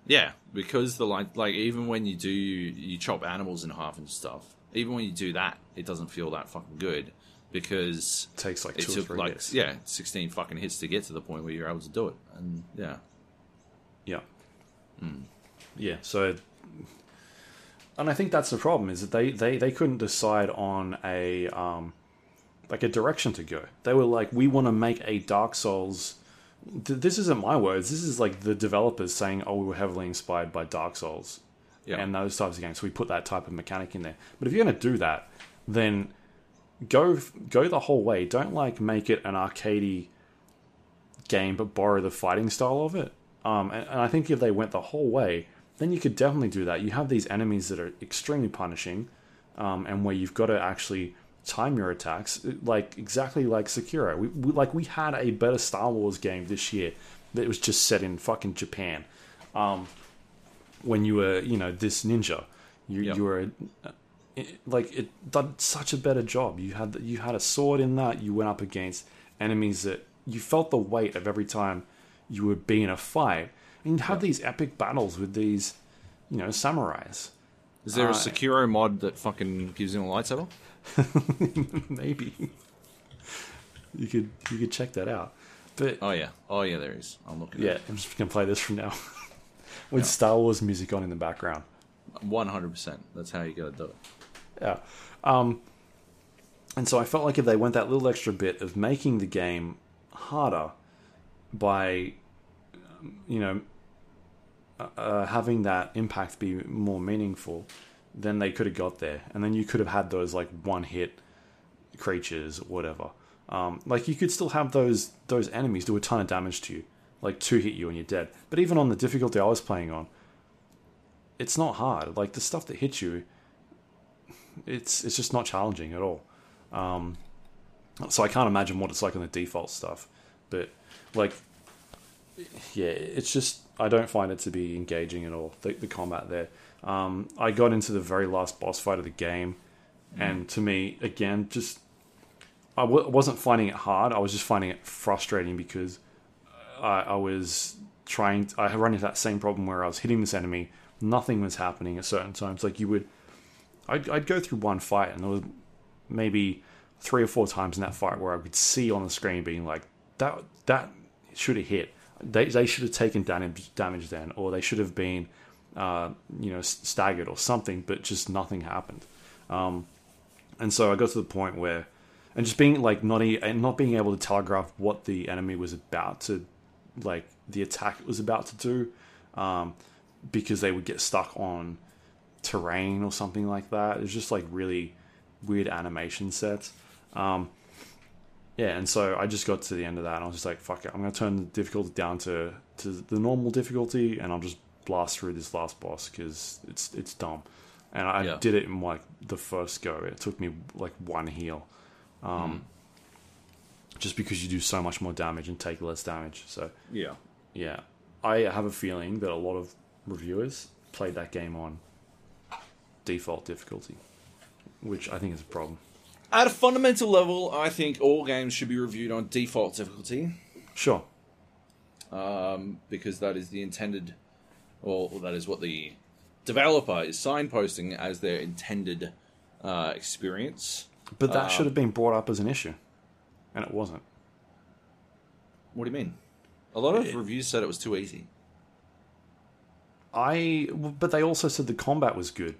yeah, because the light, like even when you do you chop animals in half and stuff, even when you do that, it doesn't feel that fucking good because it takes like it two or took three like hits. yeah, sixteen fucking hits to get to the point where you're able to do it, and yeah, Yeah. Yeah. So, and I think that's the problem is that they, they, they couldn't decide on a um, like a direction to go. They were like, we want to make a Dark Souls. This isn't my words. This is like the developers saying, "Oh, we were heavily inspired by Dark Souls yeah, and those types of games." So we put that type of mechanic in there. But if you're going to do that, then go go the whole way. Don't like make it an arcadey game, but borrow the fighting style of it. Um, and, and I think if they went the whole way, then you could definitely do that. You have these enemies that are extremely punishing, um, and where you've got to actually time your attacks, like exactly like Sekiro. We, we like we had a better Star Wars game this year that was just set in fucking Japan. Um, when you were, you know, this ninja, you Yeah. you were uh, it- like it did such a better job. You had you had a sword in that. You went up against enemies that you felt the weight of every time you would be in a fight, and you had these epic battles with these, you know, samurais. Is there a uh, Sekiro mod that fucking gives him a lightsaber? Maybe you could you could check that out. But Oh yeah, oh yeah, there is. I'm looking. yeah, I'm just gonna play this from now with Star Wars music on in the background. one hundred percent. That's how you got to do it. Yeah. Um, and so I felt like if they went that little extra bit of making the game harder by, you know, uh, uh, having that impact be more meaningful, then they could have got there. And then you could have had those like one hit creatures or whatever. Um, like you could still have those those enemies do a ton of damage to you, like two hit you and you're dead. But even on the difficulty I was playing on, it's not hard. Like the stuff that hits you, it's it's just not challenging at all. Um, so I can't imagine what it's like on the default stuff. But like, yeah, it's just I don't find it to be engaging at all. The, the combat there. Um, I got into the very last boss fight of the game, And to me, again, just I w- wasn't finding it hard. I was just finding it frustrating because I, I was trying. I run into that same problem where I was hitting this enemy, nothing was happening at certain times. Like you would, I'd, I'd go through one fight and there was maybe three or four times in that fight where I could see on the screen being like that that should have hit. They they should have taken damage damage then, or they should have been, uh, you know, staggered or something. But just nothing happened. Um, and so I got to the point where, and just being like not e- not being able to telegraph what the enemy was about to, like the attack was about to do, um, because they would get stuck on terrain or something like that. It was just like really weird animation sets. Um, yeah, and so I just got to the end of that, and I was just like, "Fuck it, I'm gonna turn the difficulty down to to the normal difficulty, and I'll just blast through this last boss because it's it's dumb." And I Yeah. did it in like the first go. It took me like one heal, um, just because you do so much more damage and take less damage. So Yeah. yeah, I have a feeling that a lot of reviewers played that game on default difficulty, which I think is a problem. At a fundamental level, I think all games should be reviewed on default difficulty Sure. um, because that is the intended, or that is what the developer is signposting as their intended uh, experience. But that Uh, should have been brought up as an issue, and it wasn't. What do you mean? A lot of reviews said it was too easy. I, but they also said the combat was good.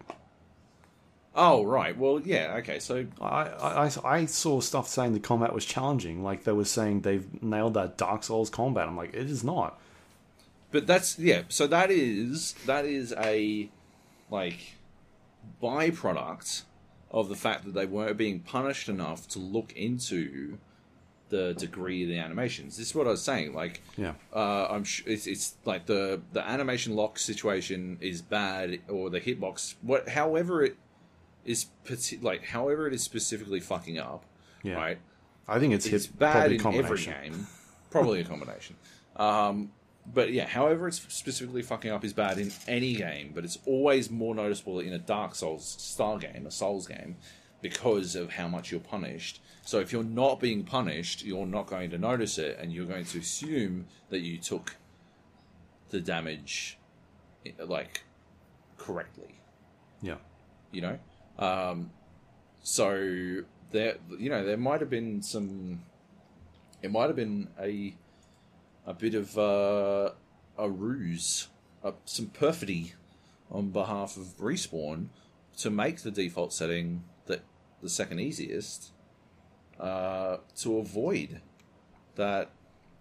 Oh, right. Well, yeah. Okay. So I, I, I saw stuff saying the combat was challenging. Like they were saying they've nailed that Dark Souls combat. I'm like, it is not. But that's yeah. So that is that is a like byproduct of the fact that they weren't being punished enough to look into the degree of the animations. This is what I was saying. Like, Yeah. uh, I'm sh- it's, it's like the the animation lock situation is bad, or the hitbox. What, however it is, like however it is specifically fucking up. Yeah. Right I think it's, it's hit bad probably in every game. Probably a combination. Um, but yeah, however it's specifically fucking up is bad in any game, but it's always more noticeable in a Dark Souls style game, a Souls game, because of how much you're punished. So if you're not being punished, you're not going to notice it, and you're going to assume that you took the damage, like, correctly Yeah. you know. Um, so there, you know, there might have been some. It might have been a a bit of uh, a ruse, uh, some perfidy on behalf of respawn to make the default setting that the second easiest uh, to avoid that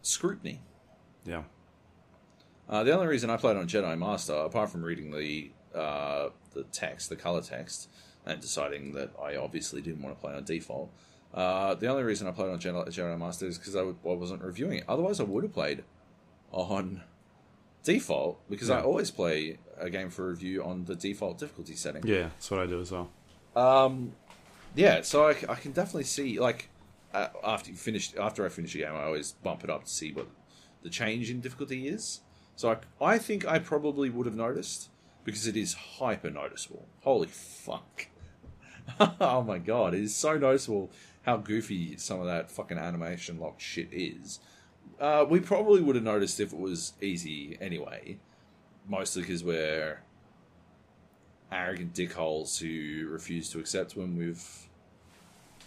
scrutiny. Yeah. Uh, the only reason I played on Jedi Master, apart from reading the uh, the text, the color text, and deciding that I obviously didn't want to play on default, uh, the only reason I played on Jedi, Jedi Master is because I, w- I wasn't reviewing it. Otherwise, I would have played on default because I always play a game for review on the default difficulty setting. Yeah. That's what I do as well. Um, yeah, so I can definitely see like uh, after you finish after I finish a game, I always bump it up to see what the change in difficulty is. So I, I think I probably would have noticed because it is hyper noticeable. Holy fuck! oh my god, it is so noticeable how goofy some of that fucking animation lock shit is. Uh, we probably would have noticed if it was easy anyway, mostly because we're arrogant dickholes who refuse to accept when we've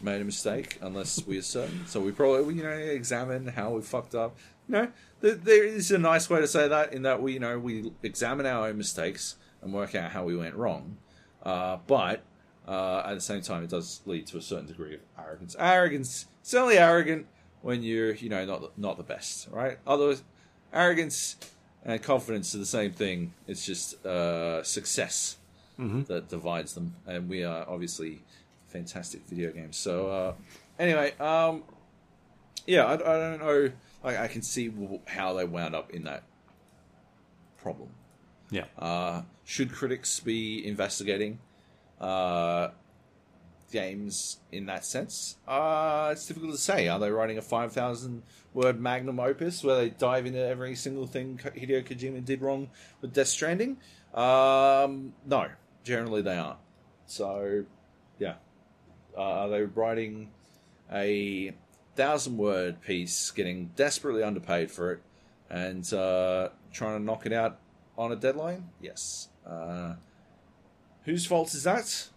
made a mistake unless we are certain. So we probably, you know, examine how we fucked up. You know, th- there is a nice way to say that in that we, you know, we examine our own mistakes and work out how we went wrong. Uh, but uh, at the same time, it does lead to a certain degree of arrogance. Arrogance, it's only arrogant when you're, you know, not the, not the best, right? Otherwise, arrogance and confidence are the same thing. It's just uh, success that divides them, and we are obviously fantastic video games. So uh, anyway, um, yeah, I, I don't know. Like, I can see how they wound up in that problem. Yeah. Uh, should critics be investigating uh, games in that sense? Uh, it's difficult to say. Are they writing a 5,000 word magnum opus where they dive into every single thing Hideo Kojima did wrong with Death Stranding? Um, no, generally they aren't. So, yeah. Uh, they writing a thousand word piece, getting desperately underpaid for it, and uh, trying to knock it out on a deadline. Yes. Uh, whose fault is that?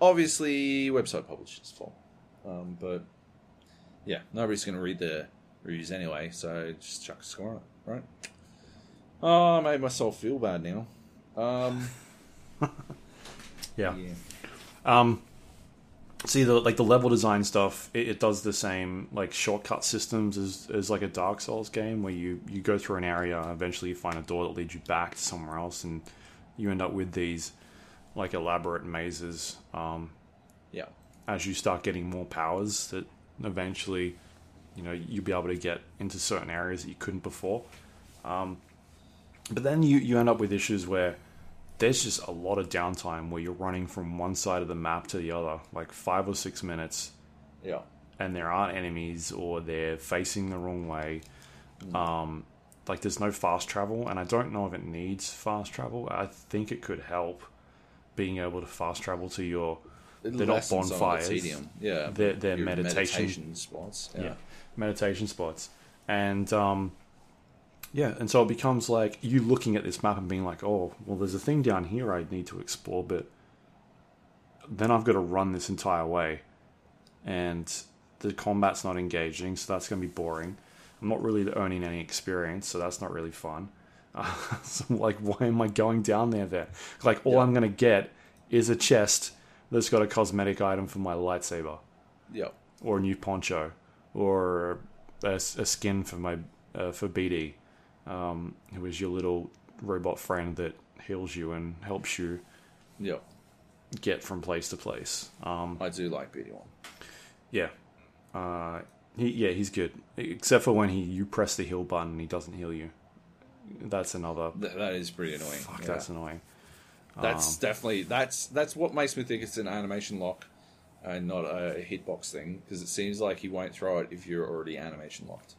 Obviously, website publisher's fault. Um, but yeah, nobody's going to read the reviews anyway, so just chuck a score on it, right? Oh, I made myself feel bad now. Um, Yeah. yeah. Um, see the like the level design stuff. It, it does the same like shortcut systems as, as like a Dark Souls game where you you go through an area, eventually you find a door that leads you back to somewhere else, and you end up with these like elaborate mazes. Um, Yeah. as you start getting more powers, that eventually, you know, you'll be able to get into certain areas that you couldn't before. Um, but then you you end up with issues where there's just a lot of downtime where you're running from one side of the map to the other, like five or six minutes, Yeah. and there aren't enemies or they're facing the wrong way. Um, like there's no fast travel, and I don't know if it needs fast travel. I think it could help being able to fast travel to your It They're not of the bonfires. Yeah. They're- they're Your meditation- spots. yeah. Yeah. meditation spots and um yeah and so it becomes like you looking at this map and being like oh well there's a thing down here i need to explore but then i've got to run this entire way and the combat's not engaging so that's going to be boring i'm not really earning any experience so that's not really fun so like why am i going down there then like all Yeah. i'm going to get is a chest that's got a cosmetic item for my lightsaber Yeah. or a new poncho, or a, a skin for my uh, for BD, um, who is your little robot friend that heals you and helps you Yeah. get from place to place. Um, I do like BD1. yeah, uh, he yeah he's good, except for when he you press the heal button and he doesn't heal you. That's another. Th- that is pretty annoying. Fuck, yeah. that's annoying. That's um, definitely that's that's what makes me think it's an animation lock and not a hitbox thing because it seems like he won't throw it if you're already animation locked.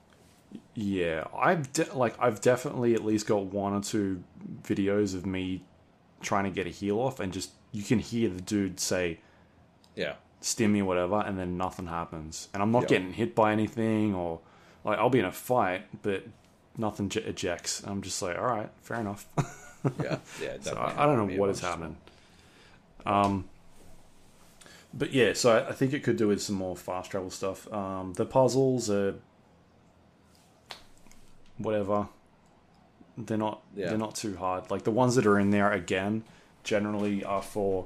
Yeah, I've de- like I've definitely at least got one or two videos of me trying to get a heal off, and just you can hear the dude say Yeah. stim me or whatever, and then nothing happens. And I'm not Yeah. getting hit by anything, or like I'll be in a fight, but nothing j- ejects. I'm just like, all right, fair enough. Yeah. Yeah. so definitely I, I don't happened to me know what is happening. Um, but yeah, so I, I think it could do with some more fast travel stuff. Um, the puzzles are whatever. They're not. Yeah. They're not too hard. Like the ones that are in there again, generally are for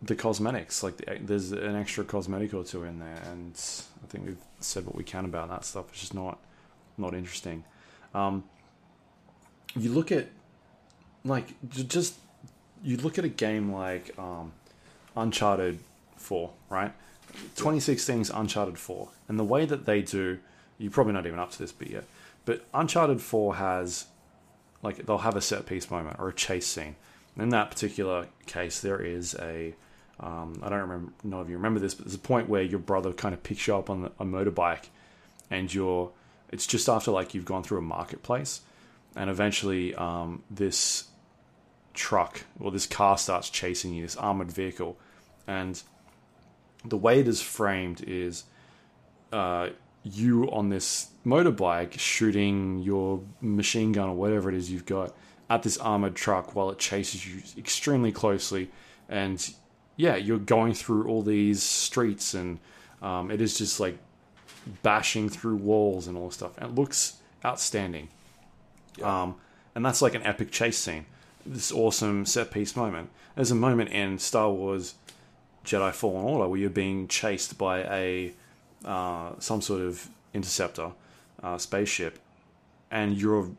the cosmetics. Like the, there's an extra cosmetic or two in there, and I think we've said what we can about that stuff. It's just not not interesting. Um, you look at like just you look at a game like um, Uncharted Four, right? 2016's Uncharted 4, and the way that they do, you're probably not even up to this bit yet, but Uncharted 4 has like they'll have a set piece moment or a chase scene. In that particular case, there is a um, I don't remember know if you remember this, but there's a point where your brother kind of picks you up on a motorbike, and you're it's just after like you've gone through a marketplace, and eventually um, this truck or this car starts chasing you, this armored vehicle, and the way it is framed is uh, you on this motorbike shooting your machine gun or whatever it is you've got at this armored truck while it chases you extremely closely, and yeah, you're going through all these streets, and um, it is just like bashing through walls and all this stuff, and it looks outstanding. Um, and that's like an epic chase scene. This awesome set piece moment. There's a moment in Star Wars Jedi Fallen Order where you're being chased by a uh, some sort of interceptor uh, spaceship, and you're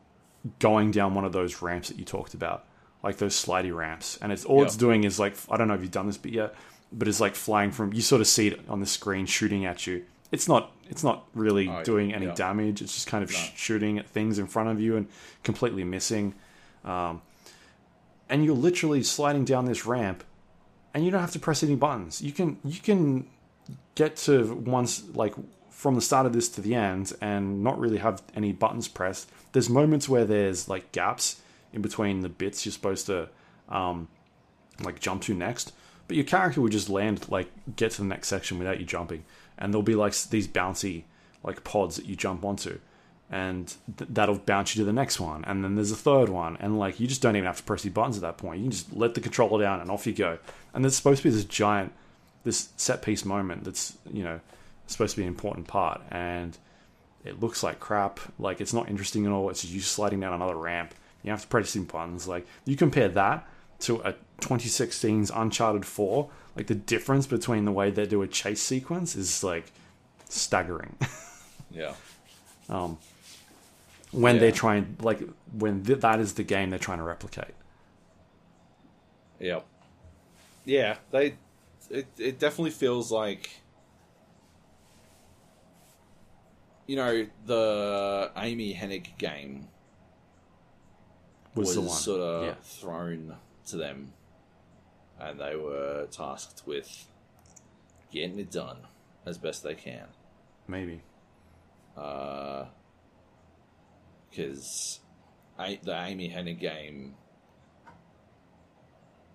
going down one of those ramps that you talked about, like those slidey ramps. And it's all Yeah. it's doing is like I don't know if you've done this bit yet, but it's like flying from. You sort of see it on the screen shooting at you. It's not. It's not really Oh, doing any yeah. damage. It's just kind of No. sh- shooting at things in front of you and completely missing. Um, and you're literally sliding down this ramp, and you don't have to press any buttons. You can you can get to once like from the start of this to the end and not really have any buttons pressed. There's moments where there's like gaps in between the bits you're supposed to um, like jump to next, but your character would just land like get to the next section without you jumping, and there'll be like these bouncy like pods that you jump onto, and th- that'll bounce you to the next one, and then there's a third one, and like you just don't even have to press your buttons at that point. You can just let the controller down and off you go. And there's supposed to be this giant, this set piece moment that's you know supposed to be an important part, and it looks like crap. Like it's not interesting at all. It's just you sliding down another ramp. You have to press some buttons. Like you compare that to a 2016's Uncharted 4. Like the difference between the way they do a chase sequence is like staggering. Yeah. Um, when Yeah. they're trying, like when th- that is the game they're trying to replicate. Yep. Yeah, they. It it definitely feels like. You know the Amy Hennig game Was, was, the one? sort of yeah. thrown to them, and they were tasked with getting it done as best they can. Maybe. because the Amy Hennig game,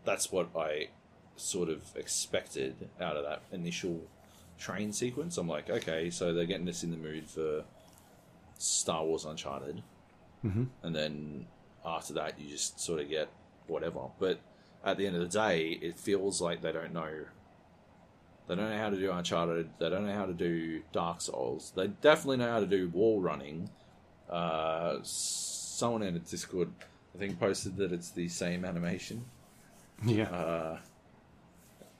that's what I sort of expected out of that initial train sequence. I'm like, okay, so they're getting us in the mood for Star Wars Uncharted, mm-hmm. and then after that, you just sort of get whatever. But at the end of the day, it feels like they don't know. They don't know how to do Uncharted. They don't know how to do Dark Souls. They definitely know how to do wall running. Uh, someone in the Discord, I think, posted that it's the same animation. Yeah.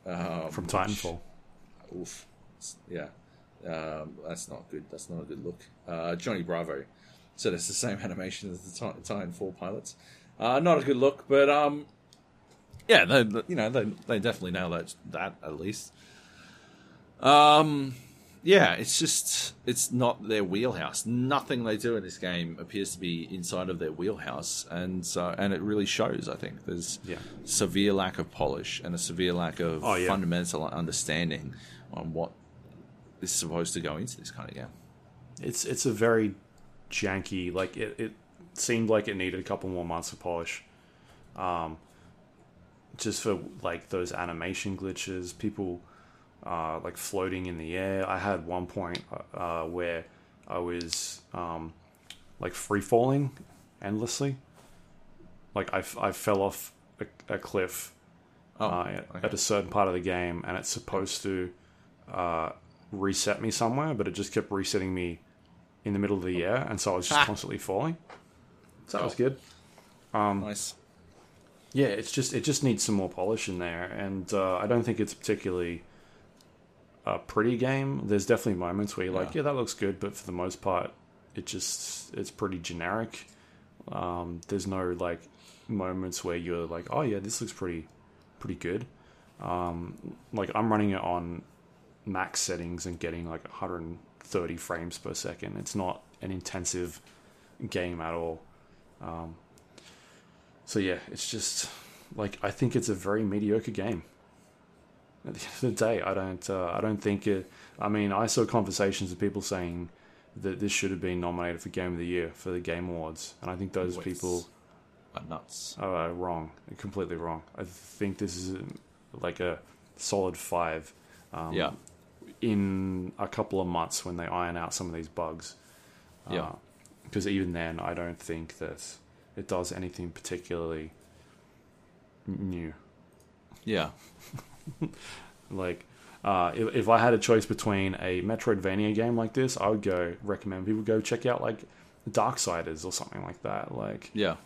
Um, From which- Titanfall. Oof. Yeah. Um, that's not good. That's not a good look. Uh, Johnny Bravo said it's the same animation as the Ti- Titanfall pilots. Uh, not a good look, but um, yeah, they, they- you know, they they definitely nail that that at least. Um, yeah, it's just it's not their wheelhouse. Nothing they do in this game appears to be inside of their wheelhouse, and so and it really shows. I think there's Yeah. severe lack of polish and a severe lack of Oh, yeah. fundamental understanding on what is supposed to go into this kind of game. It's it's a very janky. Like it, it seemed like it needed a couple more months of polish. Um, just for like those animation glitches, people uh, like floating in the air. I had one point uh, where I was um, like free falling endlessly. Like I, f- I fell off a, a cliff Oh, uh, okay. at a certain part of the game, and it's supposed to uh, reset me somewhere, but it just kept resetting me in the middle of the air, and so I was just Ah. constantly falling. So that was Oh. good. nice. Yeah, it's just it just needs some more polish in there, and uh, I don't think it's particularly a pretty game. There's definitely moments where you're like, Yeah. yeah, that looks good, but for the most part, it just it's pretty generic. Um, there's no like moments where you're like, oh yeah, this looks pretty pretty good. Um, like I'm running it on max settings and getting like 130 frames per second. It's not an intensive game at all. Um, so yeah, it's just like I think it's a very mediocre game. At the end of the day, I don't. Uh, I don't think it. I mean, I saw conversations of people saying that this should have been nominated for Game of the Year for the Game Awards, and I think those people Are nuts. are wrong, completely wrong. I think this is like a solid five. Um, yeah. in a couple of months when they iron out some of these bugs. Yeah. Because even then, I don't think that it does anything particularly new. Yeah. Like, uh, if, if I had a choice between a Metroidvania game like this, I would go recommend people go check out like Darksiders or something like that. Like Yeah.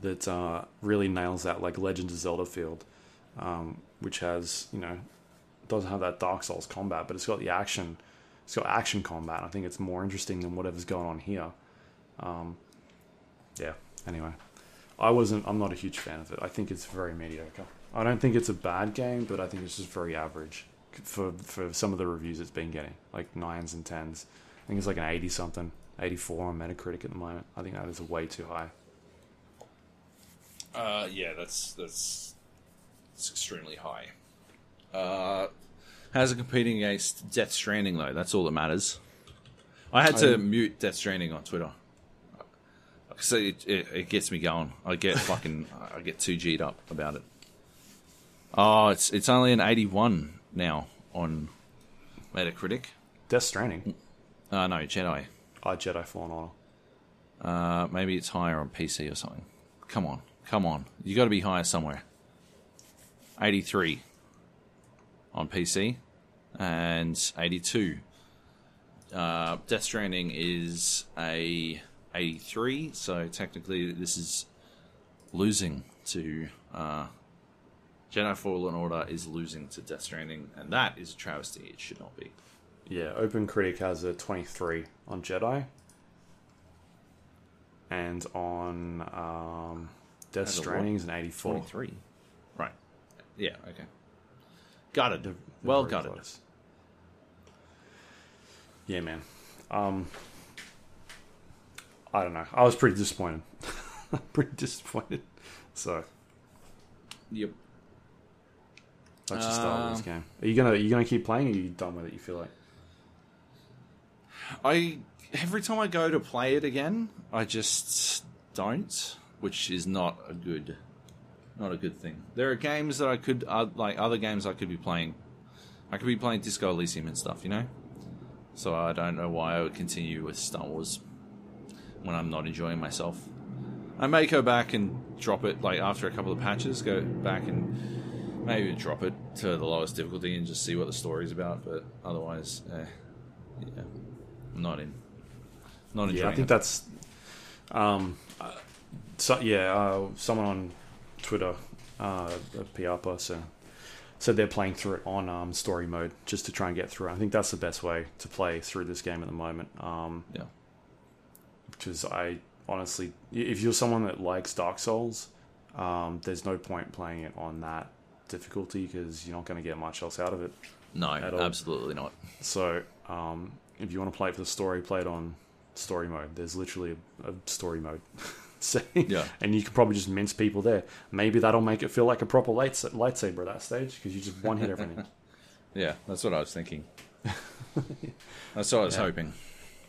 that uh, really nails that like Legend of Zelda field, um, which has you know doesn't have that Dark Souls combat, but it's got the action. It's got action combat. I think it's more interesting than whatever's going on here. Um, yeah. Anyway, I wasn't. I'm not a huge fan of it. I think it's very mediocre. I don't think it's a bad game, but I think it's just very average for for some of the reviews it's been getting, like nines and tens. I think it's like an eighty something, eighty four on Metacritic at the moment. I think that is way too high. Uh, yeah, that's that's it's extremely high. Uh, how's it competing against Death Stranding though? That's all that matters. I had to I- mute Death Stranding on Twitter. So it, it, it gets me going. I get fucking I get too G'd up about it. Oh, it's it's only an 81 now on Metacritic. Death Stranding. Uh, no, Jedi. Oh, Jedi Fallen Order. Uh, maybe it's higher on PC or something. Come on, come on. You got to be higher somewhere. 83 on PC and 82. Uh, Death Stranding is a 83, so technically this is losing to uh, Jedi Fallen Order is losing to Death Stranding, and that is a travesty. It should not be. Yeah, Open Critic has a 23 on Jedi. And on um, Death Has a what? Stranding is an 84. 23. Right. Yeah, okay. Got it. They're- they're well got it. close. Yeah, man. Um, I don't know. I was pretty disappointed. pretty disappointed. So Yep. that's a Star Wars Um, game. Are you gonna are you gonna keep playing? Or are you done with it? You feel like? I every time I go to play it again, I just don't, which is not a good, not a good thing. There are games that I could uh, like other games I could be playing. I could be playing Disco Elysium and stuff, you know. So I don't know why I would continue with Star Wars when I'm not enjoying myself. I may go back and drop it like after a couple of patches, go back and maybe drop it to the lowest difficulty and just see what the story's about. But otherwise, eh, yeah, I'm not in. Not enjoying Yeah, I think it. that's. Um, uh, so yeah, uh, someone on Twitter, uh, a PR person, said they're playing through it on um, story mode just to try and get through. I think that's the best way to play through this game at the moment. Um, Yeah. Because I honestly, if you're someone that likes Dark Souls, um, there's no point playing it on that difficulty because you're not going to get much else out of it. No, absolutely not. So, um, if you want to play it for the story, play it on story mode. There's literally a, a story mode. Yeah. And you could probably just mince people there. Maybe that'll make it feel like a proper lights- lightsaber at that stage because you just one hit everything. Yeah, that's what I was thinking. that's what I was Yeah. hoping.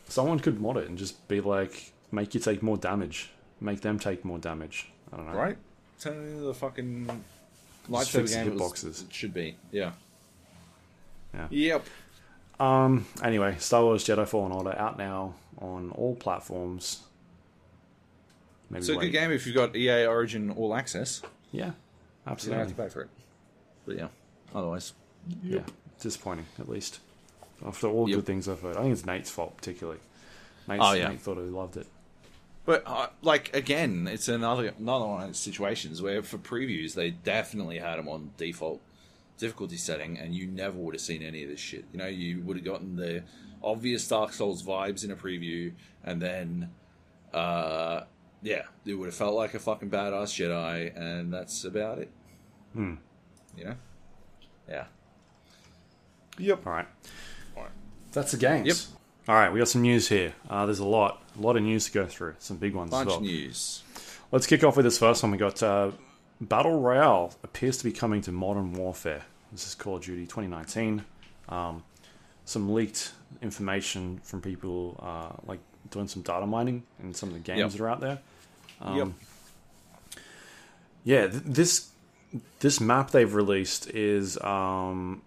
Someone could mod it and just be like, make you take more damage. Make them take more damage. I don't know. Right? Turn it into the fucking lightsaber game it was- hitboxes. It should be. Yeah. Yeah. Yep. Um. Anyway, Star Wars Jedi Fallen Order out now on all platforms. Maybe It's a wait. good game if you've got EA Origin All Access. Yeah, You don't have to pay for it. But yeah, otherwise. Yeah, disappointing at least. After all Yep. good things I've heard, I think it's Nate's fault particularly. Nate's, Oh, yeah. Nate thought he loved it. But uh, like again, it's another another one of those situations where for previews they definitely had them on default difficulty setting, and you never would have seen any of this shit. You know, you would have gotten the obvious Dark Souls vibes in a preview, and then, uh, yeah, it would have felt like a fucking badass Jedi, and that's about it. Hmm. You know? Yeah. Yep. All right, All right. That's the games. Yep. All right, we got some news here. Uh, there's a lot, a lot of news to go through. Some big ones Bunch as well. of news. Let's kick off with this first one. We got uh, Battle Royale appears to be coming to Modern Warfare. This is Call of Duty 2019. Um, some leaked information from people uh, like doing some data mining in some of the games Yep. that are out there. Um, yep. Yeah, th- this this map they've released is um,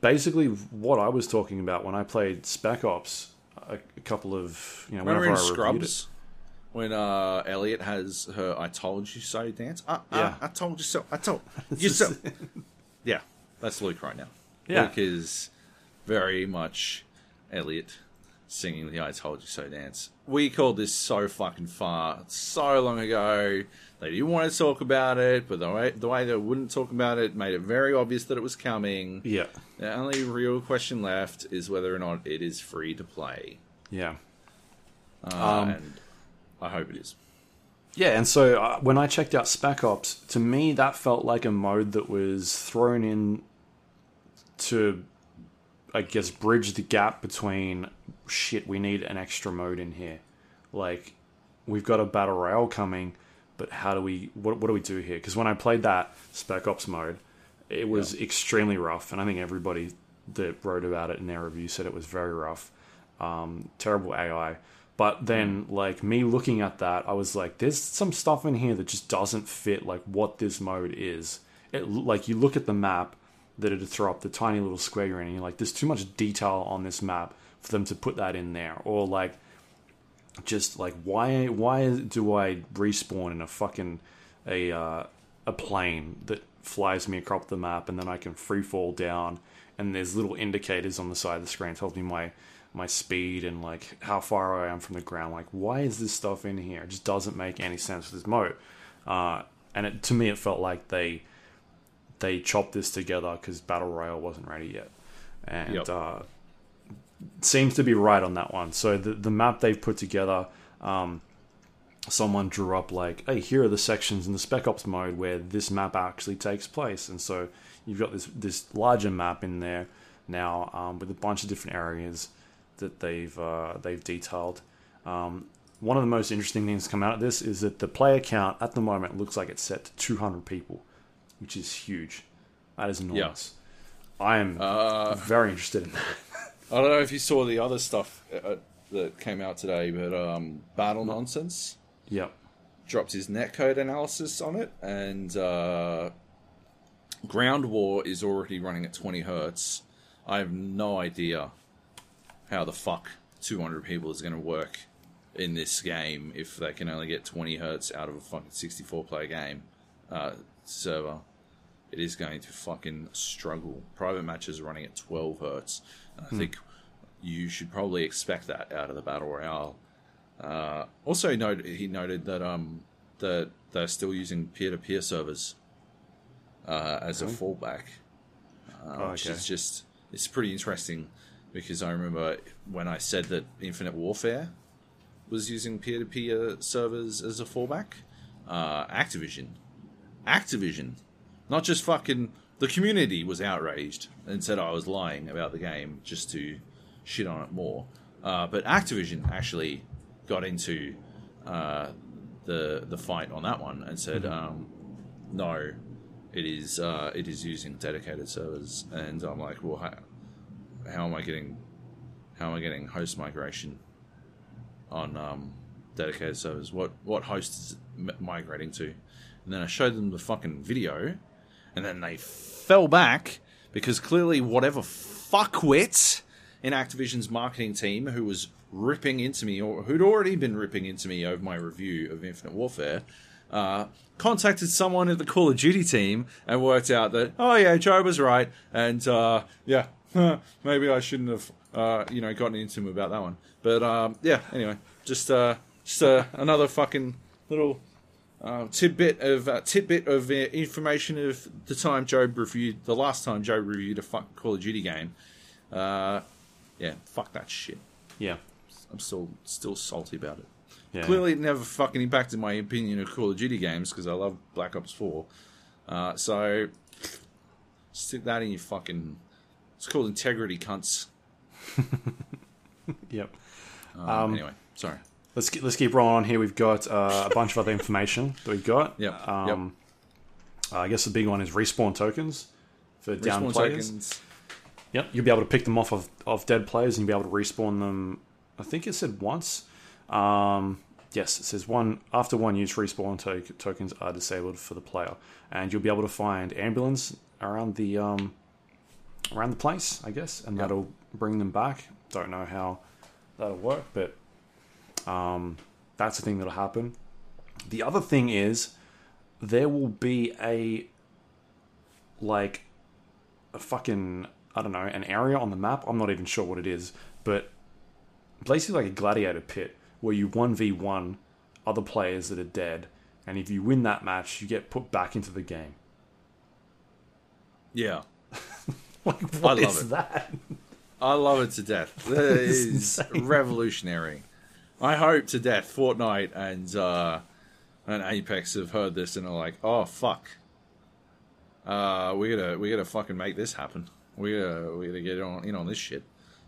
basically what I was talking about when I played Spec Ops a, a couple of you know Remember whenever in I. Scrubs when uh, Elliot has her "I told you so" dance? Uh, uh, Yeah. I told you so. I told you so. yeah, that's Luke right now. Yeah. Luke is very much Elliot singing the "I told you so" dance. We called this so fucking far, so long ago. They didn't want to talk about it, but the way the way they wouldn't talk about it made it very obvious that it was coming. Yeah, The only real question left is whether or not it is free to play. yeah. Uh, Um, and I hope it is. Yeah, and so uh, when I checked out Spec Ops, to me that felt like a mode that was thrown in to, I guess, bridge the gap between shit. We need an extra mode in here. Like, we've got a battle royale coming, but how do we? What, what do we do here? Because when I played that Spec Ops mode, it was extremely rough, and I think everybody that wrote about it in their review said it was very rough. Um, terrible AI. But then, like me looking at that, I was like, "There's some stuff in here that just doesn't fit like what this mode is. it, like you look at the map that it'd throw up the tiny little square you're in, and you're like, there's too much detail on this map for them to put that in there, or like just like why why do I respawn in a fucking a uh, a plane that flies me across the map and then I can free fall down and there's little indicators on the side of the screen tells me my my speed and like how far I am from the ground. Like why is this stuff in here? It just doesn't make any sense for this mode. Uh, and it, to me, it felt like they they chopped this together because Battle Royale wasn't ready yet, and Yep. uh, seems to be right on that one. So the the map they've put together, um, someone drew up like, hey, here are the sections in the Spec Ops mode where this map actually takes place, and so you've got this this larger map in there now um, with a bunch of different areas that they've uh, they've detailed. Um, one of the most interesting things to come out of this is that the player count at the moment looks like it's set to 200 people, which is huge. That is enormous. I am Uh, very interested in that. I don't know if you saw the other stuff uh, that came out today, but um, Battle Nonsense Yep. dropped his netcode analysis on it, and uh, Ground War is already running at 20 hertz. I have no idea how the fuck 200 people is going to work in this game if they can only get 20 hertz out of a fucking 64 player game uh, server. It is going to fucking struggle. Private matches are running at 12 hertz. I think you should probably expect that out of the battle royale. Uh, also, he noted, he noted that um that they're still using peer-to-peer servers uh, as a fallback, uh, Oh, which okay. is just it's pretty interesting because I remember when I said that Infinite Warfare was using peer-to-peer servers as a fallback. Uh, Activision, Activision, not just fucking the community was outraged and said I was lying about the game just to shit on it more. Uh, but Activision actually got into uh, the the fight on that one and said, um, no, it is uh, it is using dedicated servers. And I'm like, well, how, how am I getting how am I getting host migration on um, dedicated servers? What what host is it migrating to? And then I showed them the fucking video, and then they fell back because clearly whatever fuckwit in Activision's marketing team who was ripping into me or who'd already been ripping into me over my review of Infinite Warfare uh, contacted someone at the Call of Duty team and worked out that oh yeah Joe was right and uh, yeah maybe I shouldn't have uh, you know gotten into him about that one. But um, yeah anyway just uh, just uh, another fucking little uh, tidbit of uh, tidbit of uh, information of the time Joe reviewed the last time Joe reviewed a fuck Call of Duty game. Uh, yeah, fuck that shit. Yeah. I'm still still salty about it. Yeah. Clearly, it never fucking impacted my opinion of Call of Duty games because I love Black Ops Four. Uh, so stick that in your fucking. It's called integrity, cunts. Yep. Um, anyway, sorry. Let's keep, let's keep rolling on here. We've got uh, a bunch of other information that we've got. Yep, Um, uh, I guess the big one is respawn tokens for down players. tokens. Yep, you'll be able to pick them off of, of dead players and you'll be able to respawn them. I think it said once. Um, yes, it says one after one use respawn to- tokens are disabled for the player, and you'll be able to find ambulance around the um, around the place, I guess, and Yep. that'll bring them back. Don't know how that'll work, but um, that's the thing that'll happen. The other thing is there will be a like a fucking I don't know an area on the map. I'm not even sure what it is, but basically like a gladiator pit where you one v one other players that are dead, and if you win that match, you get put back into the game. Yeah. Like what love is it. that? I love it to death. That is revolutionary. I hope to death Fortnite and uh, and Apex have heard this and are like, oh fuck, uh, we gotta we gotta fucking make this happen. We gotta we gotta get on in on this shit.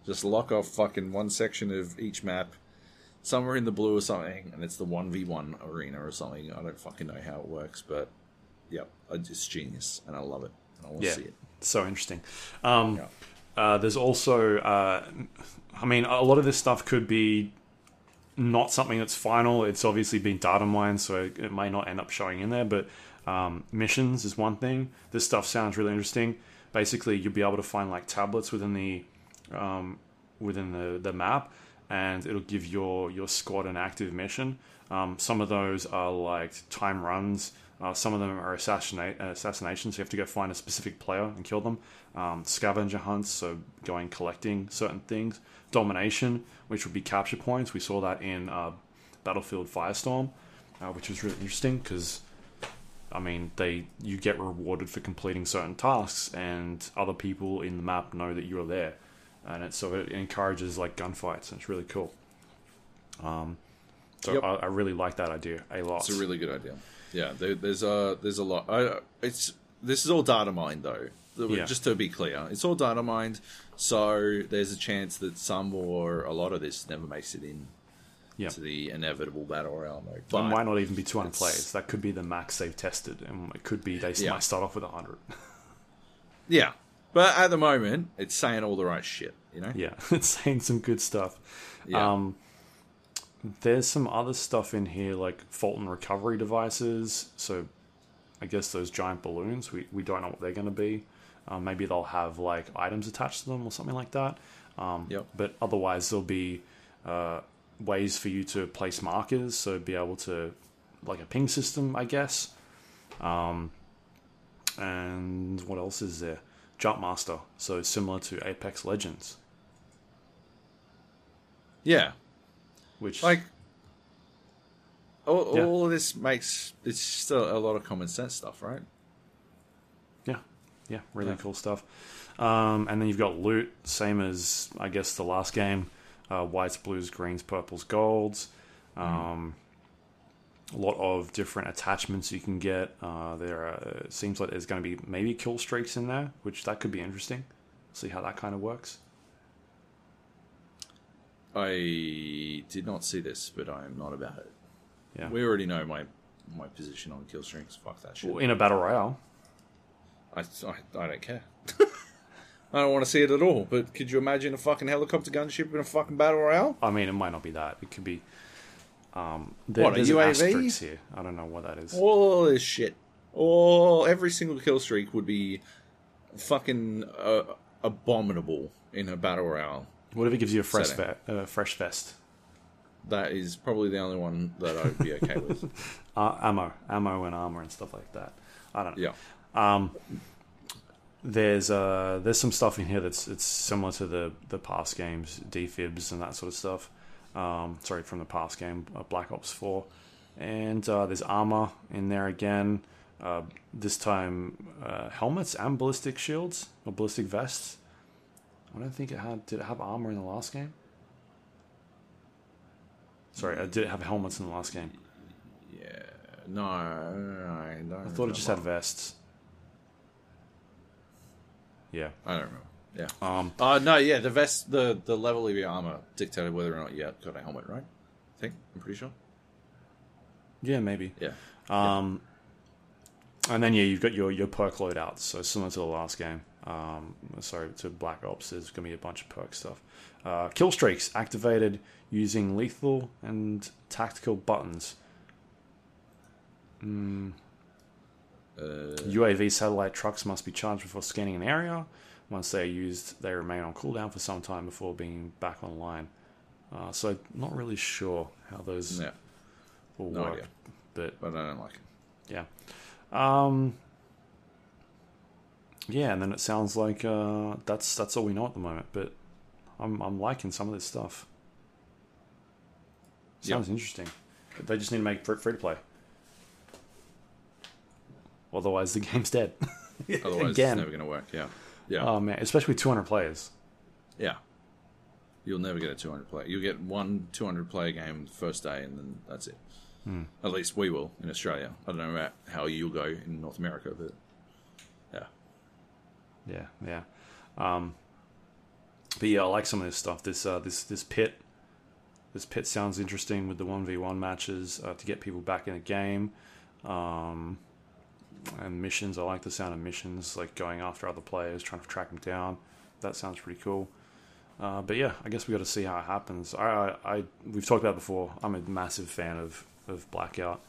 Just lock off fucking one section of each map, somewhere in the blue or something, and it's the one v one arena or something. I don't fucking know how it works, but yep, it's genius and I love it. I want to Yeah, see it. so interesting. Um, Yeah. uh, there's also, uh, I mean, a lot of this stuff could be not something that's final. It's obviously been data mined, so it may not end up showing in there. But Um, missions is one thing. This stuff sounds really interesting. Basically, you'll be able to find like tablets within the um, within the, the map, and it'll give your your squad an active mission. Um, some of those are like time runs. Uh, some of them are assassinate, assassinations. So you have to go find a specific player and kill them. Um, scavenger hunts, so going collecting certain things. Domination, which would be capture points. We saw that in uh, Battlefield Firestorm, uh, which was really interesting because I mean, they you get rewarded for completing certain tasks, and other people in the map know that you're there, and it so it encourages like gunfights, and it's really cool. Um, so Yep. I, I really like that idea a lot. It's a really good idea. Yeah, there, there's a there's a lot. I, it's this is all data mined though. Yeah. Just to be clear, it's all data mined. So there's a chance that some or a lot of this never makes it in yeah, to the inevitable battle royale mode. it But might not even be 200 it's- players. That could be the max they've tested, and it could be they Yeah. might start off with 100. yeah, but at the moment, it's saying all the right shit. You know. yeah, it's saying some good stuff. Yeah. Um, there's some other stuff in here like Fulton recovery devices. So I guess those giant balloons, we, we don't know what they're going to be. Um, maybe they'll have like items attached to them or something like that. Um, Yep. But otherwise, there'll be uh, ways for you to place markers. So be able to, like a ping system, I guess. Um, and what else is there? Jump Master. So similar to Apex Legends, Yeah. Which Like. All, Yeah. all of this makes it's still a lot of common sense stuff, right? Yeah, yeah, really Yeah. cool stuff. Um, and then you've got loot, same as I guess the last game: uh, whites, blues, greens, purples, golds. Um, A lot of different attachments you can get. Uh, there are, seems like there's going to be maybe kill streaks in there, which that could be interesting. See how that kind of works. I did not see this, but I am not about it. Yeah, We already know my my position on kill strings. Fuck that shit. Well, in a battle royale. I, I, I don't care. I don't want to see it at all. But could you imagine a fucking helicopter gunship in a fucking battle royale? I mean, it might not be that. It could be. Um, there, What, a UAV? here. I don't know what that is. All this shit. All every single kill streak would be fucking uh, abominable in a battle royale. What if it gives you a fresh, uh, fresh vest? That is probably the only one that I would be okay with. uh, ammo, ammo and armor and stuff like that. I don't know. Yeah. Um, there's uh, there's some stuff in here that's it's similar to the the past games, defibs and that sort of stuff. Um, sorry, from the past game, uh, Black Ops Four, and uh, there's armor in there again. Uh, this time, uh, helmets and ballistic shields or ballistic vests. I don't think it had. Did it have armor in the last game? Sorry, uh, did it have helmets in the last game? Yeah. No, I don't. I thought it just had vests. Yeah. I don't remember. Yeah. Um, Uh, no, yeah, the vest, the, the level of your armor dictated whether or not you had got a helmet, right? I think. I'm pretty sure. yeah, maybe. Yeah. Um, and then yeah, you've got your your perk loadouts. So similar to the last game. Um, sorry, to Black Ops, there's going to be a bunch of perk stuff. Uh, kill streaks activated using lethal and tactical buttons. Mm, Uh, UAV satellite trucks must be charged before scanning an area. Once they are used, they remain on cooldown for some time before being back online. Uh, so not really sure how those yeah, will no work, idea. but but I don't like it. yeah. Um, yeah, and then it sounds like uh, that's that's all we know at the moment. But I'm I'm liking some of this stuff. Sounds interesting. They just need to make it free to play. Otherwise, the game's dead. Otherwise, Again. it's never going to work. Yeah. Yeah. Oh man, especially with 200 players. yeah. You'll never get a 200 player. You'll get one 200 player game the first day, and then that's it. Hmm. At least we will in Australia. I don't know about how you'll go in North America, but. Yeah, yeah. Um, but yeah, I like some of this stuff. This uh, this this pit, this pit sounds interesting with the one v one matches uh, to get people back in a game. Um, and missions, I like the sound of missions, like going after other players, trying to track them down. That sounds pretty cool. Uh, but yeah, I guess we got to see how it happens. I, I, I we've talked about it before. I'm a massive fan of of Blackout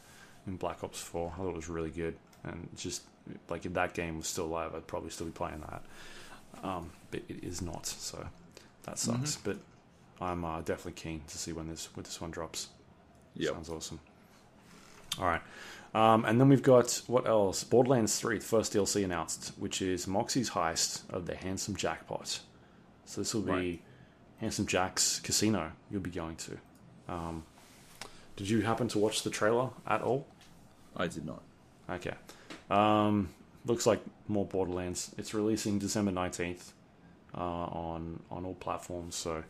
and Black Ops Four. I thought it was really good. and just like if that game was still alive, I'd probably still be playing that. Um, but it is not, so that sucks. Mm-hmm. But I'm uh, definitely keen to see when this when this one drops. Yep. Sounds awesome. All right. Um, and then we've got what else? Borderlands 3, the first DLC announced, which is Moxxi's heist of the Handsome Jackpot. So this will be Right. Handsome Jack's casino you'll be going to. Um, did you happen to watch the trailer at all? I did not. Okay. Um, looks like more Borderlands. It's releasing December 19th uh, on on all platforms, so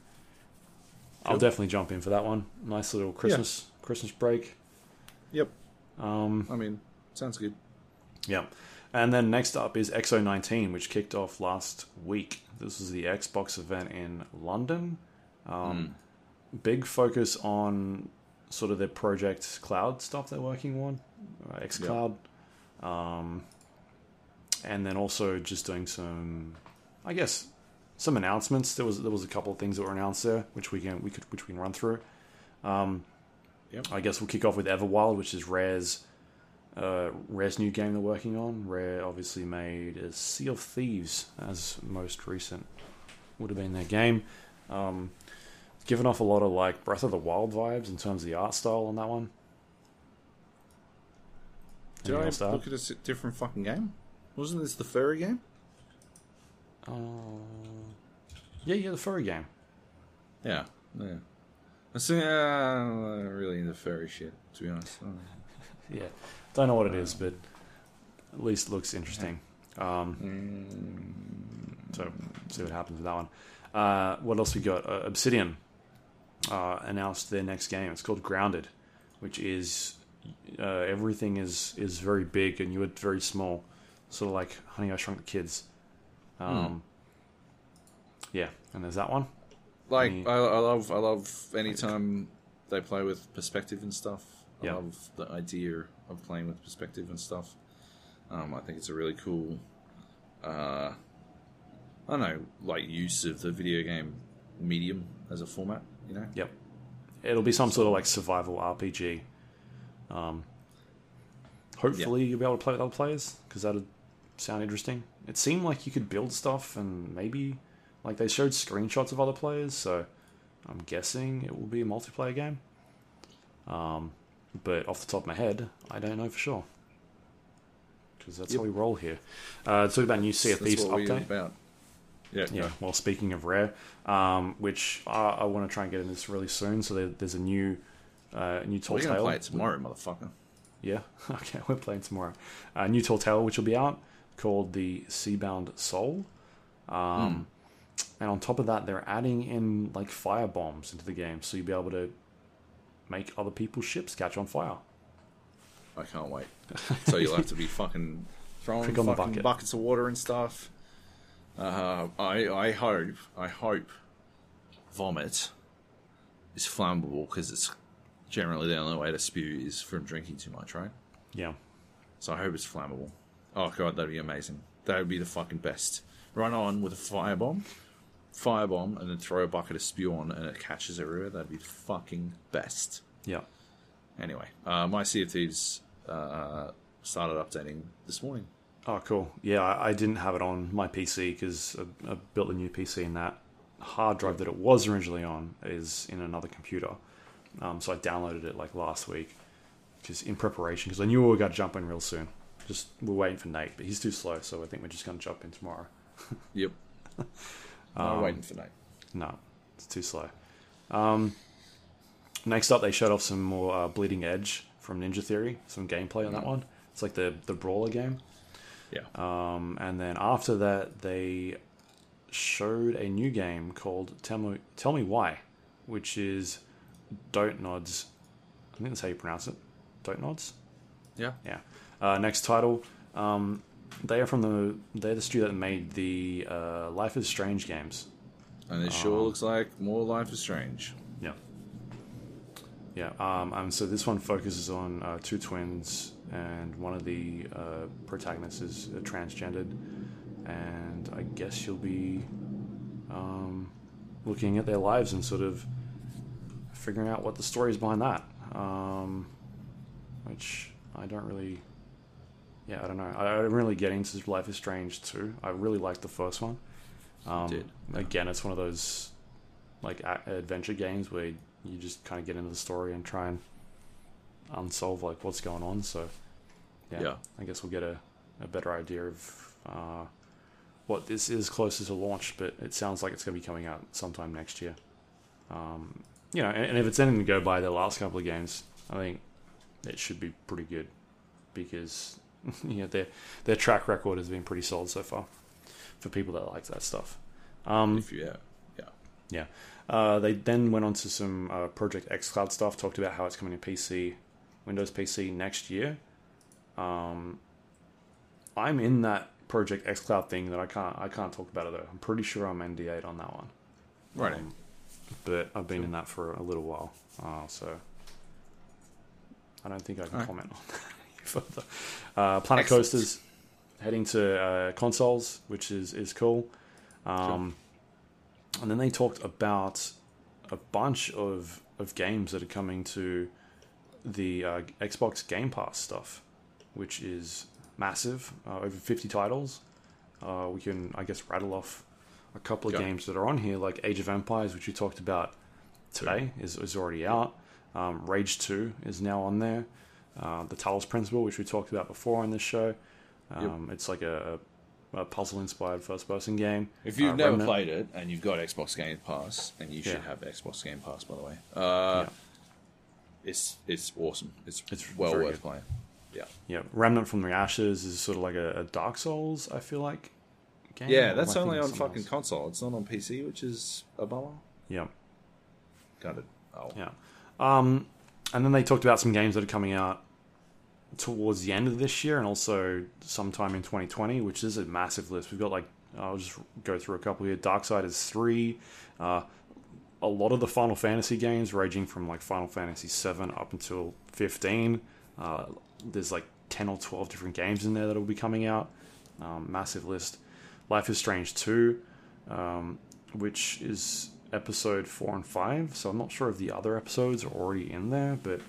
I'll definitely jump in for that one. Nice little Christmas Christmas break. Yep. Um, I mean, sounds good. Yeah. And then next up is XO19, which kicked off last week. This was the Xbox event in London. Um, Big focus on sort of their project cloud stuff they're working on, uh, xCloud. Um, and then also just doing some, I guess, some announcements. There was there was a couple of things that were announced there, which we can we could which we can run through. Um, Yep. I guess we'll kick off with Everwild, which is Rare's uh, Rare's new game they're working on. Rare obviously made a Sea of Thieves as most recent would have been their game. Um, given off a lot of like Breath of the Wild vibes in terms of the art style on that one. Did I add? look at a different fucking game? Wasn't this the furry game? Uh, yeah, yeah, the furry game. Yeah. Yeah. I see. Uh, I'm really into furry shit, to be honest. Yeah, don't know what it is, but at least it looks interesting. Um, mm, so see what happens with that one. Uh, what else we got? Uh, Obsidian uh, announced their next game. It's called Grounded, which is uh, everything is is very big and you are very small, sort of like Honey I Shrunk the Kids. Um, Yeah, and there's that one. Like Mm. I, I love, I love anytime they play with perspective and stuff. I Yeah. love the idea of playing with perspective and stuff. Um, I think it's a really cool. Uh, I don't know, like use of the video game medium as a format. You know. Yep. It'll be some sort of like survival RPG. Um, hopefully, you'll be able to play with other players because that'd sound interesting. It seemed like you could build stuff and maybe like they showed screenshots of other players, so I'm guessing it will be a multiplayer game. Um, but off the top of my head, I don't know for sure because that's Yep. how we roll here. Uh, talk about new Sea of Thieves update. Yeah. Yeah. Well, speaking of Rare, um, which I, I want to try and get in this really soon. So there, there's a new, uh, new tall We're tale. play it tomorrow, motherfucker. Yeah. Okay, we're playing tomorrow. A new tall tale which will be out called the Seabound Soul. Um, And on top of that, they're adding in like fire bombs into the game, so you'll be able to make other people's ships catch on fire. I can't wait. So you'll have to be fucking throwing fucking bucket. buckets of water and stuff. Uh, I I hope I hope vomit is flammable because it's generally the only way to spew is from drinking too much, right? Yeah. So I hope it's flammable. Oh god, that'd be amazing. That would be the fucking best. Run on with a firebomb, firebomb, and then throw a bucket of spew on, and it catches everywhere. That'd be the fucking best. Yeah. Anyway, uh, my Sea of Thieves uh, started updating this morning. Oh, cool. Yeah, I, I didn't have it on my PC because I, I built a new PC and that hard drive that it was originally on is in another computer. Um, so I downloaded it like last week just in preparation because I knew we were going to jump in real soon. Just we're waiting for Nate, but he's too slow, so I think we're just going to jump in tomorrow. Yep. Um, I'm waiting for Nate. No, it's too slow. Um, next up, they showed off some more uh, Bleeding Edge from Ninja Theory, some gameplay on that one. It's like the the brawler game. Yeah. Um, and then after that, they showed a new game called Tell Me, Tell Me Why, which is Don't Nods. I think that's how you pronounce it. Don't Nods? yeah. Yeah. Uh, next title. Um, they are from the they're the studio that made the uh, Life is Strange games. And it sure looks like more Life is Strange. Yeah. Yeah. Um, and so this one focuses on uh, two twins, and one of the uh, protagonists is uh, transgendered, and I guess you'll be um, looking at their lives and sort of figuring out what the story is behind that. Um, which I don't really. yeah, I don't know. I, I didn't really get into Life is Strange too. I really liked the first one. Um, did, Again, it's one of those like a- adventure games where you just kind of get into the story and try and unsolve like what's going on. So yeah, Yeah. I guess we'll get a, a better idea of uh, what this is closer to launch. But it sounds like it's going to be coming out sometime next year. Um, you know, and, and if it's anything to go by the last couple of games, I think it should be pretty good because you know their their track record has been pretty solid so far for people that like that stuff. Um, If you, yeah, yeah. yeah. Uh, they then went on to some uh, Project Cloud stuff, talked about how it's coming to PC, Windows PC next year. Um, I'm in that Project xCloud thing that I can't I can't talk about it though. I'm pretty sure I'm NDA'd on that one. Right. Um, but I've been in that for a little while, uh, so I don't think I can comment on that any further. Uh, Planet Excellent. Coasters heading to uh, consoles, which is is cool. Um, And then they talked about a bunch of of games that are coming to the uh, Xbox Game Pass stuff, which is massive, uh, over fifty titles. Uh, we can, I guess, rattle off a couple of Yeah. games that are on here, like Age of Empires, which we talked about today, is, is already out. Um, Rage 2 is now on there. Uh, the Talos Principle, which we talked about before on this show. Um, It's like a, a puzzle inspired first person game. If you've Uh, never Remnant- played it and you've got Xbox Game Pass, and you should Yeah. have Xbox Game Pass, by the way, uh, Yeah. it's it's awesome. It's It's well worth good. playing. Yeah, Yeah, Remnant from the Ashes is sort of like a, a Dark Souls, I feel like. Game, yeah. That's only on fucking else? console. It's not on PC, which is a bummer. Yeah, Got it. Oh, yeah. Um, and then they talked about some games that are coming out towards the end of this year and also sometime in 2020, which is a massive list. We've got like I'll just go through a couple here. Darksiders three, uh, a lot of the Final Fantasy games, ranging from like Final Fantasy seven up until 15. Uh, there's like 10 or 12 different games in there that will be coming out. Um, massive list. Life is Strange 2, um, which is episode 4 and 5. So I'm not sure if the other episodes are already in there, but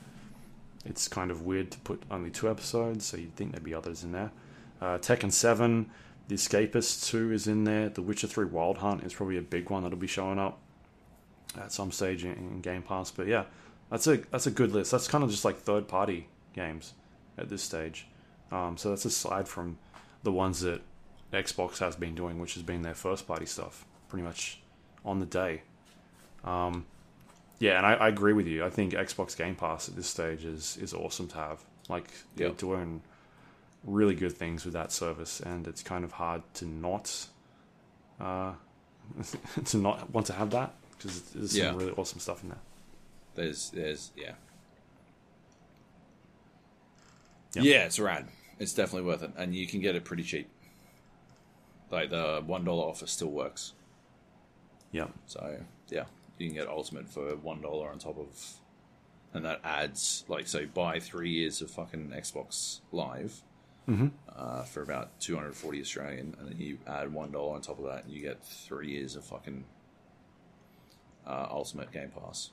it's kind of weird to put only two episodes, so you'd think there'd be others in there. Uh, Tekken 7, The Escapist 2 is in there. The Witcher 3 Wild Hunt is probably a big one that'll be showing up at some stage in, in Game Pass. But yeah, that's a that's a good list. That's kind of just like third party games at this stage. Um, so that's aside from the ones that Xbox has been doing, which has been their first party stuff, pretty much on the day. Um, yeah, and I, I agree with you. I think Xbox Game Pass at this stage is is awesome to have. Like they're doing really good things with that service, and it's kind of hard to not uh, to not want to have that because there's Yeah. some really awesome stuff in there. There's there's yeah. Yep. Yeah, it's rad. It's definitely worth it, and you can get it pretty cheap. Like the one dollar offer still works. Yeah, So yeah, you can get Ultimate for one dollar on top of, and that adds like so buy three years of fucking Xbox Live uh, for about two hundred forty Australian, and then you add one dollar on top of that, and you get three years of fucking uh, Ultimate Game Pass.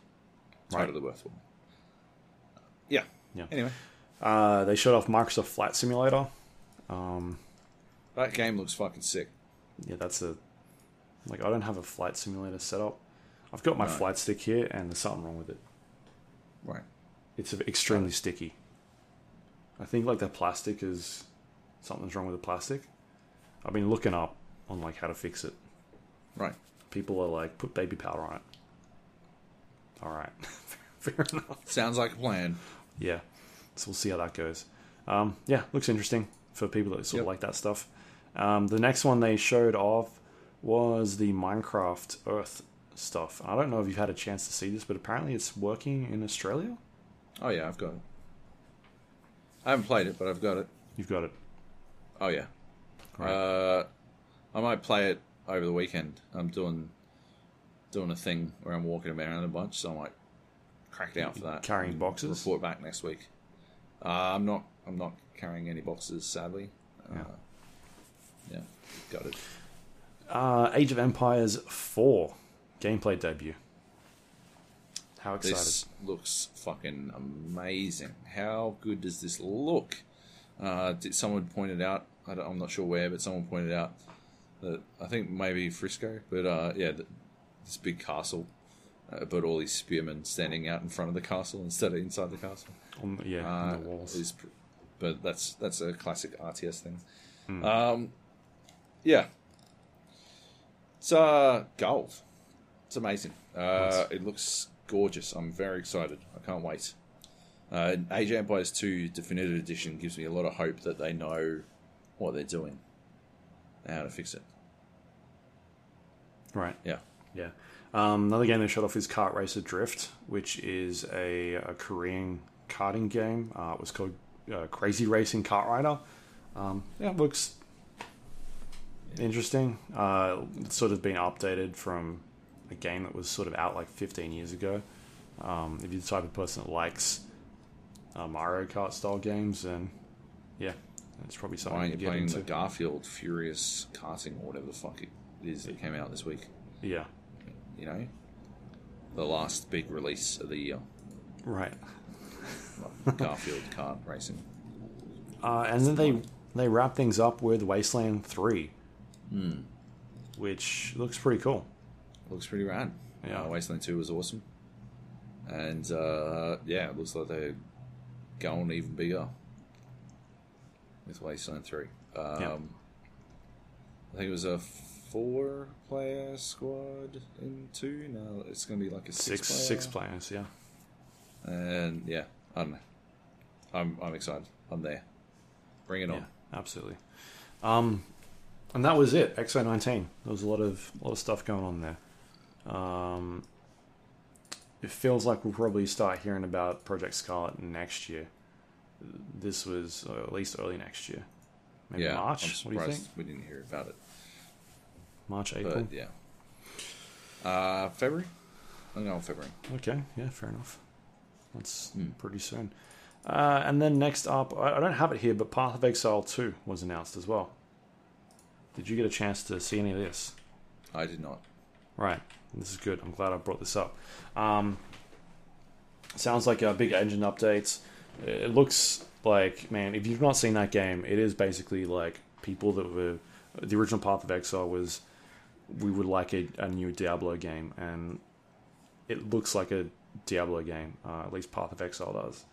Right. Totally worthwhile. Yeah. Yeah. Anyway, uh, they showed off Microsoft Flight Simulator. Um, that game looks fucking sick. yeah, that's a like I don't have a flight simulator set up. I've got my No. flight stick here, and there's something wrong with it. Right. It's extremely sticky. I think like the plastic is something's wrong with the plastic. I've been looking up on like how to fix it. Right. People are like, put baby powder on it. All right, fair enough. Sounds like a plan. Yeah, so we'll see how that goes. Um, yeah, looks interesting for people that sort of like that stuff. Um, the next one they showed off was the Minecraft Earth stuff. I don't know if you've had a chance to see this, but apparently it's working in Australia. Oh yeah, I've got it. I haven't played it, but I've got it. You've got it. Oh yeah. Right. Uh, I might play it over the weekend. I'm doing doing a thing where I'm walking around a bunch, so I might crack out for that. Carrying boxes? Report back next week. Uh, I'm not. I'm not carrying any boxes, sadly. Uh, yeah, got it. Uh, Age of Empires 4 gameplay debut. How excited? This looks fucking amazing. How good does this look? Uh, did, someone pointed out, I am not sure where, but someone pointed out that I think maybe Frisco, but uh, yeah, th- this big castle, uh, but all these spearmen standing out in front of the castle instead of inside the castle. On, yeah, Uh, on the walls. is but that's that's a classic RTS thing. Hmm. Um, yeah, it's uh, gold. It's amazing. Uh, Nice. It looks gorgeous. I'm very excited. I can't wait. Uh, Age of Empires 2 Definitive Edition gives me a lot of hope that they know what they're doing and how to fix it. Right. Yeah. Yeah. Um, another game they shut off is Kart Racer Drift, which is a, a Korean karting game. Uh, it was called uh, Crazy Racing Kart Rider. Um, yeah, it looks interesting. Uh, it's sort of been updated from a game that was sort of out like 15 years ago. Um, if you're the type of person that likes uh, Mario Kart style games, then yeah, it's probably something Why aren't you get playing into. the Garfield Furious Karting or whatever the fuck it is that came out this week? Yeah, You know? The last big release of the year. right. Garfield kart racing. Uh, and then they they wrap things up with Wasteland Three, Hmm. which looks pretty cool. Looks pretty rad. Yeah. Uh, Wasteland 2 was awesome. And uh, yeah, it looks like they're going even bigger with Wasteland 3. Um, Yeah. I think it was a four player squad in 2. Now it's going to be like a six, Six player. six players, yeah. And yeah, I don't know. I'm, I'm excited. I'm there. Bring it on. Yeah, absolutely. Um, and that was it. XO nineteen. There was a lot of a lot of stuff going on there. Um, it feels like we'll probably start hearing about Project Scarlet next year. This was uh, at least early next year, maybe yeah, March. I'm What surprised do you think? we didn't hear about it. March, April. But yeah. Uh, February? I'm going February. Okay, yeah, fair enough. That's Hmm. pretty soon. Uh, and then next up, I, I don't have it here, but Path of Exile 2 was announced as well. Did you get a chance to see any of this? I did not. Right, this is good. I'm glad I brought this up. Um, sounds like a big engine updates. It looks like, man, if you've not seen that game, it is basically like people that were. The original Path of Exile was we would like a, a new Diablo game, and it looks like a Diablo game. Uh, at least Path of Exile does.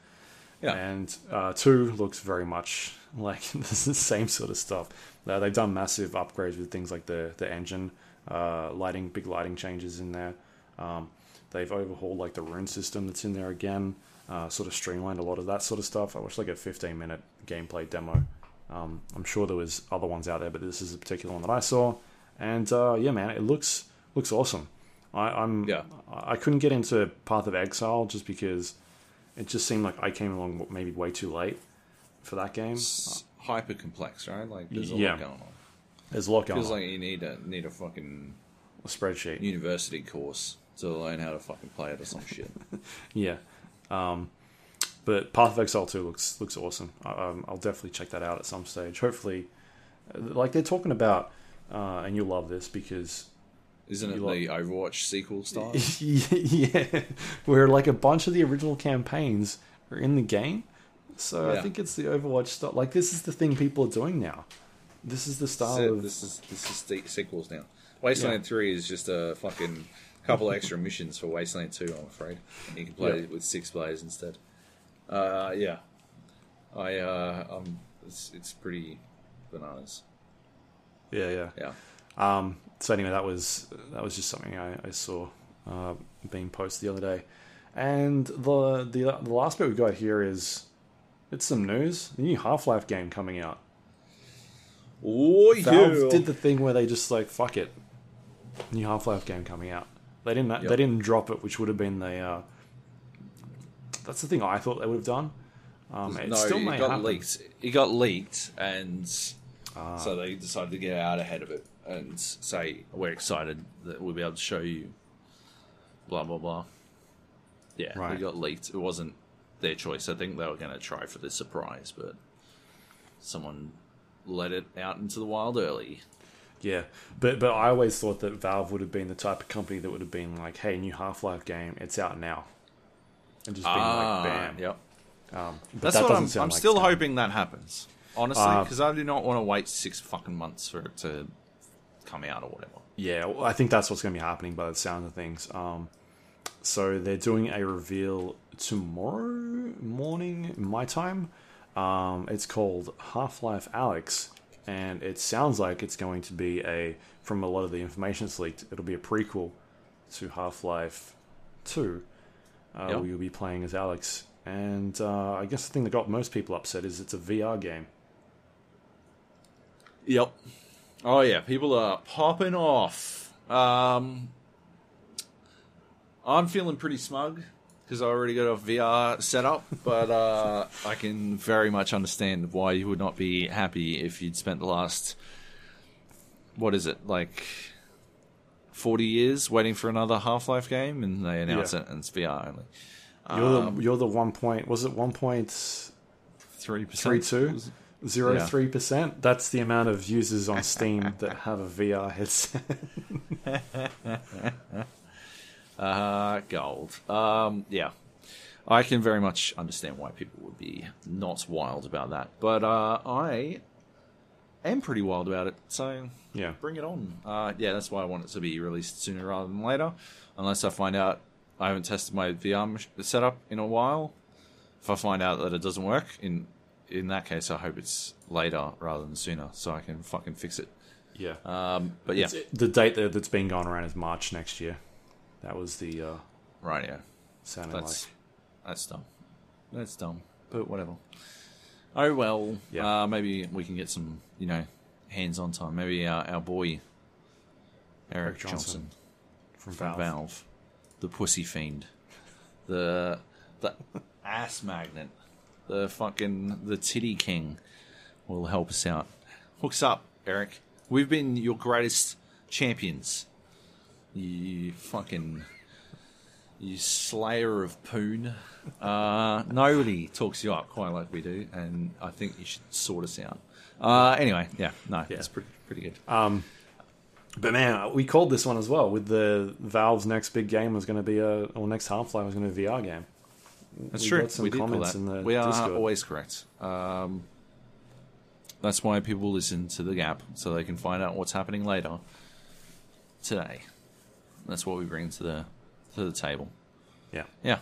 Yeah. And uh, two looks very much like the same sort of stuff. Uh, they've done massive upgrades with things like the the engine, uh, lighting, big lighting changes in there. Um, they've overhauled like the rune system that's in there again. Uh, sort of streamlined a lot of that sort of stuff. I watched like a 15 minute gameplay demo. Um, I'm sure there was other ones out there, but this is a particular one that I saw. And uh, yeah, man, it looks looks awesome. I, I'm Yeah. I couldn't get into Path of Exile just because it just seemed like I came along maybe way too late for that game. It's hyper complex, right? Like there's a Yeah. lot going on. There's a lot going Feels on. like you need a need a fucking a spreadsheet. university course to learn how to fucking play it or some shit. Yeah. Um, but Path of Exile 2 looks looks awesome. I, um, I'll definitely check that out at some stage. Hopefully, uh, like they're talking about, uh, and you'll love this because Isn't it the Overwatch sequel style? yeah, where like a bunch of the original campaigns are in the game. So I think it's the Overwatch style. Like this is the thing people are doing now. This is the style This is- of this is this is the sequels now. Wasteland Yeah. Three is just a fucking couple extra missions for Wasteland Two. I'm afraid you can play Yeah. it with six players instead. Uh, yeah, I uh, um, it's it's pretty bananas. yeah, yeah. Yeah, Um, so anyway, that was that was just something I, I saw uh, being posted the other day, and the, the the last bit we've got here is it's some news. The new Half Life game coming out. oh Valve did the thing where they just like fuck it, new Half Life game coming out. They didn't they didn't drop it, which would have been the. Uh, that's the thing I thought they would have done. Um, it no, still it may got happen. leaked. It got leaked, and Ah. so they decided to get out ahead of it and say we're excited that we'll be able to show you. Blah blah blah. Yeah, Right. it got leaked. It wasn't their choice. I think they were going to try for the surprise, but someone let it out into the wild early. Yeah, but but I always thought that Valve would have been the type of company that would have been like, "Hey, new Half Life game, it's out now," and just being like, "Bam." Yep. Um, but That's that what I'm. sound I'm like still it's hoping that happens. Honestly, Uh, because I do not want to wait six fucking months for it to come out or whatever. Yeah, well, I think that's what's going to be happening by the sound of things. Um, so they're doing a reveal tomorrow morning, my time. Um, it's called Half Life Alyx, and it sounds like it's going to be a, from a lot of the information that's leaked, it'll be a prequel to Half Life 2, uh, Yep. where you'll be playing as Alyx. And uh, I guess the thing that got most people upset is it's a VR game. Yep. Oh yeah, people are popping off. Um, I'm feeling pretty smug because I already got a VR set up, but uh, I can very much understand why you would not be happy if you'd spent the last what is it like forty years waiting for another Half Life game, and they announce Yeah. it and it's VR only. You're, Um, the, you're the one point, was it 1.3? Three Three two zero three percent. That's the amount of users on Steam that have a VR headset. Uh, gold. Um, yeah. I can very much understand why people would be not wild about that. But uh, I am pretty wild about it. So yeah, bring it on. Uh, yeah, that's why I want it to be released sooner rather than later. Unless I find out I haven't tested my VR setup in a while. If I find out that it doesn't work, in in that case, I hope it's later rather than sooner, so I can fucking fix it. yeah. Um, but yeah, It's- the date that, that's been going around is March next year. That was the uh, right. Yeah. sounded That's like. that's dumb. That's dumb. But whatever. Oh well. Yeah. Uh, maybe we can get some, you know, hands-on time. Maybe our, our boy Erik, Erik Johnson Johnson, from from Valve. Valve. the pussy fiend, the the ass magnet, the fucking the titty king, will help us out. Hooks up, Erik. We've been your greatest champions. You fucking you slayer of poon. Uh, nobody talks you up quite like we do, and I think you should sort us out. Uh, anyway, yeah, no, yeah. it's pretty pretty good. But man, we called this one as well. With the Valve's next big game was going to be a, or next Half Life was going to be a VR game. That's we true. got some we comments that. in the we are Discord. always correct. Um, that's why people listen to the Gap so they can find out what's happening later today. That's what we bring to the to the table. Yeah. Yeah.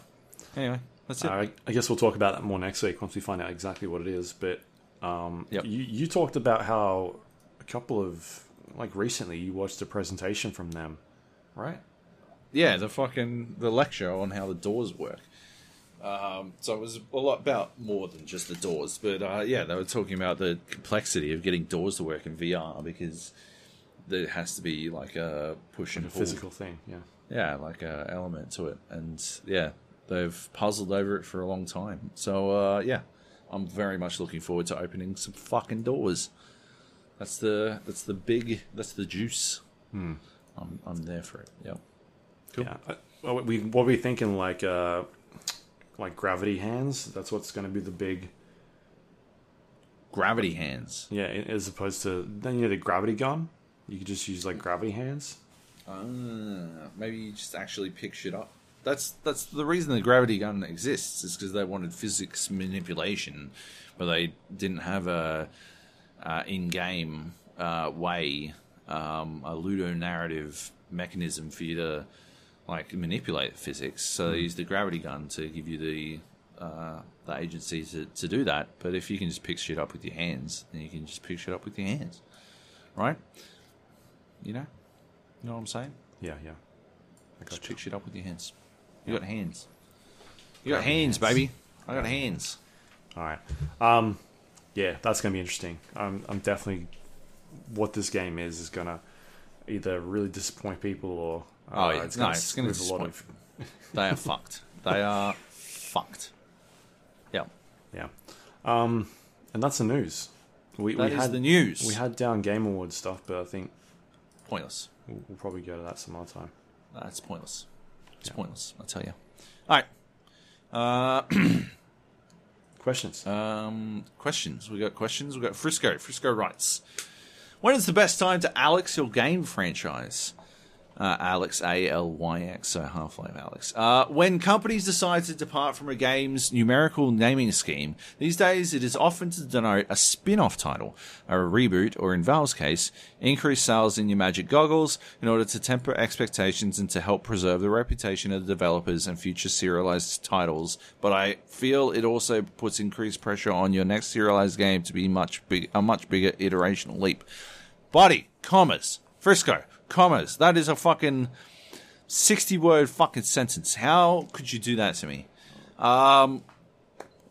Anyway, that's it. Uh, I, I guess we'll talk about that more next week once we find out exactly what it is. But um, Yep. you, you talked about how a couple of like recently you watched a presentation from them, right? yeah, the fucking the lecture on how the doors work. Um, so it was a lot about more than just the doors, but uh, yeah, they were talking about the complexity of getting doors to work in VR because there has to be like a push and A pull physical thing, yeah. yeah, like a element to it, and yeah, they've puzzled over it for a long time. So uh, yeah, I'm very much looking forward to opening some fucking doors. That's the that's the big that's the juice. I'm I'm there for it. Yeah. Cool. Yeah. I- Well, we what were we thinking? Like, uh, like gravity hands. That's what's going to be the big. Gravity hands. Yeah, as opposed to then you know the gravity gun. You could just use like gravity hands. Uh, maybe you just actually pick shit up. That's that's the reason the gravity gun exists is because they wanted physics manipulation, but they didn't have a uh, in-game uh, way, um, a ludo narrative mechanism for you to like manipulate physics. So they used the gravity gun to give you the uh, the agency to, to do that. But if you can just pick shit up with your hands, then you can just pick shit up with your hands, right? You know, you know what I'm saying? Yeah, yeah. I Just got pick shit up with your hands. You got hands. You got hands, hands. baby. I got hands. All right. Um, yeah, that's gonna be interesting. I'm, I'm definitely what this game is is gonna either really disappoint people or Oh, yeah. No, it's gonna with a lot of They are fucked. They are fucked. Yeah. yeah. Um, and that's the news. We, That we is had the news. we had down Game Awards stuff, but I think pointless. we'll, we'll probably go to that some other time. That's pointless. It's pointless. I tell you. All right. Uh, Questions? Um, questions. We got questions. We got Frisco. Frisco writes, "When is the best time to Alyx your game franchise?" Uh, Alyx A L Y X, so Half Life Alyx. Uh, when companies decide to depart from a game's numerical naming scheme, these days it is often to denote a spin off title, a reboot, or in Valve's case, increased sales in your magic goggles in order to temper expectations and to help preserve the reputation of the developers and future serialized titles. But I feel it also puts increased pressure on your next serialized game to be much big, a much bigger iterational leap. Body, commas, Frisco, commas. That is a fucking 60 word fucking sentence. How could you do that to me? Um,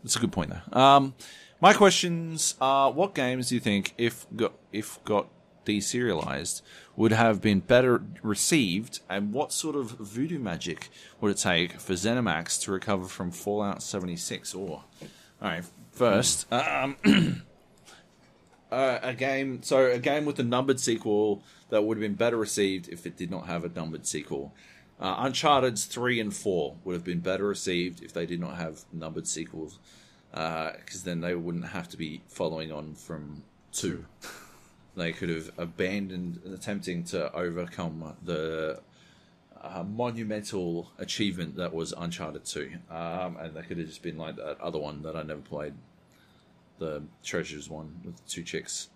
that's a good point, though. Um, my questions are what games do you think, if got, if got deserialized, would have been better received, and what sort of voodoo magic would it take for ZeniMax to recover from Fallout 76? Or, all right, first, um, uh, a game. So a game with a numbered sequel that would have been better received if it did not have a numbered sequel. Uh, Uncharted's three and four would have been better received if they did not have numbered sequels, because uh, then they wouldn't have to be following on from two. they could have abandoned attempting to overcome the uh, monumental achievement that was Uncharted 2. Um, and they could have just been like that other one that I never played, the Treasures one with the two chicks.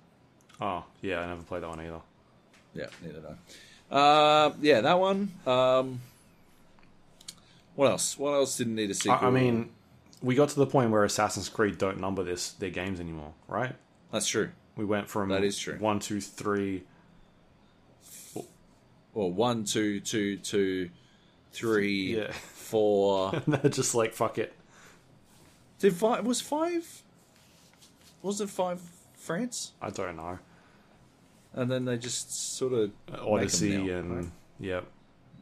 Oh, yeah, I never played that one either. Yeah, neither do I. Uh, yeah, that one. Um, what else? What else didn't need a sequel? I, I mean, we got to the point where Assassin's Creed don't number this their games anymore, right? that's true. We went from That is true. one, two, three. Or one, two, two, two, three, Yeah. four. And they're just like, fuck it. Did five? Was five? Was it five? France? I don't know. And then they just sort of Odyssey now, and right? yeah,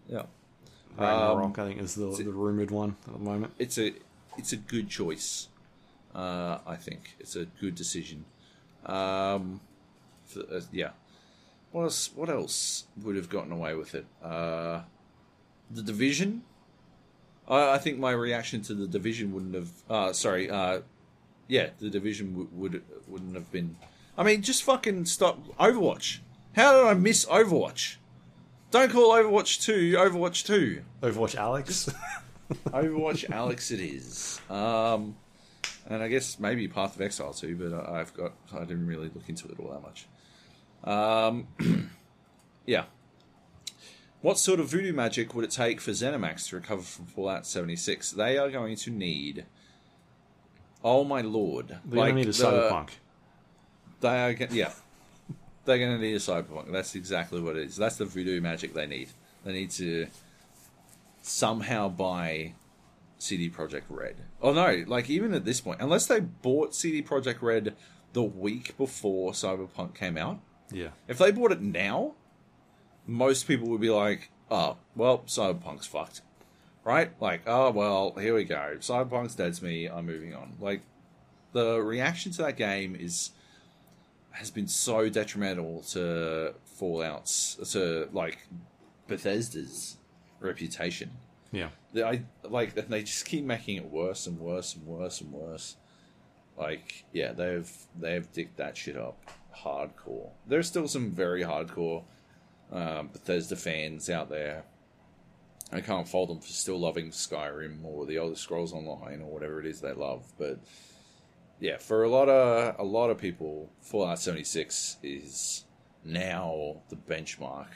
yeah. Ragnarok. I think is the, the rumored one at the moment. it's a it's a good choice. Uh, I think it's a good decision. Um, for, uh, yeah. What else? What else would have gotten away with it? Uh, the division. I, I think my reaction to the division wouldn't have. Uh, sorry. Yeah, the division w- would wouldn't have been. I mean, just fucking stop Overwatch. How did I miss Overwatch? Don't call Overwatch two Overwatch two. Overwatch Alyx. Overwatch Alyx it is. Um, and I guess maybe Path of Exile too, but I, I've got I didn't really look into it all that much. Um, yeah. What sort of voodoo magic would it take for ZeniMax to recover from Fallout 76? They are going to need. Oh my lord! They're gonna need a cyberpunk. They are, yeah. They're going to need a cyberpunk. That's exactly what it is. That's the voodoo magic they need. They need to somehow buy CD Projekt Red. Oh no, like even at this point, unless they bought CD Projekt Red the week before Cyberpunk came out, Yeah. if they bought it now, most people would be like, "Oh, well, Cyberpunk's fucked." Right? Like, "Oh, well, here we go. Cyberpunk's dead to me. I'm moving on." Like the reaction to that game is has been so detrimental to Fallout's to like Bethesda's reputation. Yeah. I like they just keep making it worse and worse and worse and worse. Like, yeah, they've they've dicked that shit up hardcore. There's still some very hardcore um, Bethesda fans out there. I can't fault them for still loving Skyrim or the Elder Scrolls Online or whatever it is they love, but yeah, for a lot of a lot of people, Fallout 76 is now the benchmark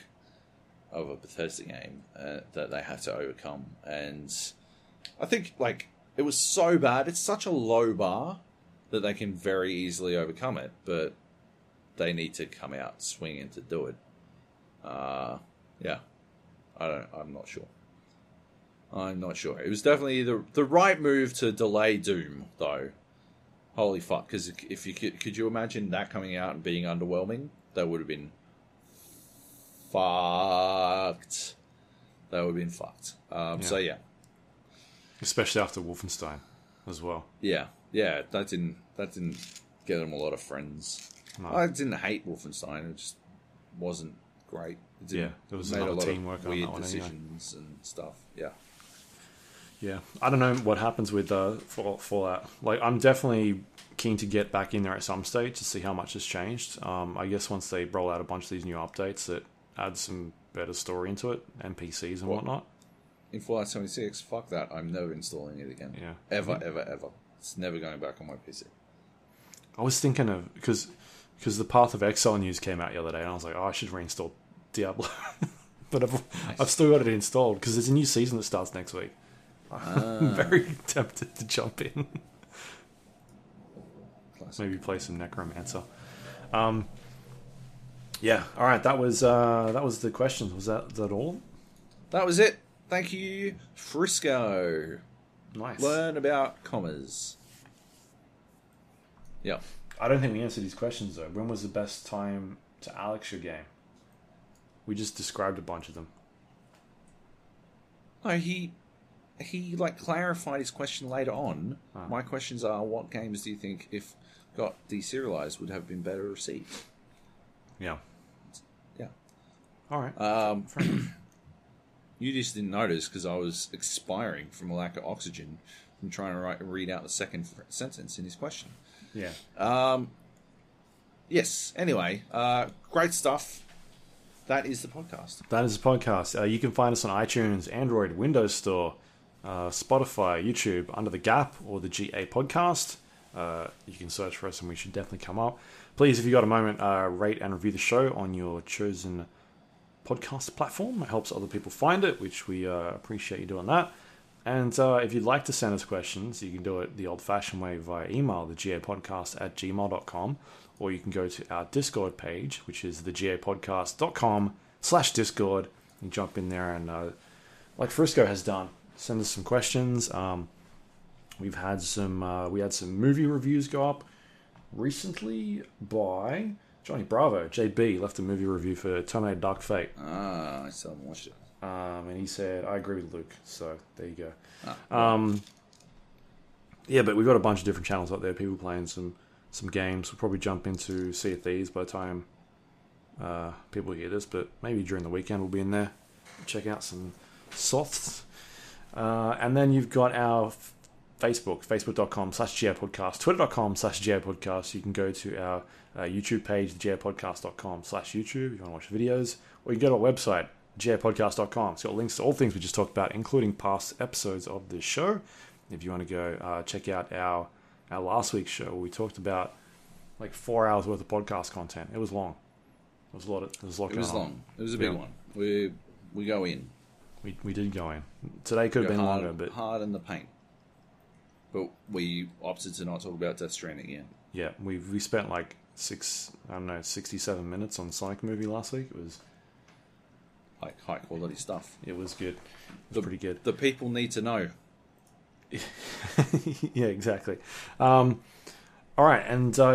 of a Bethesda game uh, that they have to overcome. And I think like it was so bad, it's such a low bar that they can very easily overcome it, but they need to come out swinging to do it. Uh, yeah, I don't. I'm not sure. I'm not sure. It was definitely the the right move to delay Doom, though. Holy fuck! Because if you could, could you imagine that coming out and being underwhelming? That would have been fucked. That would have been fucked. Um, So yeah, Especially after Wolfenstein as well. yeah, yeah. That didn't that didn't get them a lot of friends. No. I didn't hate Wolfenstein. It just wasn't great. It didn't- Yeah, there was made a lot of working on weird that one anyway. decisions and stuff. Yeah. Yeah, I don't know what happens with uh, Fallout. Like, I'm definitely keen to get back in there at some stage to see how much has changed. Um, I guess once they roll out a bunch of these new updates that add some better story into it, NPCs and whatnot. In Fallout 76, fuck that. I'm never installing it again. Yeah. Ever, ever, ever. It's never going back on my PC. I was thinking of because because the Path of Exile news came out the other day, and I was like, oh, I should reinstall Diablo, but I've, I've still got it installed because there's a new season that starts next week. I'm very tempted to jump in, maybe play some Necromancer. Um, yeah, all right, that was uh, that was the questions. Was that that all? That was it. Thank you, Frisco. Nice. Learn about commas. Yeah. I don't think we answered these questions though. When was the best time to Alyx your game? We just described a bunch of them. No, he he like clarified his question later on. Ah. My questions are: What games do you think, if got deserialized, would have been better received? Yeah. Yeah. All right. Um, you just didn't notice because I was expiring from a lack of oxygen from trying to write, read out the second sentence in his question. yeah. Um, yes. Anyway, uh, great stuff. That is the podcast. That is the podcast. Uh, you can find us on iTunes, Android, Windows Store, uh, Spotify, YouTube, under the Gap or the GA Podcast. Uh, you can search for us, and we should definitely come up. Please, if you got a moment, uh, rate and review the show on your chosen podcast platform. It helps other people find it, which we uh, appreciate you doing that. And uh, if you'd like to send us questions, you can do it the old fashioned way via email, the GA podcast at gmail.com, or you can go to our Discord page, which is thegapodcast.com slash Discord. You jump in there and, uh, like Frisco has done, send us some questions. Um, we've had some, uh, we had some movie reviews go up recently by Johnny Bravo. JB left a movie review for Terminator Dark Fate. Ah, I still haven't watched it. Um, and he said, I agree with Luke. So there you go. Um, yeah, but we've got a bunch of different channels out there, people playing some, some games. We'll probably jump into Sea of Thieves by the time uh, people hear this, but maybe during the weekend we'll be in there. Check out some softs. Uh, and then you've got our Facebook, facebook.com slash podcast, twitter.com slash podcast. You can go to our uh, YouTube page, podcast.com slash YouTube, if you want to watch videos, or you can go to our website, jpodcast.com. It's got links to all things we just talked about, including past episodes of this show. If you want to go uh, check out our our last week's show, where we talked about like four hours worth of podcast content. It was long. It was a lot. Of, there was a lot It was on. long. It was a big Yeah. one. We we go in. We, we did go in. Today could have been hard, longer, but hard in the paint. But we opted to not talk about Death Stranding again. yeah, we we spent like six I don't know sixty seven minutes on Sonic movie last week. It was Like high quality stuff. it was good. It was The- pretty good. The people need to know. yeah, exactly. Um, all right, and uh,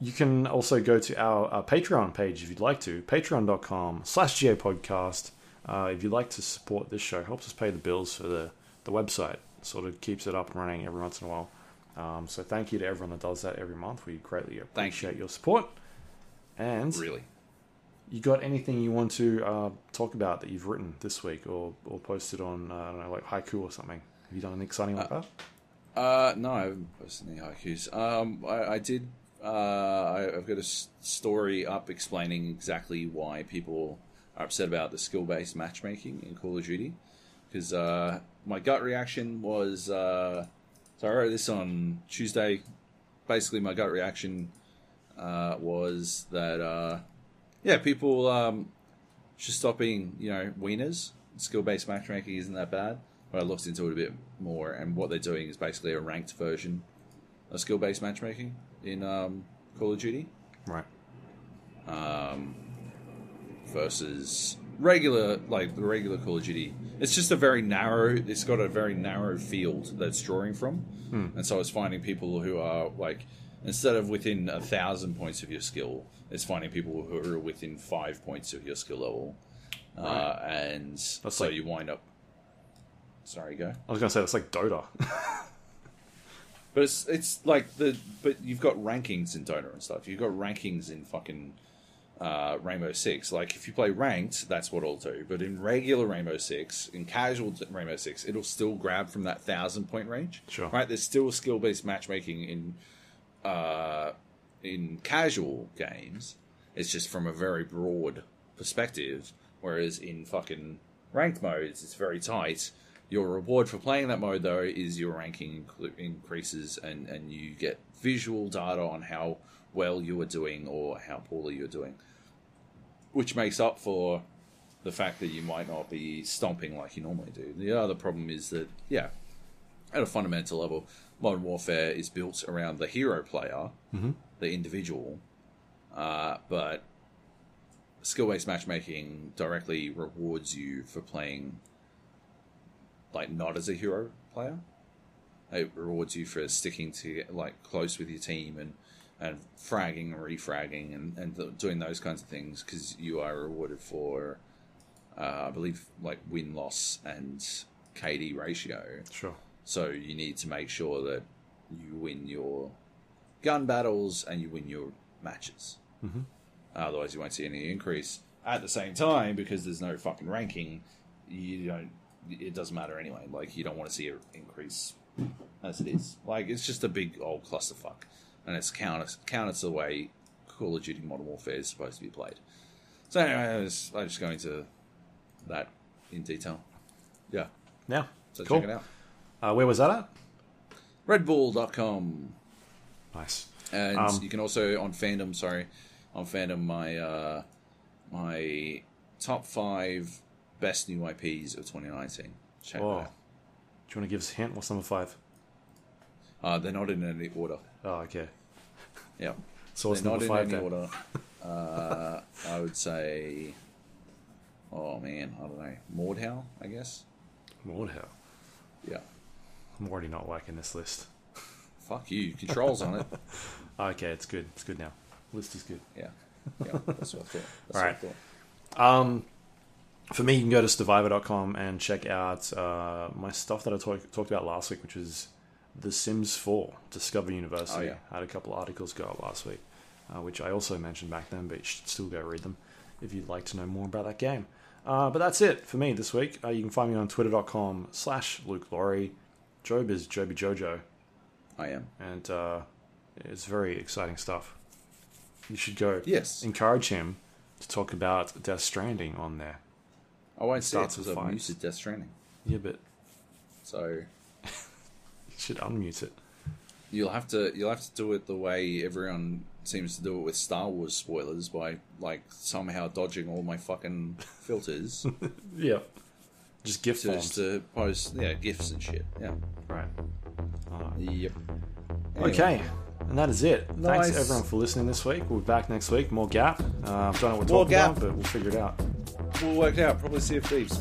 you can also go to our, our Patreon page if you'd like to. Patreon.com slash GA podcast. Uh, if you'd like to support this show, helps us pay the bills for the, the website. Sort of keeps it up and running every once in a while. Um, so thank you to everyone that does that every month. We greatly appreciate your support. And Really. you got anything you want to uh, talk about that you've written this week or, or posted on, uh, I don't know, like haiku or something? Have you done anything exciting like that? Uh, no, I haven't posted any haikus. Um, I, I did. Uh, I, I've got a s- story up explaining exactly why people are upset about the skill-based matchmaking in Call of Duty. Because uh, my gut reaction was, uh, so I wrote this on Tuesday. Basically, my gut reaction uh, was that, uh, yeah, people um, should stop being, you know, wieners. Skill-based matchmaking isn't that bad. But I looked into it a bit more, and what they're doing is basically a ranked version of skill-based matchmaking in um, Call of Duty Right. Versus regular, like the regular Call of Duty. It's just a very narrow. It's got a very narrow field that's drawing from, and so it's finding people who are like instead of within a thousand points of your skill, it's finding people who are within five points of your skill level, uh, and so like- you wind up. Sorry, go. I was going to say, that's like Dota. But it's it's like the but you've got rankings in Dota and stuff. You've got rankings in fucking uh, Rainbow Six. Like if you play ranked, that's what it'll do. But in regular Rainbow Six, in casual Rainbow Six, it'll still grab from that thousand point range. Sure. Right. There's still skill based matchmaking in uh, in casual games. It's just from a very broad perspective Whereas in fucking ranked modes, it's very tight. Your reward for playing that mode, though, is your ranking increases and, and you get visual data on how well you are doing or how poorly you're doing, which makes up for the fact that you might not be stomping like you normally do. The other problem is that, yeah, at a fundamental level, Modern Warfare is built around the hero player, the individual, uh, but skill based matchmaking directly rewards you for playing like not as a hero player. It rewards you for sticking to like close with your team and and fragging and refragging and, and th- doing those kinds of things because you are rewarded for uh, I believe like win loss and KD ratio. Sure. So you need to make sure that you win your gun battles and you win your matches. Mm-hmm. Otherwise, you won't see any increase. At the same time, because there's no fucking ranking, you don't. It doesn't matter anyway. Like you don't want to see an increase as it is. Like it's just a big old clusterfuck, and it's counter counter to the way Call of Duty Modern Warfare is supposed to be played. So anyway, I was, I just go into that in detail. Yeah, Yeah. so cool. check it out. Uh, where was that at? Redbull.com. Nice. And Um, you can also on fandom, sorry, on fandom my uh, my top five best new IPs of 2019. Check Whoa. that out. Do you want to give us a hint? What's number five? Uh, they're not in any order. Oh, okay. Yeah, So what's they're not number in five any order. Uh, I would say, oh man, I don't know, Mordhau, I guess. Mordhau. Yeah, I'm already not liking this list. fuck you. Controls on it. Okay, it's good. It's good now. List is good. Yeah, yeah, that's what I thought. That's Alright. what I thought. Um, for me, you can go to Stevivor.com and check out uh, my stuff that I talk, talked about last week, which is The Sims 4 Discover University. Oh, yeah. I had a couple articles go up last week, uh, which I also mentioned back then, but you should still go read them if you'd like to know more about that game. Uh, but that's it for me this week. Uh, you can find me on twitter.com slash Luke Lawrie. Joab is Joby Jojo, I am. and uh, it's very exciting stuff. You should go Yes. encourage him to talk about Death Stranding on there. I won't say it because I've fives. muted Death Stranding. Yeah, but So should unmute it. You'll have to you'll have to do it the way everyone seems to do it with Star Wars spoilers by like somehow dodging all my fucking filters Yeah. Just gift to, forms. to post yeah gifts and shit. Yeah. Right. Yep. Okay. And that is it. Nice. Thanks everyone for listening this week. We'll be back next week. More gap. Uh, I don't know what we're More talking Gap. about, but we'll figure it out. We'll work it out. Probably Sea of Thieves.